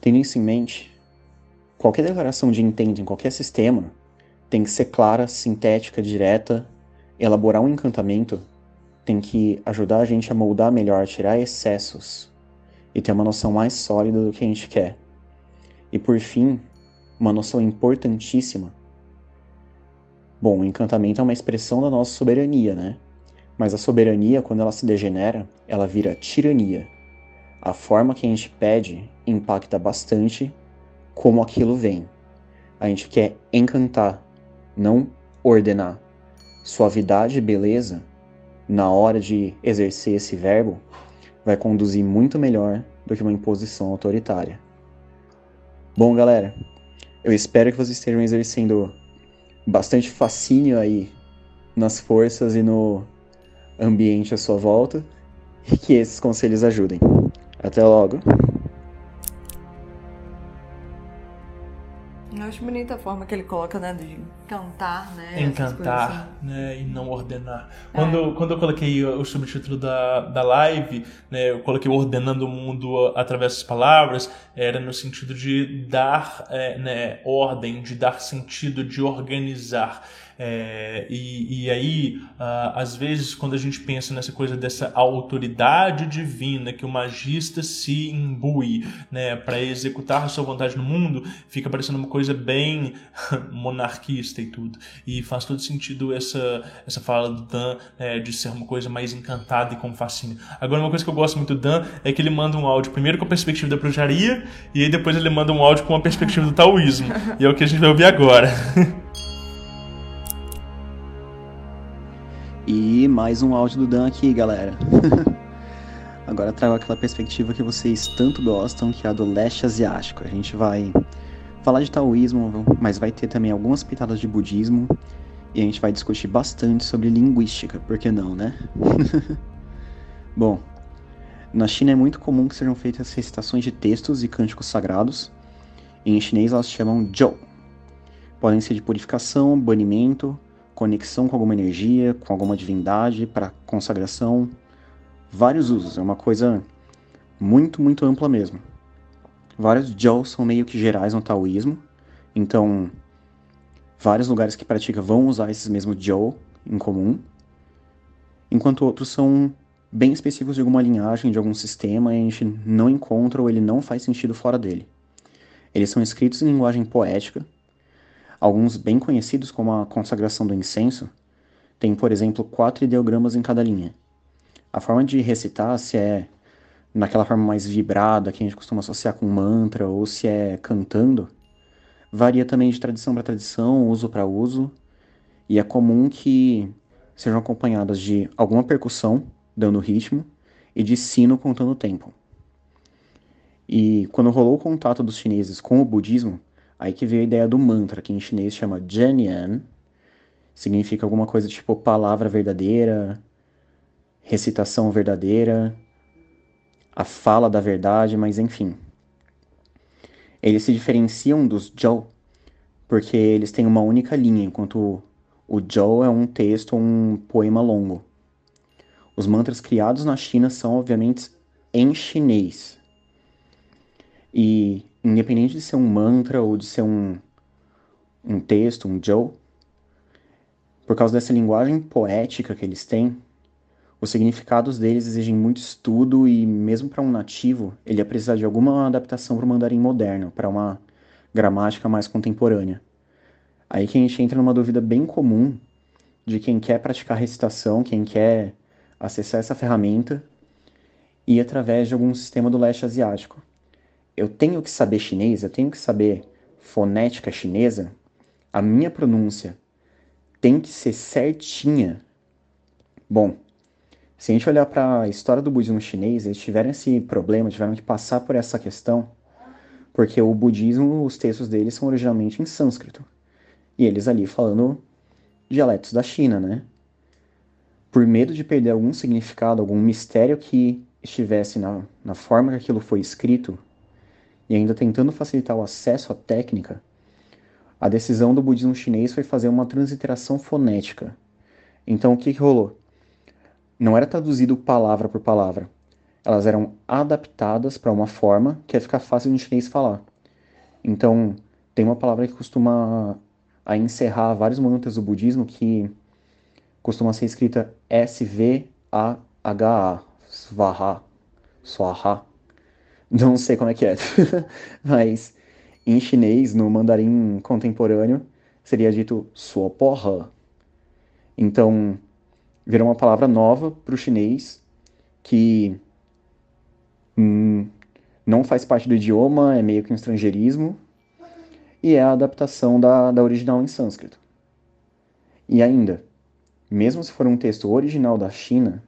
Tendo isso em mente, qualquer declaração de intento em qualquer sistema tem que ser clara, sintética, direta. Elaborar um encantamento tem que ajudar a gente a moldar melhor, tirar excessos e ter uma noção mais sólida do que a gente quer. E por fim, uma noção importantíssima. Bom, encantamento é uma expressão da nossa soberania, né? Mas a soberania, quando ela se degenera, ela vira tirania. A forma que a gente pede impacta bastante como aquilo vem. A gente quer encantar, não ordenar. Suavidade e beleza, na hora de exercer esse verbo, vai conduzir muito melhor do que uma imposição autoritária. Bom, galera, eu espero que vocês estejam exercendo bastante fascínio aí nas forças e no ambiente à sua volta e que esses conselhos ajudem. Até logo! Eu acho bonita a forma que ele coloca, né, de cantar, né? Encantar, assim. né, e não ordenar. Quando, é. quando eu coloquei o subtítulo da, da live, né, eu coloquei ordenando o mundo através das palavras, era no sentido de dar é, né, ordem, de dar sentido, de organizar. É, e, e, aí, uh, às vezes, quando a gente pensa nessa coisa dessa autoridade divina que o magista se imbui né, para executar a sua vontade no mundo, fica parecendo uma coisa bem monarquista e tudo. E faz todo sentido essa, essa fala do Dan né, de ser uma coisa mais encantada e com fascínio. Agora, uma coisa que eu gosto muito do Dan é que ele manda um áudio primeiro com a perspectiva da bruxaria e aí depois ele manda um áudio com a perspectiva do taoísmo. e é o que a gente vai ouvir agora. E mais um áudio do Dan aqui, galera. Agora trago aquela perspectiva que vocês tanto gostam, que é a do leste asiático. A gente vai falar de taoísmo, mas vai ter também algumas pitadas de budismo. E a gente vai discutir bastante sobre linguística, por que não, né? Bom, na China é muito comum que sejam feitas recitações de textos e cânticos sagrados. Em chinês elas chamam Zhou. Podem ser de purificação, banimento, conexão com alguma energia, com alguma divindade, para consagração, vários usos. É uma coisa muito, muito ampla mesmo. Vários Jou são meio que gerais no taoísmo, então vários lugares que praticam vão usar esses mesmos Jou em comum, enquanto outros são bem específicos de alguma linhagem, de algum sistema, e a gente não encontra ou ele não faz sentido fora dele. Eles são escritos em linguagem poética, Alguns bem conhecidos, como a consagração do incenso, têm, por exemplo, quatro ideogramas em cada linha. A forma de recitar, se é naquela forma mais vibrada que a gente costuma associar com mantra, ou se é cantando, varia também de tradição para tradição, uso para uso, e é comum que sejam acompanhadas de alguma percussão, dando ritmo, e de sino contando o tempo. E quando rolou o contato dos chineses com o budismo, Aí que veio a ideia do mantra, que em chinês chama Jianyan, significa alguma coisa tipo palavra verdadeira, recitação verdadeira, a fala da verdade, mas enfim. Eles se diferenciam dos Zhou porque eles têm uma única linha, enquanto o Zhou é um texto, um poema longo. Os mantras criados na China são, obviamente, em chinês. E independente de ser um mantra ou de ser um, um texto, um Joe, por causa dessa linguagem poética que eles têm, os significados deles exigem muito estudo e, mesmo para um nativo, ele ia precisar de alguma adaptação para o mandarim moderno, para uma gramática mais contemporânea. Aí que a gente entra numa dúvida bem comum de quem quer praticar recitação, quem quer acessar essa ferramenta, e através de algum sistema do leste asiático eu tenho que saber chinês, eu tenho que saber fonética chinesa, a minha pronúncia tem que ser certinha. Bom, Se a gente olhar para a história do budismo chinês, eles tiveram esse problema, tiveram que passar por essa questão, porque o budismo, os textos deles são originalmente em sânscrito. E eles ali falando dialetos da China, né? Por medo de perder algum significado, algum mistério que estivesse na, na forma que aquilo foi escrito, e ainda tentando facilitar o acesso à técnica, a decisão do budismo chinês foi fazer uma transliteração fonética. Então o que, que rolou? Não era traduzido palavra por palavra. Elas eram adaptadas para uma forma que ia ficar fácil de chinês falar. Então, tem uma palavra que costuma a encerrar vários momentos do budismo que costuma ser escrita S-V-A-H-A, Svaha, Swaha. Não sei como é que é, mas em chinês, no mandarim contemporâneo, seria dito Suoporra. Então, virou uma palavra nova para o chinês que hum, não faz parte do idioma, é meio que um estrangeirismo, e é a adaptação da, da original em sânscrito. E ainda, mesmo se for um texto original da China,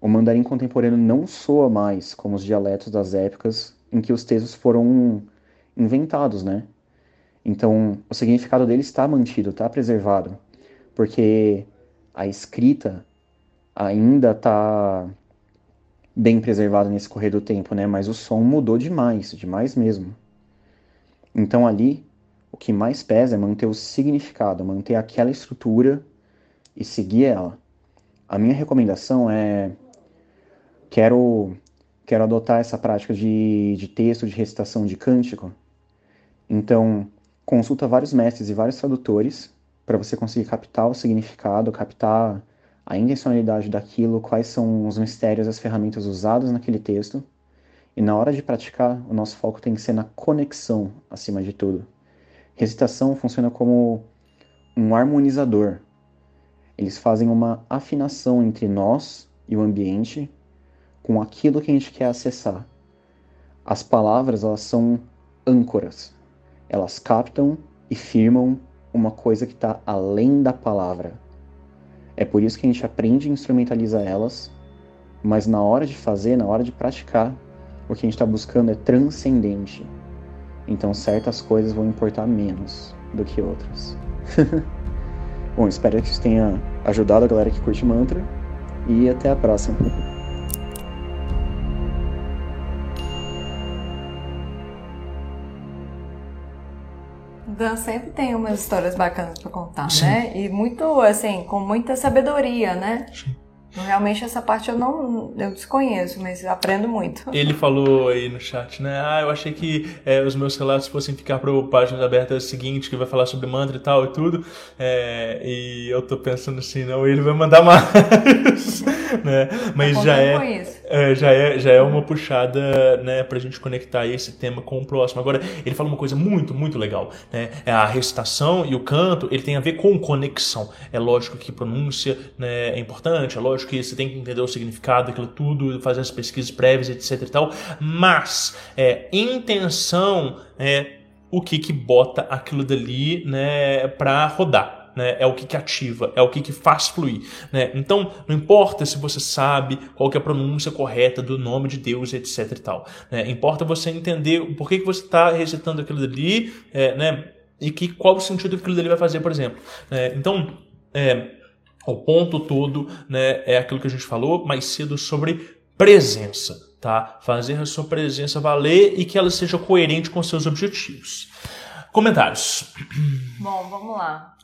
o mandarim contemporâneo não soa mais como os dialetos das épocas em que os textos foram inventados, né? Então, o significado dele está mantido, está preservado, porque a escrita ainda está bem preservada nesse correr do tempo, né? Mas o som mudou demais, demais mesmo. Então ali o que mais pesa é manter o significado, manter aquela estrutura e seguir ela. A minha recomendação é quero quero adotar essa prática de, de texto, de recitação de cântico. Então, consulta vários mestres e vários tradutores para você conseguir captar o significado, captar a intencionalidade daquilo, quais são os mistérios, as ferramentas usadas naquele texto. E na hora de praticar, o nosso foco tem que ser na conexão acima de tudo. Recitação funciona como um harmonizador. Eles fazem uma afinação entre nós e o ambiente com aquilo que a gente quer acessar. As palavras, elas são âncoras. Elas captam e firmam uma coisa que está além da palavra. É por isso que a gente aprende e instrumentaliza elas, mas na hora de fazer, na hora de praticar, o que a gente está buscando é transcendente. Então certas coisas vão importar menos do que outras. Bom, espero que isso tenha ajudado a galera que curte mantra e até a próxima. Dan sempre tem umas histórias bacanas para contar, Sim. né? E muito, assim, com muita sabedoria, né? Sim. Realmente essa parte eu não eu desconheço, mas aprendo muito. Ele falou aí no chat, né? Ah, eu achei que é, os meus relatos fossem ficar para páginas abertas seguinte, que vai falar sobre mantra e tal e tudo. É, e eu tô pensando assim, não, ele vai mandar mais. né? Mas já é, é, já é já é uma puxada, né, pra gente conectar esse tema com o próximo. Agora, ele fala uma coisa muito, muito legal, né? É a recitação e o canto, ele tem a ver com conexão. É lógico que pronúncia, né, é importante, é lógico que você tem que entender o significado daquilo tudo, fazer as pesquisas prévias, etc e tal, mas é, intenção é o que que bota aquilo dali, né, para rodar. Né, é o que, que ativa, é o que, que faz fluir. Né? Então, não importa se você sabe qual que é a pronúncia correta do nome de Deus, etc. e tal. Né? Importa você entender por que, que você está recitando aquilo dali é, né? e que, qual o sentido que aquilo dali vai fazer, por exemplo. É, então, é, o ponto todo né, é aquilo que a gente falou mais cedo sobre presença, tá? Fazer a sua presença valer e que ela seja coerente com seus objetivos. Comentários. Bom, vamos lá.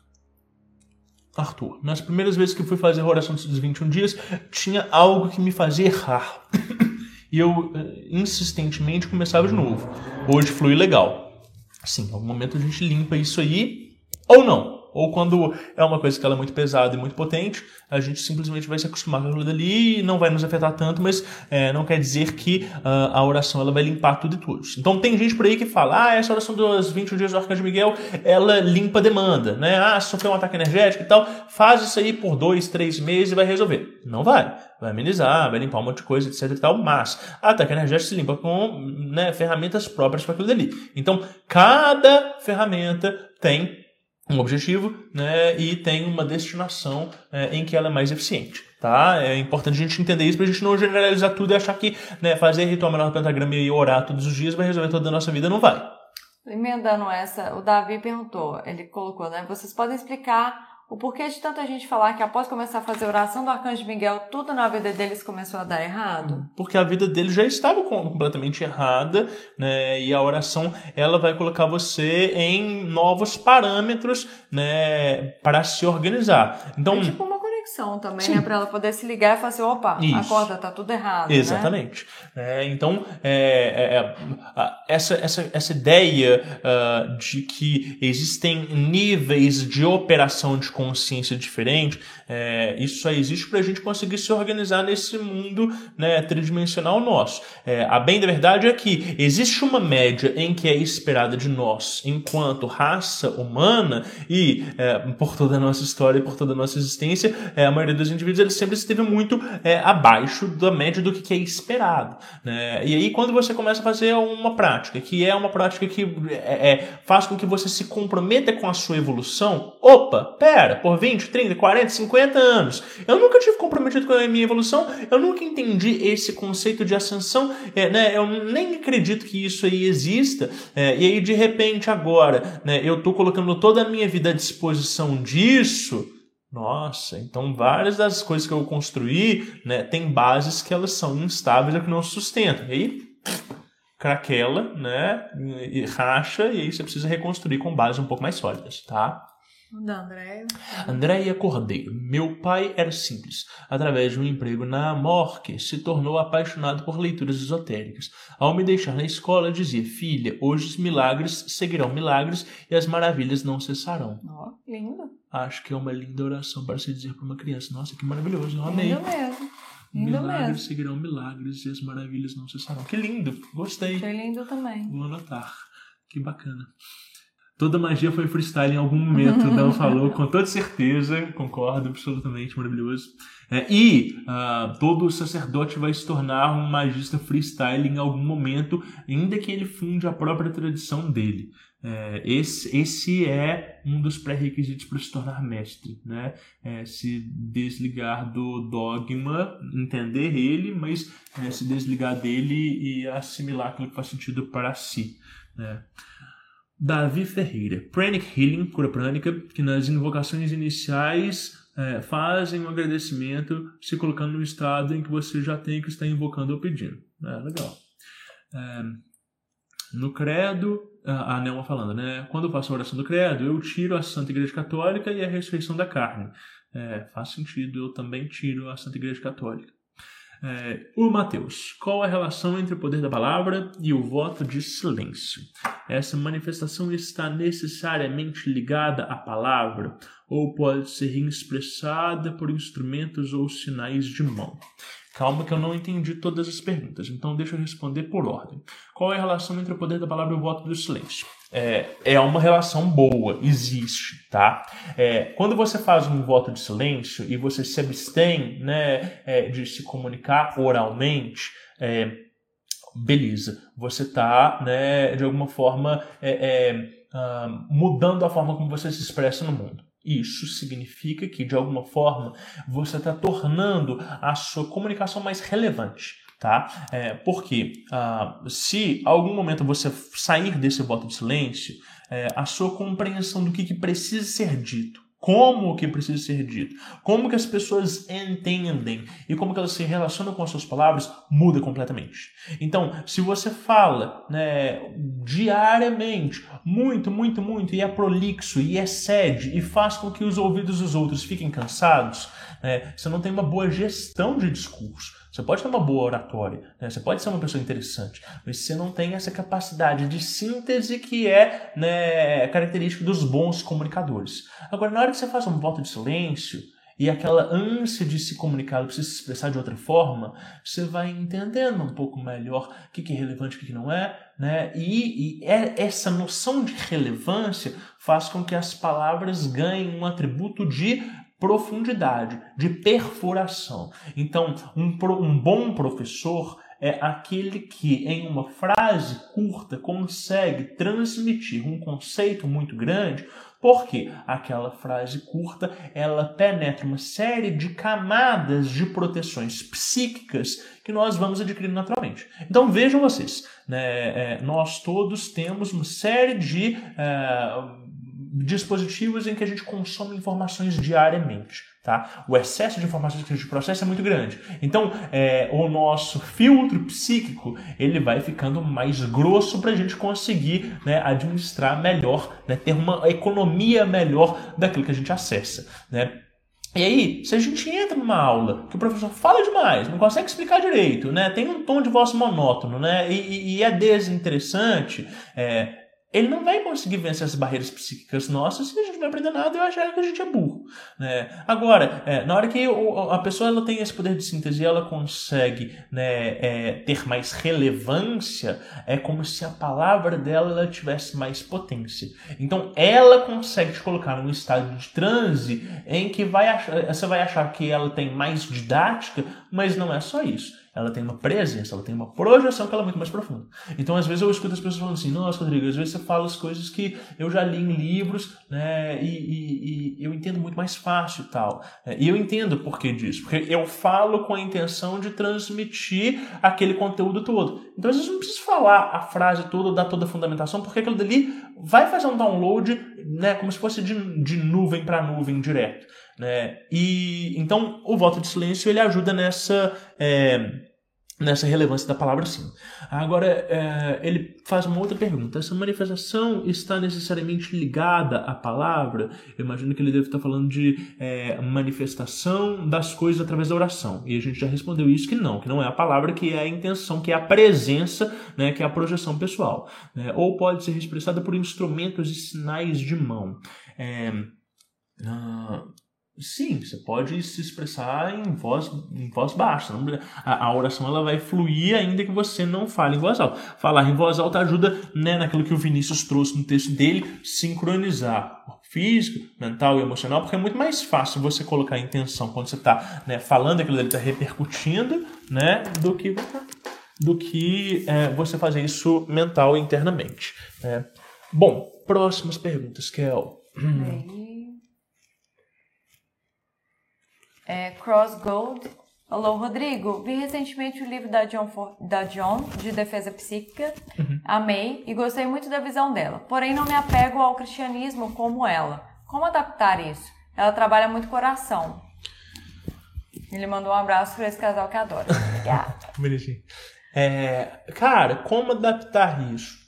Arthur, nas primeiras vezes que fui fazer a oração dos 21 dias, tinha algo que me fazia errar. e eu eh, insistentemente começava de novo. Hoje flui legal. Sim, em algum momento a gente limpa isso aí ou não. Ou quando é uma coisa que ela é muito pesada e muito potente, a gente simplesmente vai se acostumar com aquilo dali e não vai nos afetar tanto, mas é, não quer dizer que uh, a oração ela vai limpar tudo e todos. Então tem gente por aí que fala, ah, essa oração dos 21 dias do Arcanjo Miguel, ela limpa a demanda, né? Ah, sofreu um ataque energético e tal, faz isso aí por dois, três meses e vai resolver. Não vai. Vai amenizar, vai limpar um monte de coisa, etc e tal, mas ataque energético se limpa com né, ferramentas próprias para aquilo dali. Então, cada ferramenta tem um objetivo né, e tem uma destinação é, em que ela é mais eficiente. Tá? É importante a gente entender isso para a gente não generalizar tudo e achar que né, fazer ritual menor do pentagrama e orar todos os dias vai resolver toda a nossa vida. Não vai. Emendando essa, o Davi perguntou, ele colocou, né? Vocês podem explicar o porquê de tanta gente falar que após começar a fazer oração do Arcanjo Miguel, tudo na vida deles começou a dar errado? Porque a vida deles já estava completamente errada, né? E a oração, ela vai colocar você em novos parâmetros, né? Para se organizar. Então, é tipo uma conexão também, Sim. né? Para ela poder se ligar e falar assim, opa, Isso. acorda, tá tudo errado. Né? Exatamente. Né? É, então, é, é, é essa, essa, essa ideia uh, de que existem níveis de operação de consciência diferente, é, isso só existe para a gente conseguir se organizar nesse mundo né, tridimensional nosso. É, a bem da verdade é que existe uma média em que é esperada de nós, enquanto raça humana, e por toda a nossa história e por toda a nossa existência, é, a maioria dos indivíduos eles sempre esteve muito é, abaixo da média do que é esperado. Né? E aí, quando você começa a fazer uma prática, que é uma prática que é, é, faz com que você se comprometa com a sua evolução, opa, pera, por 20, 30, 40, 50 anos, eu nunca tive comprometido com a minha evolução, eu nunca entendi esse conceito de ascensão, é, né? eu nem acredito que isso aí exista, é, e aí de repente agora né, eu estou colocando toda a minha vida à disposição disso nossa, então várias das coisas que eu construí, né, tem bases que elas são instáveis e que não sustentam. E aí, craquela, né, e racha, e aí você precisa reconstruir com bases um pouco mais sólidas, tá? Da Andréia. Andréia Cordeiro. Meu pai era simples. Através de um emprego na Morque, se tornou apaixonado por leituras esotéricas. Ao me deixar na escola, dizia: Filha, hoje os milagres seguirão milagres e as maravilhas não cessarão. Ó, oh, lindo. Acho que é uma linda oração para se dizer para uma criança. Nossa, que maravilhoso. Eu amei. Lindo mesmo. Lindo milagres mesmo. seguirão milagres e as maravilhas não cessarão. Que lindo. Gostei. Que lindo também. Vou anotar. Que bacana. Toda magia foi freestyle em algum momento, não falou, com toda certeza, concordo, absolutamente maravilhoso. É, e uh, todo sacerdote vai se tornar um magista freestyle em algum momento, ainda que ele funde a própria tradição dele. É, esse, esse é um dos pré-requisitos para se tornar mestre, né? É, se desligar do dogma, entender ele, mas é, se desligar dele e assimilar aquilo que faz sentido para si. Né? Davi Ferreira. Pranic Healing, cura prânica, que nas invocações iniciais é, fazem um agradecimento se colocando no estado em que você já tem que está invocando ou pedindo. É, legal. É, no credo, a Nelma falando, né? Quando eu faço a oração do credo, eu tiro a Santa Igreja Católica e a ressurreição da carne. É, faz sentido, eu também tiro a Santa Igreja Católica. É, o Mateus, qual a relação entre o poder da palavra e o voto de silêncio? Essa manifestação está necessariamente ligada à palavra ou pode ser expressada por instrumentos ou sinais de mão? Calma que eu não entendi todas as perguntas, então deixa eu responder por ordem. Qual é a relação entre o poder da palavra e o voto do silêncio? É, é uma relação boa, existe, tá? É, quando você faz um voto de silêncio e você se abstém né, é, de se comunicar oralmente, é, beleza, você está, né, de alguma forma, uh, mudando a forma como você se expressa no mundo. Isso significa que, de alguma forma, você está tornando a sua comunicação mais relevante. Tá? É, porque ah, se algum momento você sair desse voto de silêncio, é, a sua compreensão do que, que precisa ser dito como que precisa ser dito, como que as pessoas entendem e como que elas se relacionam com as suas palavras muda completamente. Então, se você fala né, diariamente, muito, muito, muito, e é prolixo, e excede, e faz com que os ouvidos dos outros fiquem cansados, né, você não tem uma boa gestão de discurso. Você pode ter uma boa oratória, né? você pode ser uma pessoa interessante, mas você não tem essa capacidade de síntese que é né, característica dos bons comunicadores. Agora, na hora que você faz um voto de silêncio e aquela ânsia de se comunicar, de se expressar de outra forma, você vai entendendo um pouco melhor o que é relevante e o que não é, né? E, e é, essa noção de relevância faz com que as palavras ganhem um atributo de profundidade, de perfuração. Então, um, um bom professor é aquele que, em uma frase curta, consegue transmitir um conceito muito grande, porque aquela frase curta ela penetra uma série de camadas de proteções psíquicas que nós vamos adquirindo naturalmente. Então vejam vocês, né, é, nós todos temos uma série de é, dispositivos em que a gente consome informações diariamente. Tá? O excesso de informações que a gente processa é muito grande. Então, é, o nosso filtro psíquico ele vai ficando mais grosso para a gente conseguir né, administrar melhor, né, ter uma economia melhor daquilo que a gente acessa. Né? E aí, se a gente entra numa aula que o professor fala demais, não consegue explicar direito, né, tem um tom de voz monótono né, e, e é desinteressante, é, ele não vai conseguir vencer essas barreiras psíquicas nossas se a gente não aprender nada e achar que a gente é burro. Né? Agora, é, na hora que a pessoa ela tem esse poder de síntese e ela consegue né, é, ter mais relevância, é como se a palavra dela ela tivesse mais potência. Então, ela consegue te colocar num estado de transe em que vai achar, você vai achar que ela tem mais didática, mas não é só isso ela tem uma presença, ela tem uma projeção que ela é muito mais profunda. Então, às vezes eu escuto as pessoas falando assim, nossa, Rodrigo, às vezes você fala as coisas que eu já li em livros, né, e, e, e eu entendo muito mais fácil tal. É, e eu entendo por que disso, porque eu falo com a intenção de transmitir aquele conteúdo todo. Então, às vezes eu não preciso falar a frase toda, dar toda a fundamentação, porque aquilo dali vai fazer um download, né, como se fosse de, de nuvem para nuvem direto. Né? E então o voto de silêncio ele ajuda nessa é, nessa relevância da palavra sim. Agora é, ele faz uma outra pergunta: essa manifestação está necessariamente ligada à palavra? Eu imagino que ele deve estar falando de é, manifestação das coisas através da oração. E a gente já respondeu isso que não, que não é a palavra, que é a intenção, que é a presença, né, que é a projeção pessoal. Né? Ou pode ser expressada por instrumentos e sinais de mão. É, uh, Sim, você pode se expressar em voz, em voz baixa. A, a, oração ela vai fluir ainda que você não fale em voz alta. Falar em voz alta ajuda né, naquilo que o Vinícius trouxe no texto dele, sincronizar o físico, mental e emocional, porque é muito mais fácil você colocar a intenção quando você está né, falando, aquilo ali está repercutindo, né, do que, do que é, você fazer isso mental internamente. Né? Bom, próximas perguntas, Kel. Bem. É, Cross Gold. Alô, Rodrigo. Vi recentemente o livro da John, For da John de Defesa Psíquica. Uhum. Amei e gostei muito da visão dela. Porém, não me apego ao cristianismo como ela. Como adaptar isso? Ela trabalha muito coração. Ele mandou um abraço para esse casal que adora. Obrigada. Bonitinho. É, cara, como adaptar isso?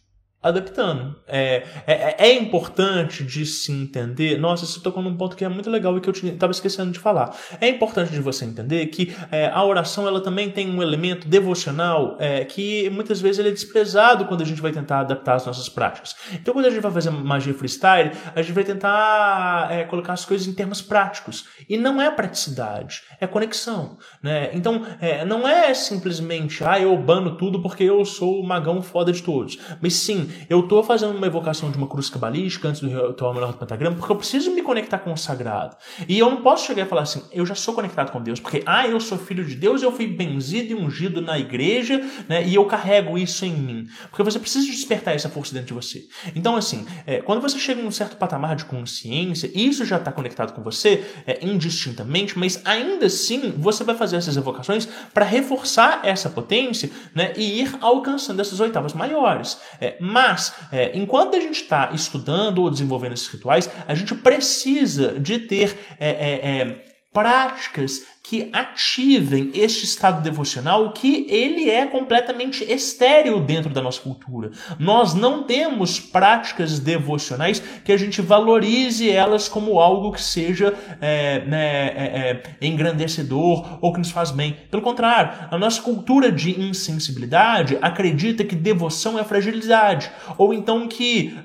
Adaptando. É, é, é, importante de se entender. Nossa, você tocou num ponto que é muito legal e que eu estava esquecendo de falar. É importante de você entender que é, a oração ela também tem um elemento devocional é, que muitas vezes ele é desprezado quando a gente vai tentar adaptar as nossas práticas. Então, quando a gente vai fazer magia freestyle, a gente vai tentar é, colocar as coisas em termos práticos. E não é praticidade, é conexão. Né? Então, é, não é simplesmente, ah, eu bano tudo porque eu sou o magão foda de todos. Mas sim, eu estou fazendo uma evocação de uma cruz cabalística antes do ritual melhor do pentagrama, porque eu preciso me conectar com o sagrado. E eu não posso chegar e falar assim, eu já sou conectado com Deus, porque, ah, eu sou filho de Deus, eu fui benzido e ungido na igreja, né, e eu carrego isso em mim. Porque você precisa despertar essa força dentro de você. Então, assim, é, quando você chega em um certo patamar de consciência, isso já está conectado com você, é, indistintamente, mas ainda assim você vai fazer essas evocações para reforçar essa potência né, e ir alcançando essas oitavas maiores. É, mas mas, é, enquanto a gente está estudando ou desenvolvendo esses rituais, a gente precisa de ter é, é, é práticas que ativem este estado devocional que ele é completamente estéril dentro da nossa cultura. Nós não temos práticas devocionais que a gente valorize elas como algo que seja é, né, é, é, engrandecedor ou que nos faz bem. Pelo contrário, a nossa cultura de insensibilidade acredita que devoção é fragilidade ou então que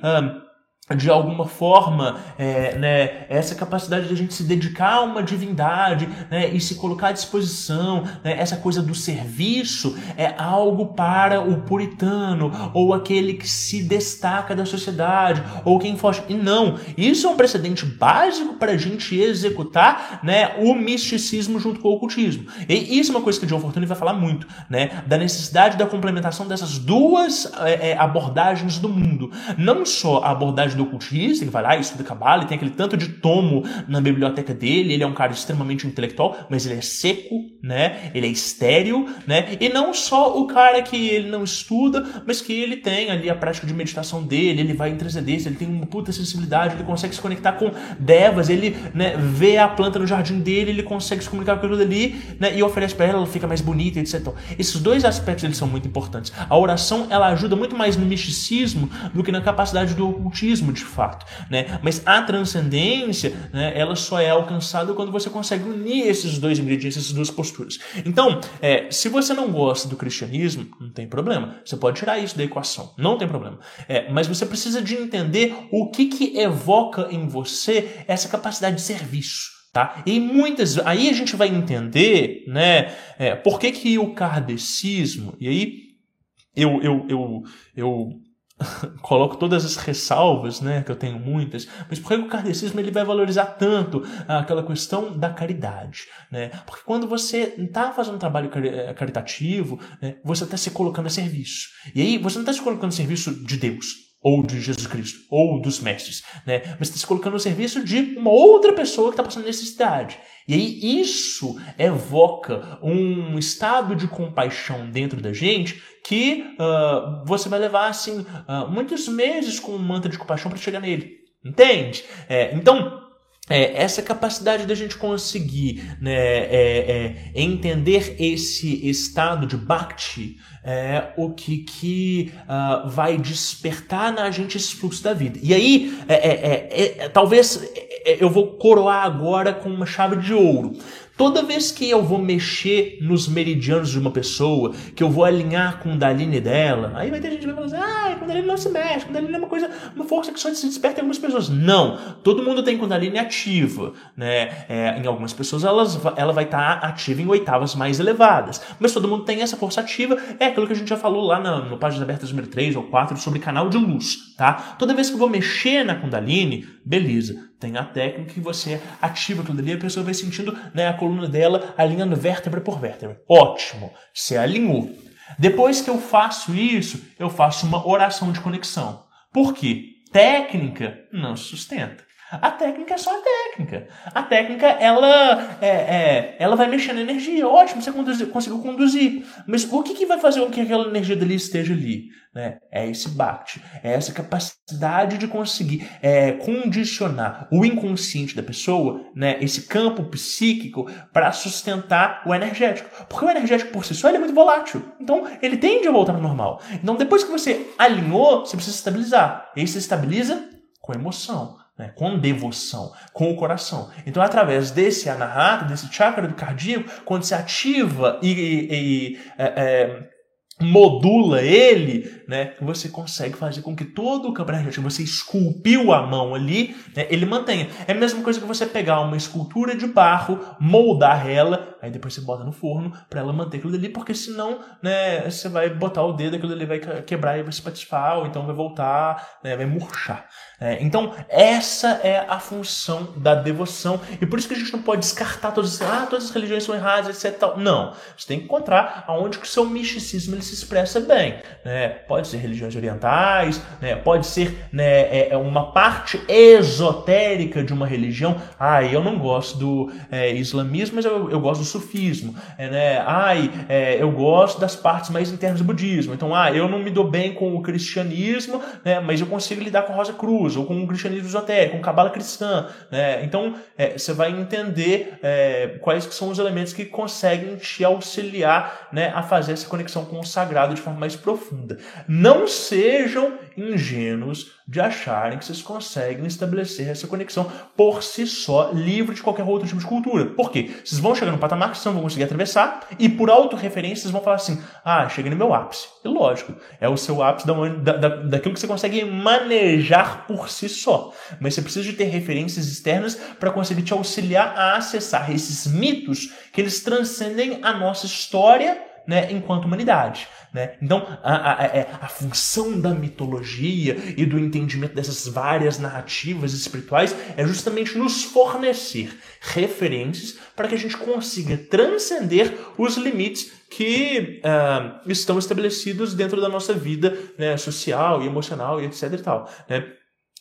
de alguma forma, é, né, essa capacidade de a gente se dedicar a uma divindade né, e se colocar à disposição, né, essa coisa do serviço é algo para o puritano ou aquele que se destaca da sociedade ou quem foge. E não, isso é um precedente básico para a gente executar né, o misticismo junto com o ocultismo. E isso é uma coisa que John Fortune vai falar muito, né, da necessidade da complementação dessas duas é, é abordagens do mundo. Não só a abordagem do ocultista, que vai lá e estuda cabala, e tem aquele tanto de tomo na biblioteca dele, ele é um cara extremamente intelectual, mas ele é seco, né? Ele é estéril, né? E não só o cara que ele não estuda, mas que ele tem ali a prática de meditação dele, ele vai em transcendência, ele tem uma puta sensibilidade, ele consegue se conectar com devas, ele né, vê a planta no jardim dele, ele consegue se comunicar com aquilo ali, né? E oferece para ela, ela fica mais bonita, etc. Então, esses dois aspectos eles são muito importantes. A oração, ela ajuda muito mais no misticismo do que na capacidade do ocultismo de fato, né? Mas a transcendência, né, ela só é alcançada quando você consegue unir esses dois ingredientes, essas duas posturas. Então, é, se você não gosta do cristianismo, não tem problema. Você pode tirar isso da equação, não tem problema. É, mas você precisa de entender o que que evoca em você essa capacidade de serviço. Tá? E muitas. Aí a gente vai entender né, é, por que, que o kardecismo. E aí eu, eu, eu, eu coloco todas as ressalvas, né, que eu tenho muitas, mas por que o kardecismo ele vai valorizar tanto aquela questão da caridade, né? Porque quando você está fazendo um trabalho eh, caritativo, né, você está se colocando a serviço. E aí você não está se colocando a serviço de Deus, ou de Jesus Cristo, ou dos mestres, né? Mas está se colocando no serviço de uma outra pessoa que está passando necessidade. E aí isso evoca um estado de compaixão dentro da gente que uh, você vai levar assim uh, muitos meses com um mantra de compaixão para chegar nele. Entende? É, então é, essa capacidade da gente conseguir né, é, é, entender esse estado de bhakti é o que, que uh, vai despertar na gente esse fluxo da vida. E aí, é, é, é talvez eu vou coroar agora com uma chave de ouro. Toda vez que eu vou mexer nos meridianos de uma pessoa, que eu vou alinhar com o Daline dela, aí vai ter gente que vai falar assim, ah, Kundalini não se mexe, Kundalini é uma coisa, uma força que só se desperta em algumas pessoas. Não, todo mundo tem Kundalini ativa, né? É, em algumas pessoas elas, ela vai estar tá ativa em oitavas mais elevadas, mas todo mundo tem essa força ativa, é aquilo que a gente já falou lá no, no Páginas Abertas número 3 ou 4 sobre canal de luz, tá? Toda vez que eu vou mexer na Kundalini, beleza, tem a técnica que você ativa aquilo ali, a pessoa vai sentindo né, a coluna dela alinhando vértebra por vértebra. Ótimo, você alinhou. Depois que eu faço isso, eu faço uma oração de conexão. Por quê? Técnica não sustenta. A técnica é só a técnica. A técnica, ela, é, é, ela vai mexer na energia. Ótimo, você conseguiu conduzir. Mas o que, que vai fazer com que aquela energia dali esteja ali? Né? É esse bate. É essa capacidade de conseguir é, condicionar o inconsciente da pessoa, né? esse campo psíquico, para sustentar o energético. Porque o energético por si só é muito volátil. Então, ele tende a voltar ao normal. Então, depois que você alinhou, você precisa estabilizar. E aí você estabiliza com emoção né, com devoção, com o coração. Então, através desse anahata, desse chakra do cardíaco, quando se ativa e, e, e é, é, modula ele, né, você consegue fazer com que todo o campo energético, você esculpiu a mão ali, né, ele mantenha. É a mesma coisa que você pegar uma escultura de barro, moldar ela, aí depois você bota no forno para ela manter aquilo ali, porque senão, né, você vai botar o dedo, aquilo ali vai quebrar e vai se patifar, ou então vai voltar, né, vai murchar. É, então, essa é a função da devoção. E por isso que a gente não pode descartar todas, ah, todas as religiões são erradas, etc. Não. Você tem que encontrar aonde que o seu misticismo ele se expressa bem. Né? Pode ser religiões orientais, né? pode ser né, é, é uma parte esotérica de uma religião. Ah, eu não gosto do é, islamismo, mas eu, eu gosto do sufismo. É, né? Ai, é, eu gosto das partes mais internas do budismo. Então, ah, eu não me dou bem com o cristianismo, né? mas eu consigo lidar com a Rosa Cruz ou com o cristianismo esotérico, com cabala cristã. Né? Então, é, você vai entender é, quais são os elementos que conseguem te auxiliar né, a fazer essa conexão com o sagrado de forma mais profunda. Não sejam ingênuos de acharem que vocês conseguem estabelecer essa conexão por si só, livre de qualquer outro tipo de cultura. Por quê? Vocês vão chegar no patamar que vocês não vão conseguir atravessar e por autorreferência vocês vão falar assim, ah, cheguei no meu ápice. E lógico, é o seu ápice da, da, daquilo que você consegue manejar por si só. Mas você precisa de ter referências externas para conseguir te auxiliar a acessar esses mitos que eles transcendem a nossa história né, enquanto humanidade. Né? Então, a, a, é, a, função da mitologia e do entendimento dessas várias narrativas espirituais é justamente nos fornecer referências para que a gente consiga transcender os limites que uh, estão estabelecidos dentro da nossa vida né, social e emocional e etc. E tal, né?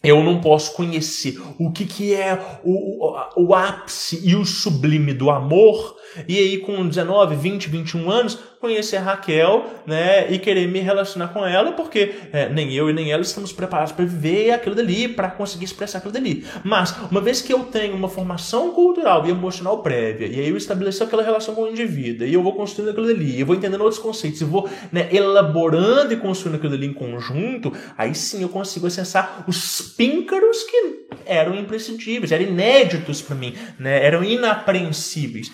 Eu não posso conhecer o que, que é o, o, o ápice e o sublime do amor e aí com 19, 20, 21 anos conhecer a Raquel, né, e querer me relacionar com ela, porque é, nem eu e nem ela estamos preparados para viver aquilo dali, para conseguir expressar aquilo dali. Mas, uma vez que eu tenho uma formação cultural e emocional prévia, e aí eu estabeleço aquela relação com o indivíduo, e eu vou construindo aquilo dali, eu vou entendendo outros conceitos, e vou né, elaborando e construindo aquilo dali em conjunto, aí sim eu consigo acessar os píncaros que eram imprescindíveis, eram inéditos para mim, né, eram inapreensíveis,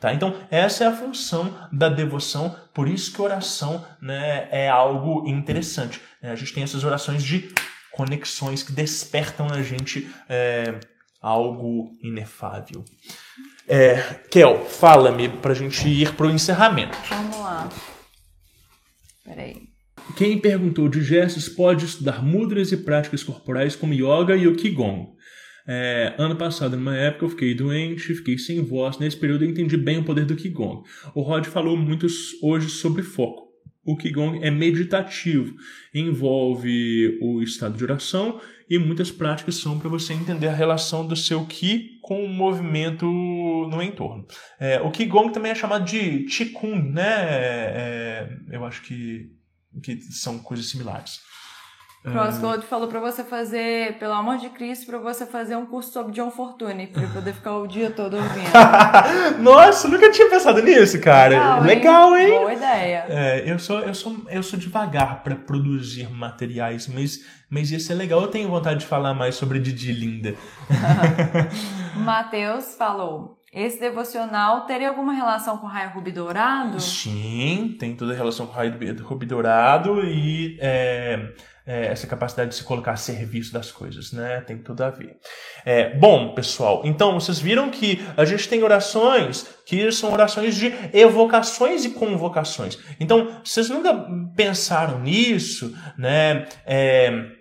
Tá? Então, essa é a função da devoção, por isso que oração né, é algo interessante. Né? A gente tem essas orações de conexões que despertam na gente é, algo inefável. É, Kel, fala-me para a gente ir para o encerramento. Vamos lá. Peraí. Quem perguntou de gestos pode estudar mudras e práticas corporais como yoga e o qigong. É, ano passado, numa época, eu fiquei doente, fiquei sem voz. Nesse período, eu entendi bem o poder do Qigong. O Rod falou muito hoje sobre foco. O Qigong é meditativo, envolve o estado de oração e muitas práticas são para você entender a relação do seu Qi com o movimento no entorno. É, o Qigong também é chamado de Qigong, né? É, é eu acho que, que são coisas similares. Crosscode uhum. falou para você fazer, pelo amor de Cristo, para você fazer um curso sobre John Fortune, para poder ficar o dia todo ouvindo. Nossa, nunca tinha pensado nisso, cara. Legal, Legal hein? Boa ideia. É, eu sou eu sou eu sou devagar para produzir materiais, mas mas ia ser legal. Eu tenho vontade de falar mais sobre Didi Linda. Matheus falou: esse devocional teria alguma relação com o raio rubi dourado? Sim, tem toda a relação com o raio rubi dourado e é, é, essa capacidade de se colocar a serviço das coisas, né? Tem tudo a ver. É, bom, pessoal, então vocês viram que a gente tem orações que são orações de evocações e convocações. Então, vocês nunca pensaram nisso, né? É,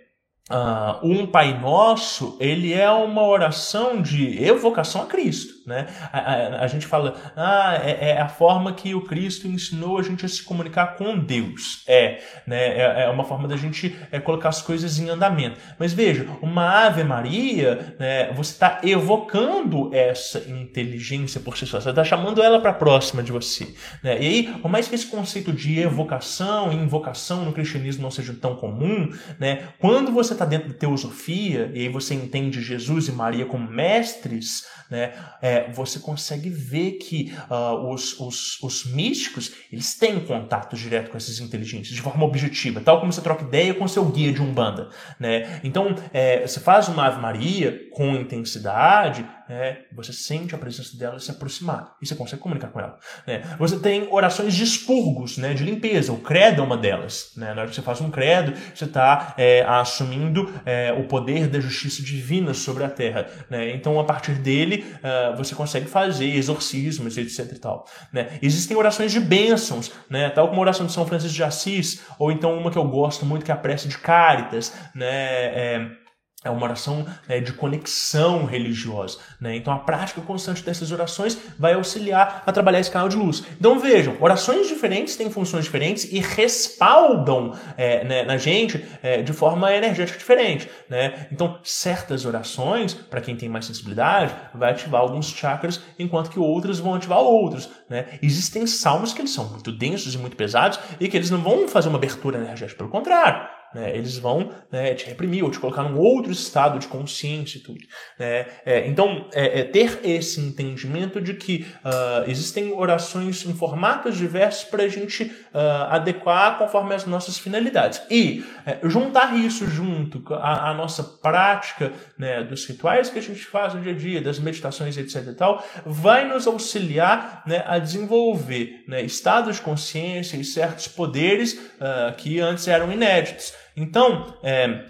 Uh, um Pai Nosso, ele é uma oração de evocação a Cristo. Né? A, a, a gente fala, ah, é, é, a forma que o Cristo ensinou a gente a se comunicar com Deus. É, né? é, é uma forma da gente é, colocar as coisas em andamento. Mas veja, uma Ave Maria, né, você está evocando essa inteligência por si só, você está chamando ela para próxima de você. Né? E aí, por mais que esse conceito de evocação e invocação no cristianismo não seja tão comum, né, quando você está dentro da teosofia, e aí você entende Jesus e Maria como mestres, né, é, você consegue ver que uh, os, os, os místicos eles têm contato direto com essas inteligências de forma objetiva, tal como você troca ideia com seu guia de umbanda. Né? Então, é, você faz uma Ave Maria com intensidade, é, você sente a presença dela se aproximar e você consegue comunicar com ela. Né? Você tem orações de expurgos, né, de limpeza. O credo é uma delas. Né? Na hora que você faz um credo, você está é, assumindo é, o poder da justiça divina sobre a terra. Né? Então, a partir dele, uh, você consegue fazer exorcismos, etc. E tal, né? Existem orações de bênçãos, né? tal como a oração de São Francisco de Assis, ou então uma que eu gosto muito, que é a prece de Cáritas. Né? É, é uma oração né, de conexão religiosa. Né? Então, a prática constante dessas orações vai auxiliar a trabalhar esse canal de luz. Então, vejam, orações diferentes têm funções diferentes e respaldam é, né, na gente é, de forma energética diferente. Né? Então, certas orações, para quem tem mais sensibilidade, vai ativar alguns chakras, enquanto que outras vão ativar outros. Né? Existem salmos que eles são muito densos e muito pesados e que eles não vão fazer uma abertura energética, pelo contrário né? Eles vão né, te reprimir ou te colocar num outro estado de consciência e tudo. Né? É, então, é, é ter esse entendimento de que uh, existem orações em formatos diversos para a gente uh, adequar conforme as nossas finalidades. E é, juntar isso junto à, nossa prática né, dos rituais que a gente faz no dia a dia, das meditações, etc. e tal, vai nos auxiliar né, a desenvolver né, estados de consciência e certos poderes uh, que antes eram inéditos. Então, é,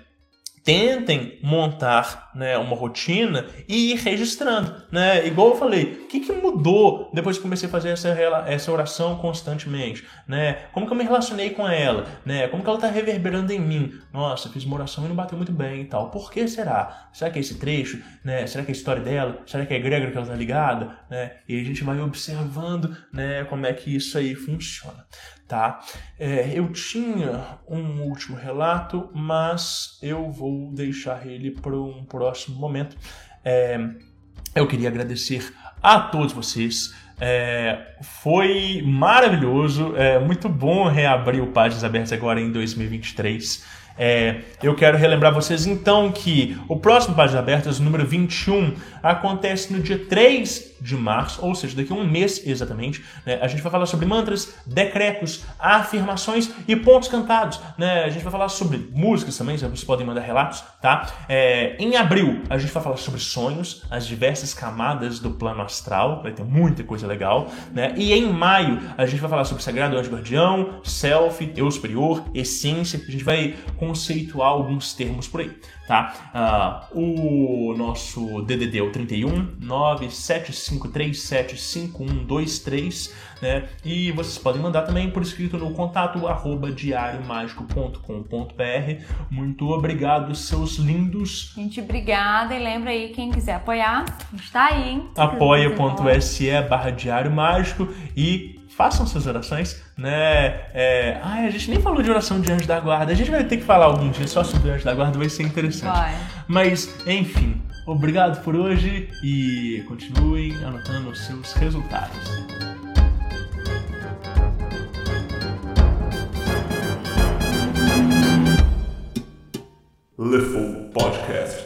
tentem montar né, uma rotina e ir registrando. Né? Igual eu falei, o que, que mudou depois que comecei a fazer essa, essa oração constantemente? Né? Como que eu me relacionei com ela? Né? Como que ela está reverberando em mim? Nossa, fiz uma oração e não bateu muito bem e tal. Por que será? Será que é esse trecho? Né? Será que é a história dela? Será que é a egrégora que ela está ligada? Né? E a gente vai observando né, como é que isso aí funciona. Tá? É, eu tinha um último relato, mas eu vou deixar ele para um próximo momento. É, eu queria agradecer a todos vocês. É, foi maravilhoso, é muito bom reabrir o Páginas Abertas agora em 2023. É, eu quero relembrar vocês então que o próximo Páginas Abertas, número 21, acontece no dia 3 de março, ou seja, daqui a um mês exatamente. Né, a gente vai falar sobre mantras, decretos, afirmações e pontos cantados. Né, a gente vai falar sobre músicas também, vocês podem mandar relatos, tá? É, em abril, a gente vai falar sobre sonhos, as diversas camadas do plano astral, vai ter muita coisa legal. Né? E em maio, a gente vai falar sobre Sagrado Anjo Guardião, Self, Eu Superior, Essência. A gente vai conceituar alguns termos por aí, tá? Uh, o nosso DDD é o 31 975375123, né? E vocês podem mandar também por escrito no contato arroba diariomágico.com.br. Muito obrigado, seus lindos. Gente, obrigada. E lembra aí, quem quiser apoiar, está aí, hein? apoia.se barra diário mágico e façam suas orações, né? É... Ai, a gente nem falou de oração de anjo da guarda. A gente vai ter que falar algum dia só sobre o anjo da guarda, vai ser interessante. Vai. Mas, enfim, obrigado por hoje e continuem anotando os seus resultados. Lifel Podcasts.